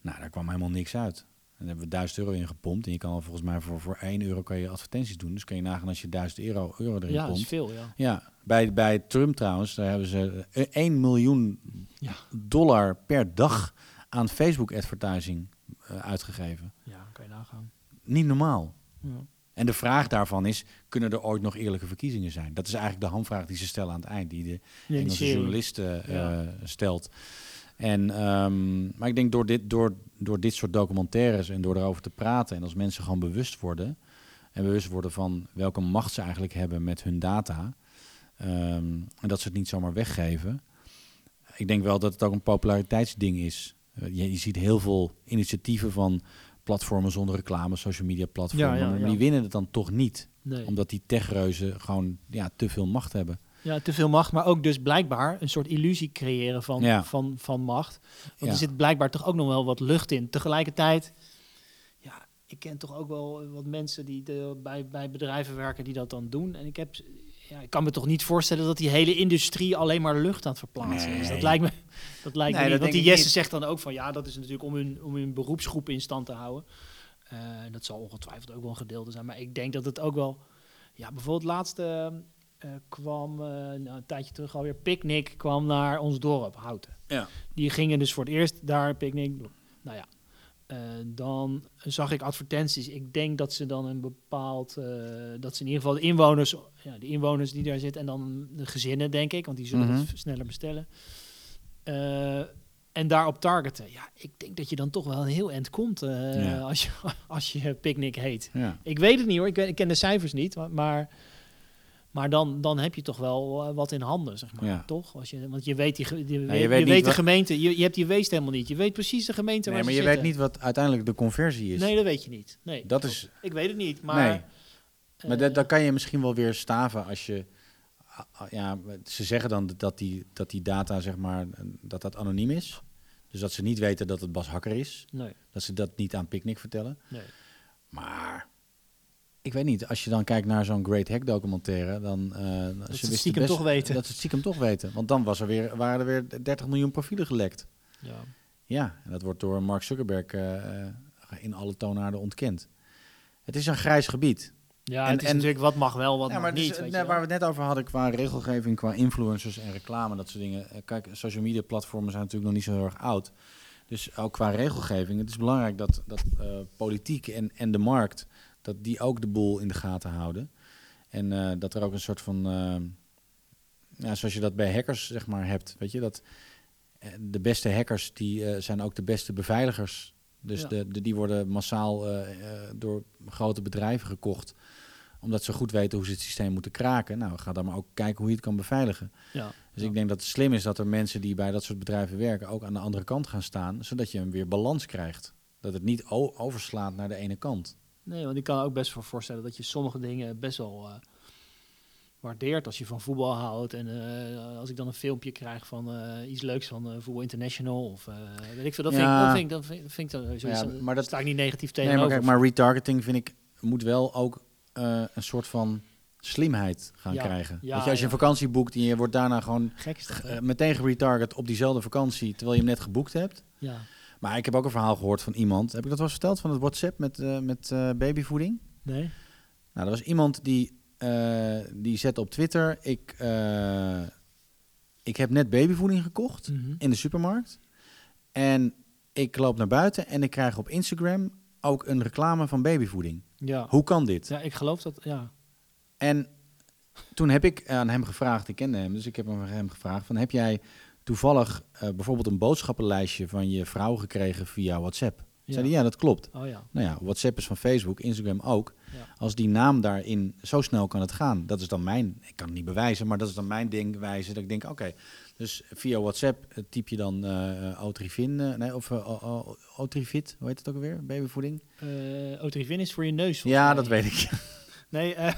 Speaker 2: Nou, daar kwam helemaal niks uit. En daar hebben we 1000 euro in gepompt. En je kan al volgens mij voor, voor 1 euro kan je advertenties doen. Dus kan je nagaan als je 1000 euro, euro erin
Speaker 1: ja, dat is veel, ja.
Speaker 2: Ja, bij, bij Trump trouwens, daar hebben ze eh, 1 miljoen
Speaker 1: Ja.
Speaker 2: dollar per dag aan Facebook-advertising eh, uitgegeven.
Speaker 1: Ja, kan je nagaan.
Speaker 2: Niet normaal.
Speaker 1: Ja.
Speaker 2: En de vraag daarvan is, kunnen er ooit nog eerlijke verkiezingen zijn? Dat is eigenlijk de hamvraag die ze stellen aan het eind, die de
Speaker 1: Ja,
Speaker 2: Engelse journalist
Speaker 1: Ja.
Speaker 2: eh, stelt. En, ehm, maar ik denk door dit, door, door dit soort documentaires en door erover te praten... en als mensen gewoon bewust worden... en bewust worden van welke macht ze eigenlijk hebben met hun data... ehm, en dat ze het niet zomaar weggeven... ik denk wel dat het ook een populariteitsding is. Eh, je, je ziet heel veel initiatieven van platformen zonder reclame... social media platformen,
Speaker 1: Ja, ja,
Speaker 2: maar
Speaker 1: ja.
Speaker 2: die winnen het dan toch niet...
Speaker 1: Nee.
Speaker 2: omdat die techreuzen gewoon ja, te veel macht hebben.
Speaker 1: Ja, te veel macht, maar ook dus blijkbaar een soort illusie creëren van,
Speaker 2: Ja.
Speaker 1: van, van macht. Want er zit blijkbaar toch ook nog wel wat lucht in. Tegelijkertijd, ja, ik ken toch ook wel wat mensen die de, bij, bij bedrijven werken die dat dan doen. En ik heb, ja, ik kan me toch niet voorstellen dat die hele industrie alleen maar lucht aan het verplaatsen is. Dat lijkt me, dat lijkt
Speaker 2: Nee,
Speaker 1: me niet.
Speaker 2: dat
Speaker 1: Want die Jesse zegt dan ook van, ja, dat is natuurlijk om hun, om hun beroepsgroep in stand te houden. Eh, dat zal ongetwijfeld ook wel een gedeelte zijn. Maar ik denk dat het ook wel, ja, bijvoorbeeld laatst eh, kwam eh, nou, een tijdje terug alweer Picnic kwam naar ons dorp Houten.
Speaker 2: Ja.
Speaker 1: Die gingen dus voor het eerst daar Picnic doen. Nou ja, eh, dan zag ik advertenties. Ik denk dat ze dan een bepaald, dat ze in ieder geval de inwoners, ja, de inwoners die daar zitten en dan de gezinnen, denk ik, want die zullen
Speaker 2: Mhm.
Speaker 1: het sneller bestellen. En daarop targeten. Ja, ik denk dat je dan toch wel een heel eind komt
Speaker 2: Ja.
Speaker 1: als, je, als je Picnic heet.
Speaker 2: Ja.
Speaker 1: Ik weet het niet hoor, ik, ken- ik ken de cijfers niet, maar, maar, dan, dan heb je toch wel eh, wat in handen, zeg maar.
Speaker 2: Ja.
Speaker 1: Toch? Als je, want je weet, die, die, je,
Speaker 2: je
Speaker 1: weet, je de gemeente, je, je hebt die weest helemaal niet. Je weet precies de gemeente
Speaker 2: Nee,
Speaker 1: waar
Speaker 2: maar je weet niet wat uiteindelijk de conversie is.
Speaker 1: Nee, dat weet je niet. Nee,
Speaker 2: dat is,
Speaker 1: ik weet het niet, maar...
Speaker 2: Nee. maar
Speaker 1: eh,
Speaker 2: dat, dat kan je misschien wel weer staven als je... ah, Ja, ze zeggen dan dat die, dat die data, zeg maar, dat dat anoniem is. Dus dat ze niet weten dat het Bas Hakker is.
Speaker 1: Nee,
Speaker 2: Dat ze dat niet aan Picnic vertellen.
Speaker 1: nee.
Speaker 2: Maar ik weet niet, als je dan kijkt naar zo'n Great Hack documentaire, dan... eh, ze
Speaker 1: het stiekem
Speaker 2: best-
Speaker 1: toch weten.
Speaker 2: Dat ze het stiekem toch weten. Want dan was er weer, waren er weer 30 miljoen profielen gelekt.
Speaker 1: Ja.
Speaker 2: Ja, en dat wordt door Mark Zuckerberg eh, in alle toonaarden ontkend. Het is een grijs gebied.
Speaker 1: Ja,
Speaker 2: En-
Speaker 1: het is
Speaker 2: en-
Speaker 1: natuurlijk wat mag wel, wat
Speaker 2: ja,
Speaker 1: mag
Speaker 2: maar is,
Speaker 1: niet.
Speaker 2: nee, waar we het net over hadden qua regelgeving, qua influencers en reclame, dat soort dingen. Eh, Kijk, social media platformen zijn natuurlijk nog niet zo heel erg oud. Dus ook qua regelgeving, het is belangrijk dat, dat politiek en, en de markt, dat die ook de boel in de gaten houden. En eh, dat er ook een soort van, eh, ja, zoals je dat bij hackers zeg maar hebt, weet je, dat eh, de beste hackers, die zijn ook de beste beveiligers. Dus
Speaker 1: Ja.
Speaker 2: de, de, die worden massaal door grote bedrijven gekocht omdat ze goed weten hoe ze het systeem moeten kraken. Nou, ga dan maar ook kijken hoe je het kan beveiligen.
Speaker 1: Ja.
Speaker 2: Dus
Speaker 1: Ja.
Speaker 2: ik denk dat het slim is dat er mensen die bij dat soort bedrijven werken ook aan de andere kant gaan staan, zodat je hem weer balans krijgt. Dat het niet overslaat naar de ene kant.
Speaker 1: Nee, want ik kan ook best wel voorstellen dat je sommige dingen best wel eh, waardeert als je van voetbal houdt. En eh, als ik dan een filmpje krijg van eh, iets leuks van Voetbal International of weet ik veel, dat vind, ik, dat vind ik, dat vind, vind ik dan sowieso,
Speaker 2: Ja,
Speaker 1: maar
Speaker 2: dat-
Speaker 1: sta ik niet negatief
Speaker 2: Nee,
Speaker 1: tegenover.
Speaker 2: maar kijk, maar retargeting vind ik moet wel ook een soort van slimheid gaan
Speaker 1: Ja,
Speaker 2: krijgen.
Speaker 1: ja,
Speaker 2: je, als je een vakantie boekt en je wordt daarna gewoon
Speaker 1: Gek is dat, hè?
Speaker 2: eh, meteen geretarget op diezelfde vakantie, terwijl je hem net geboekt hebt.
Speaker 1: ja.
Speaker 2: Maar ik heb ook een verhaal gehoord van iemand. Heb ik dat wel eens verteld van het WhatsApp met, eh, met eh, babyvoeding?
Speaker 1: Nee?
Speaker 2: Nou, er was iemand die, eh, die zette op Twitter: ik, ik heb net babyvoeding gekocht
Speaker 1: Mhm.
Speaker 2: in de supermarkt. En ik loop naar buiten en ik krijg op Instagram ook een reclame van babyvoeding.
Speaker 1: Ja.
Speaker 2: Hoe kan dit?
Speaker 1: ja, ik geloof dat, ja.
Speaker 2: En toen heb ik aan hem gevraagd, ik kende hem, dus ik heb aan hem gevraagd: van, heb jij toevallig eh, bijvoorbeeld een boodschappenlijstje van je vrouw gekregen via WhatsApp? Zei hij, ja, dat klopt.
Speaker 1: Oh ja.
Speaker 2: Nou ja, WhatsApp is van Facebook, Instagram ook.
Speaker 1: Ja.
Speaker 2: Als die naam daarin, zo snel kan het gaan. Dat is dan mijn, ik kan het niet bewijzen, maar dat is dan mijn ding wijzen. Dat ik denk, oké, dus via WhatsApp eh, typ je dan eh eh, Otrivin, nee, of O- Otrivit, hoe heet het ook alweer? Babyvoeding?
Speaker 1: Eh Otrivin is voor je neus.
Speaker 2: Ja,
Speaker 1: mij.
Speaker 2: dat weet ik.
Speaker 1: Nee, eh,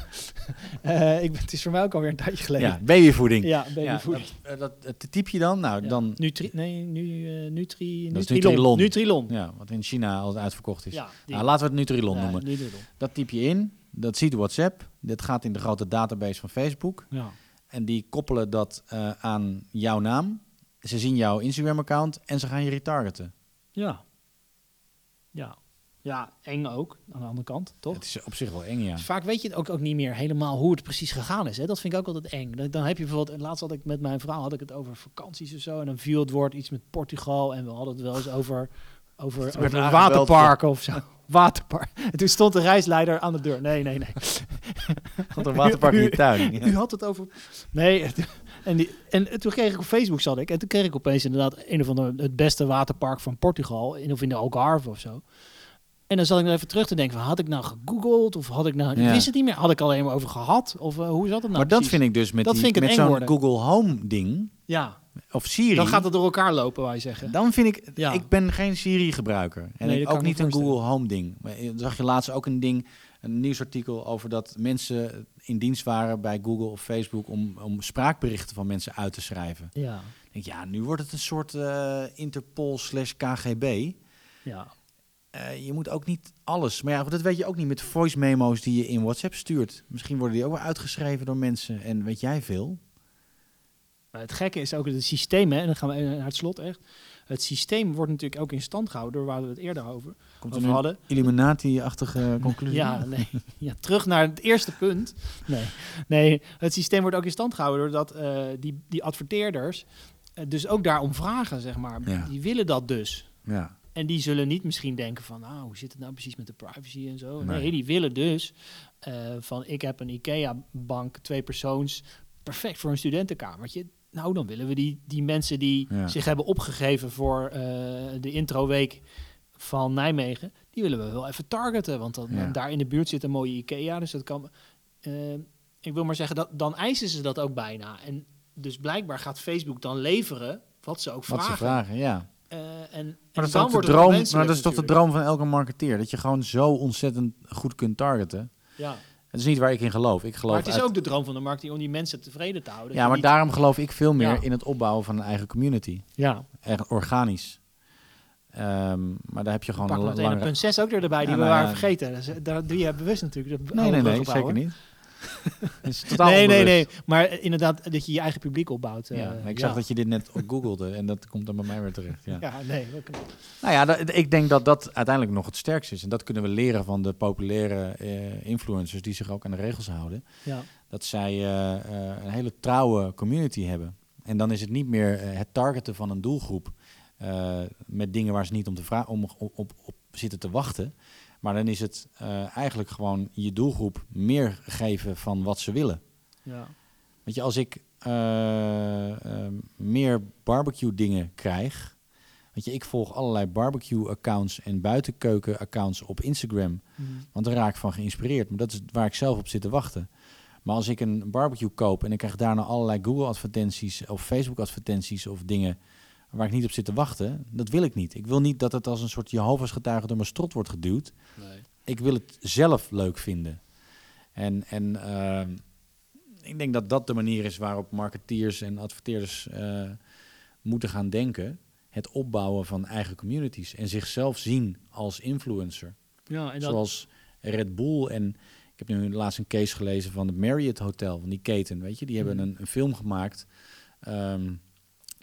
Speaker 1: eh, ik ben, het is voor mij ook alweer een tijdje geleden.
Speaker 2: Ja, babyvoeding.
Speaker 1: Ja, babyvoeding.
Speaker 2: dat, dat, dat typ je dan, nou
Speaker 1: Ja.
Speaker 2: dan,
Speaker 1: Nutri, nee, nu, eh, Nutri,
Speaker 2: Dat is
Speaker 1: Nutrilon.
Speaker 2: Nutrilon.
Speaker 1: Nutrilon.
Speaker 2: ja, wat in China altijd uitverkocht is.
Speaker 1: Ja.
Speaker 2: Nou, laten we het Nutrilon
Speaker 1: Ja,
Speaker 2: noemen.
Speaker 1: Nutrilon.
Speaker 2: Dat typ je in, dat ziet WhatsApp, dat gaat in de grote database van Facebook.
Speaker 1: Ja.
Speaker 2: En die koppelen dat eh, aan jouw naam. Ze zien jouw Instagram-account en ze gaan je retargeten.
Speaker 1: Ja. Ja. Ja, eng ook, aan de andere kant, toch?
Speaker 2: Het is op zich wel eng, ja.
Speaker 1: Dus vaak weet je het ook, ook niet meer helemaal hoe het precies gegaan is. Hè? Dat vind ik ook altijd eng. Dan, dan heb je bijvoorbeeld, laatst had ik met mijn vrouw had ik het over vakanties of zo. En dan viel het woord iets met Portugal. En we hadden het wel eens over, over, over
Speaker 2: aangebeld.
Speaker 1: waterparken of zo. Waterpark. En toen stond de reisleider aan de deur. Nee, nee, nee.
Speaker 2: Want een waterpark in je tuin.
Speaker 1: U had het over. Nee, en, die, en toen kreeg ik op Facebook zat ik. En toen kreeg ik opeens inderdaad een of andere het beste waterpark van Portugal. In of in de Algarve of zo. En dan zat ik nog even terug te denken: van, had ik nou gegoogeld? Of had ik nou. Ik
Speaker 2: Ja.
Speaker 1: wist het niet meer. Had ik alleen maar over gehad? Of eh, hoe zat het nou?
Speaker 2: maar dat vind ik dus met,
Speaker 1: Dat
Speaker 2: die, met zo'n. Google Home ding,
Speaker 1: Ja,
Speaker 2: of Siri.
Speaker 1: dan gaat het door elkaar lopen, wij zeggen.
Speaker 2: Dan vind ik,
Speaker 1: Ja.
Speaker 2: ik ben geen. En
Speaker 1: Nee,
Speaker 2: ik
Speaker 1: dat kan
Speaker 2: ook niet een. Google Home ding. Maar je- zag je laatst ook een ding, een nieuwsartikel over dat mensen in dienst waren bij Google of Facebook om, om spraakberichten van mensen uit te schrijven.
Speaker 1: Ja,
Speaker 2: Ik denk, ja, nu wordt het een soort eh, Interpol slash KGB.
Speaker 1: ja.
Speaker 2: Eh, je moet ook niet alles. Maar ja, goed, dat weet je ook niet met voice memo's die je in WhatsApp stuurt. Misschien worden die ook wel uitgeschreven door mensen. En weet jij veel?
Speaker 1: Maar het gekke is ook het systeem, hè, en dan gaan we naar het slot echt. Het systeem wordt natuurlijk ook in stand gehouden door waar we het eerder over,
Speaker 2: Komt
Speaker 1: over hadden.
Speaker 2: Illuminati-achtige conclusie?
Speaker 1: Ja, nee. ja, terug naar het eerste punt. Nee, nee het systeem wordt ook in stand gehouden doordat eh, die, die adverteerders eh, dus ook daarom vragen, zeg maar.
Speaker 2: Ja.
Speaker 1: Die willen dat dus.
Speaker 2: ja.
Speaker 1: En die zullen niet misschien denken van, nou, hoe zit het nou precies met de privacy en zo. Nee,
Speaker 2: Nee.
Speaker 1: die willen dus eh, van, ik heb een IKEA-bank, twee persoons, perfect voor een studentenkamertje. Nou, dan willen we die, die mensen die
Speaker 2: Ja.
Speaker 1: zich hebben opgegeven voor eh, de introweek van Nijmegen, die willen we wel even targeten. Want dan,
Speaker 2: Ja.
Speaker 1: daar in de buurt zit een mooie IKEA, dus dat kan... eh, ik wil maar zeggen, dat, dan eisen ze dat ook bijna. En dus blijkbaar gaat Facebook dan leveren wat ze ook
Speaker 2: Wat
Speaker 1: vragen.
Speaker 2: ze vragen, ja.
Speaker 1: Eh, en,
Speaker 2: Maar
Speaker 1: en
Speaker 2: dat is,
Speaker 1: dan
Speaker 2: toch de
Speaker 1: wordt het
Speaker 2: droom, maar dat is toch de droom van elke marketeer. Dat je gewoon zo ontzettend goed kunt targeten.
Speaker 1: Ja.
Speaker 2: Het is niet waar ik in geloof. Ik geloof
Speaker 1: Maar het is
Speaker 2: uit-
Speaker 1: ook de droom van de marketing om die mensen tevreden te houden.
Speaker 2: Ja,
Speaker 1: Dat
Speaker 2: maar daarom geloof ik veel meer
Speaker 1: Ja.
Speaker 2: in het opbouwen van een eigen community.
Speaker 1: Ja,
Speaker 2: Echt organisch. Ehm, maar daar heb je gewoon
Speaker 1: pak
Speaker 2: een
Speaker 1: meteen punt 6 ook weer erbij, die
Speaker 2: Ja,
Speaker 1: we
Speaker 2: nou
Speaker 1: waren vergeten. Dus, eh, daar doe je bewust natuurlijk. de
Speaker 2: Nee, nee, zeker niet. Het is totaal
Speaker 1: Nee, nee,
Speaker 2: onbewust.
Speaker 1: nee. Maar eh, inderdaad, dat je je eigen publiek opbouwt. eh,
Speaker 2: Ja, maar ik
Speaker 1: ja.
Speaker 2: zag dat je dit net op googelde en dat komt dan bij mij weer terecht. Ja.
Speaker 1: Ja, nee. kan-
Speaker 2: Nou ja, dat- ik denk dat dat uiteindelijk nog het sterkste is. En dat kunnen we leren van de populaire eh, influencers die zich ook aan de regels houden.
Speaker 1: Ja.
Speaker 2: Dat zij eh, eh, een hele trouwe community hebben. En dan is het niet meer eh, het targeten van een doelgroep eh, met dingen waar ze niet om, te om op, op, op zitten te wachten. Maar dan is het eh, eigenlijk gewoon je doelgroep meer geven van wat ze willen.
Speaker 1: Ja.
Speaker 2: Weet je, als ik eh, eh, meer barbecue dingen krijg. Weet je, ik volg allerlei barbecue accounts en buitenkeuken accounts op Instagram.
Speaker 1: Mhm.
Speaker 2: Want daar raak ik van geïnspireerd. Maar dat is waar ik zelf op zit te wachten. Maar als ik een barbecue koop en ik krijg daarna allerlei Google advertenties of Facebook advertenties of dingen waar ik niet op zit te wachten, dat wil ik niet. Ik wil niet dat het als een soort Jehovah's getuige door mijn strot wordt geduwd.
Speaker 1: Nee.
Speaker 2: Ik wil het zelf leuk vinden. En, en ehm, ik denk dat dat de manier is waarop marketeers en adverteerders eh, moeten gaan denken. Het opbouwen van eigen communities en zichzelf zien als influencer.
Speaker 1: Ja, en dat,
Speaker 2: Zoals Red Bull en ik heb nu laatst een case gelezen van het Marriott Hotel, van die keten, weet je. Die hebben
Speaker 1: Mhm.
Speaker 2: een, een film gemaakt, ehm,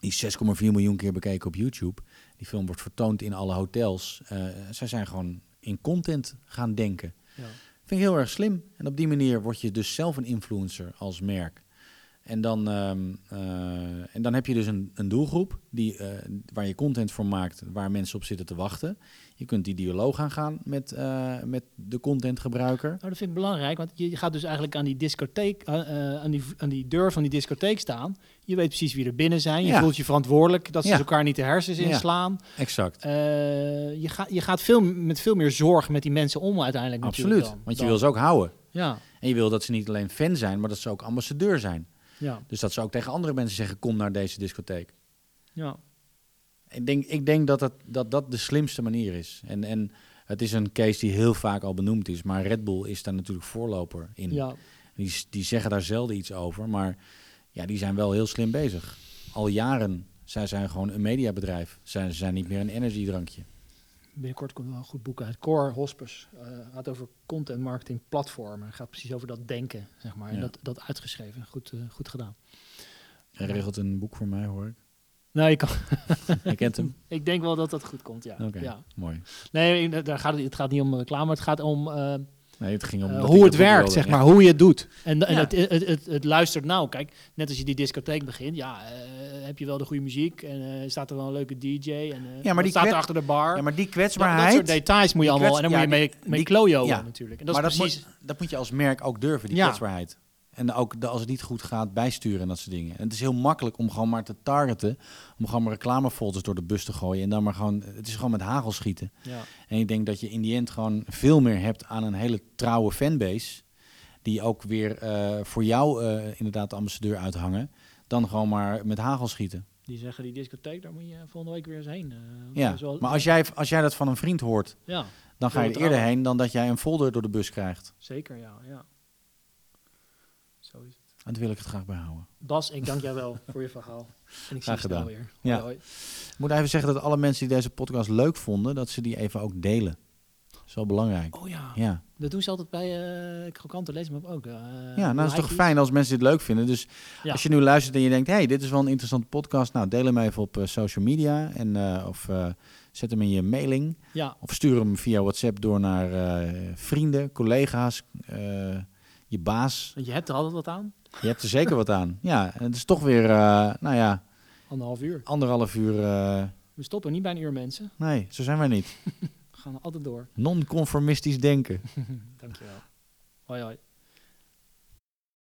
Speaker 2: die is 6,4 miljoen keer bekeken op YouTube. Die film wordt vertoond in alle hotels. Eh, zij zijn gewoon in content gaan denken.
Speaker 1: ja.
Speaker 2: Vind ik heel erg slim. En op die manier word je dus zelf een influencer als merk. En dan, ehm, eh, en dan heb je dus een, een doelgroep die, eh, waar je content voor maakt, waar mensen op zitten te wachten. Je kunt die dialoog aangaan met, eh, met de contentgebruiker.
Speaker 1: Nou, dat vind ik belangrijk, want je gaat dus eigenlijk aan die discotheek, aan, die, aan die deur van die discotheek staan. Je weet precies wie er binnen zijn. Je
Speaker 2: Ja.
Speaker 1: voelt je verantwoordelijk dat ze
Speaker 2: Ja.
Speaker 1: elkaar niet de hersens
Speaker 2: Ja.
Speaker 1: inslaan.
Speaker 2: Exact.
Speaker 1: Eh, je, gaat je gaat veel, met veel meer zorg met die mensen om uiteindelijk. natuurlijk
Speaker 2: Absoluut.
Speaker 1: dan-
Speaker 2: Want je
Speaker 1: dan-
Speaker 2: wil ze ook houden.
Speaker 1: Ja,
Speaker 2: En je wil dat ze niet alleen fan zijn, maar dat ze ook ambassadeur zijn.
Speaker 1: Ja,
Speaker 2: Dus dat ze ook tegen andere mensen zeggen: kom naar deze discotheek.
Speaker 1: ja.
Speaker 2: Ik denk, ik denk dat, het, dat dat de slimste manier is. En, en het is een case die heel vaak al benoemd is. Maar Red Bull is daar natuurlijk voorloper in.
Speaker 1: ja.
Speaker 2: Die, die zeggen daar zelden iets over. Maar ja, die zijn wel heel slim bezig. Al jaren. Zij zijn gewoon een mediabedrijf. Zij ze zijn niet meer een energiedrankje.
Speaker 1: Binnenkort komt wel een goed boek uit. Core Hospes eh gaat over content marketing platformen. Gaat precies over dat denken, zeg maar. En dat, dat uitgeschreven. Goed, eh, goed gedaan.
Speaker 2: Hij regelt een boek voor mij, hoor ik.
Speaker 1: Nou, je kan,
Speaker 2: Je kent hem?
Speaker 1: ik denk wel dat dat goed komt, ja.
Speaker 2: Oké,
Speaker 1: ja.
Speaker 2: mooi.
Speaker 1: Nee, daar gaat het, het gaat niet om reclame, het gaat om eh,
Speaker 2: Nee, het ging om
Speaker 1: eh,
Speaker 2: dat
Speaker 1: hoe
Speaker 2: dat
Speaker 1: het werkt, zeg
Speaker 2: ja.
Speaker 1: maar, hoe je het doet. En, en
Speaker 2: Ja.
Speaker 1: het, het, het, het luistert nou, kijk, net als je die discotheek begint, ja, eh, heb je wel de goede muziek en eh, staat er wel een leuke DJ en eh,
Speaker 2: maar die
Speaker 1: staat er achter de bar.
Speaker 2: Ja, maar die
Speaker 1: dat,
Speaker 2: kwetsbaarheid...
Speaker 1: dat soort details moet je allemaal, en dan moet je
Speaker 2: ja,
Speaker 1: mee, mee
Speaker 2: die- ja.
Speaker 1: natuurlijk. En dat
Speaker 2: maar
Speaker 1: is
Speaker 2: dat
Speaker 1: precies...
Speaker 2: moet, dat moet je als merk ook durven, die
Speaker 1: Ja.
Speaker 2: kwetsbaarheid. En ook de, als het niet goed gaat, bijsturen en dat soort dingen. En het is heel makkelijk om gewoon maar te targeten. Om gewoon maar reclamefolders door de bus te gooien. En dan maar gewoon, het is gewoon met hagel schieten.
Speaker 1: ja.
Speaker 2: En ik denk dat je in die end gewoon veel meer hebt aan een hele trouwe fanbase. Die ook weer eh, voor jou eh, inderdaad de ambassadeur uithangen. Dan gewoon maar met hagel schieten.
Speaker 1: Die zeggen, die discotheek, daar moet je volgende week weer eens heen. eh,
Speaker 2: Ja,
Speaker 1: wel-
Speaker 2: maar als jij, als jij dat van een vriend hoort,
Speaker 1: Ja,
Speaker 2: dan ga je er eerder heen dan dat jij een folder door de bus krijgt.
Speaker 1: zeker, ja. ja.
Speaker 2: En daar wil ik het graag bij houden.
Speaker 1: Bas, ik dank jou wel voor je verhaal. En ik zie je snel weer.
Speaker 2: Ja.
Speaker 1: Hoi, hoi.
Speaker 2: Ik moet even zeggen dat alle mensen die deze podcast leuk vonden, dat ze die even ook delen. Dat is wel belangrijk.
Speaker 1: Oh ja.
Speaker 2: Ja,
Speaker 1: Dat doen ze altijd bij uh, krokante lezen, maar ook. eh,
Speaker 2: ja nou dat is toch fijn als mensen dit leuk vinden. Dus
Speaker 1: Ja.
Speaker 2: als je nu luistert en je denkt, hey, dit is wel een interessante podcast. Nou, deel hem even op eh, social media. En, of zet hem in je mailing.
Speaker 1: Ja,
Speaker 2: Of stuur hem via WhatsApp door naar vrienden, collega's, je baas.
Speaker 1: want je hebt er altijd wat aan.
Speaker 2: Je hebt er zeker wat aan. Ja, het is toch weer, eh, nou ja,
Speaker 1: Anderhalf uur.
Speaker 2: anderhalf uur. eh,
Speaker 1: We stoppen niet bij een uur, mensen.
Speaker 2: nee, zo zijn wij niet.
Speaker 1: We gaan altijd door.
Speaker 2: Non-conformistisch denken.
Speaker 1: Dankjewel. Hoi, hoi.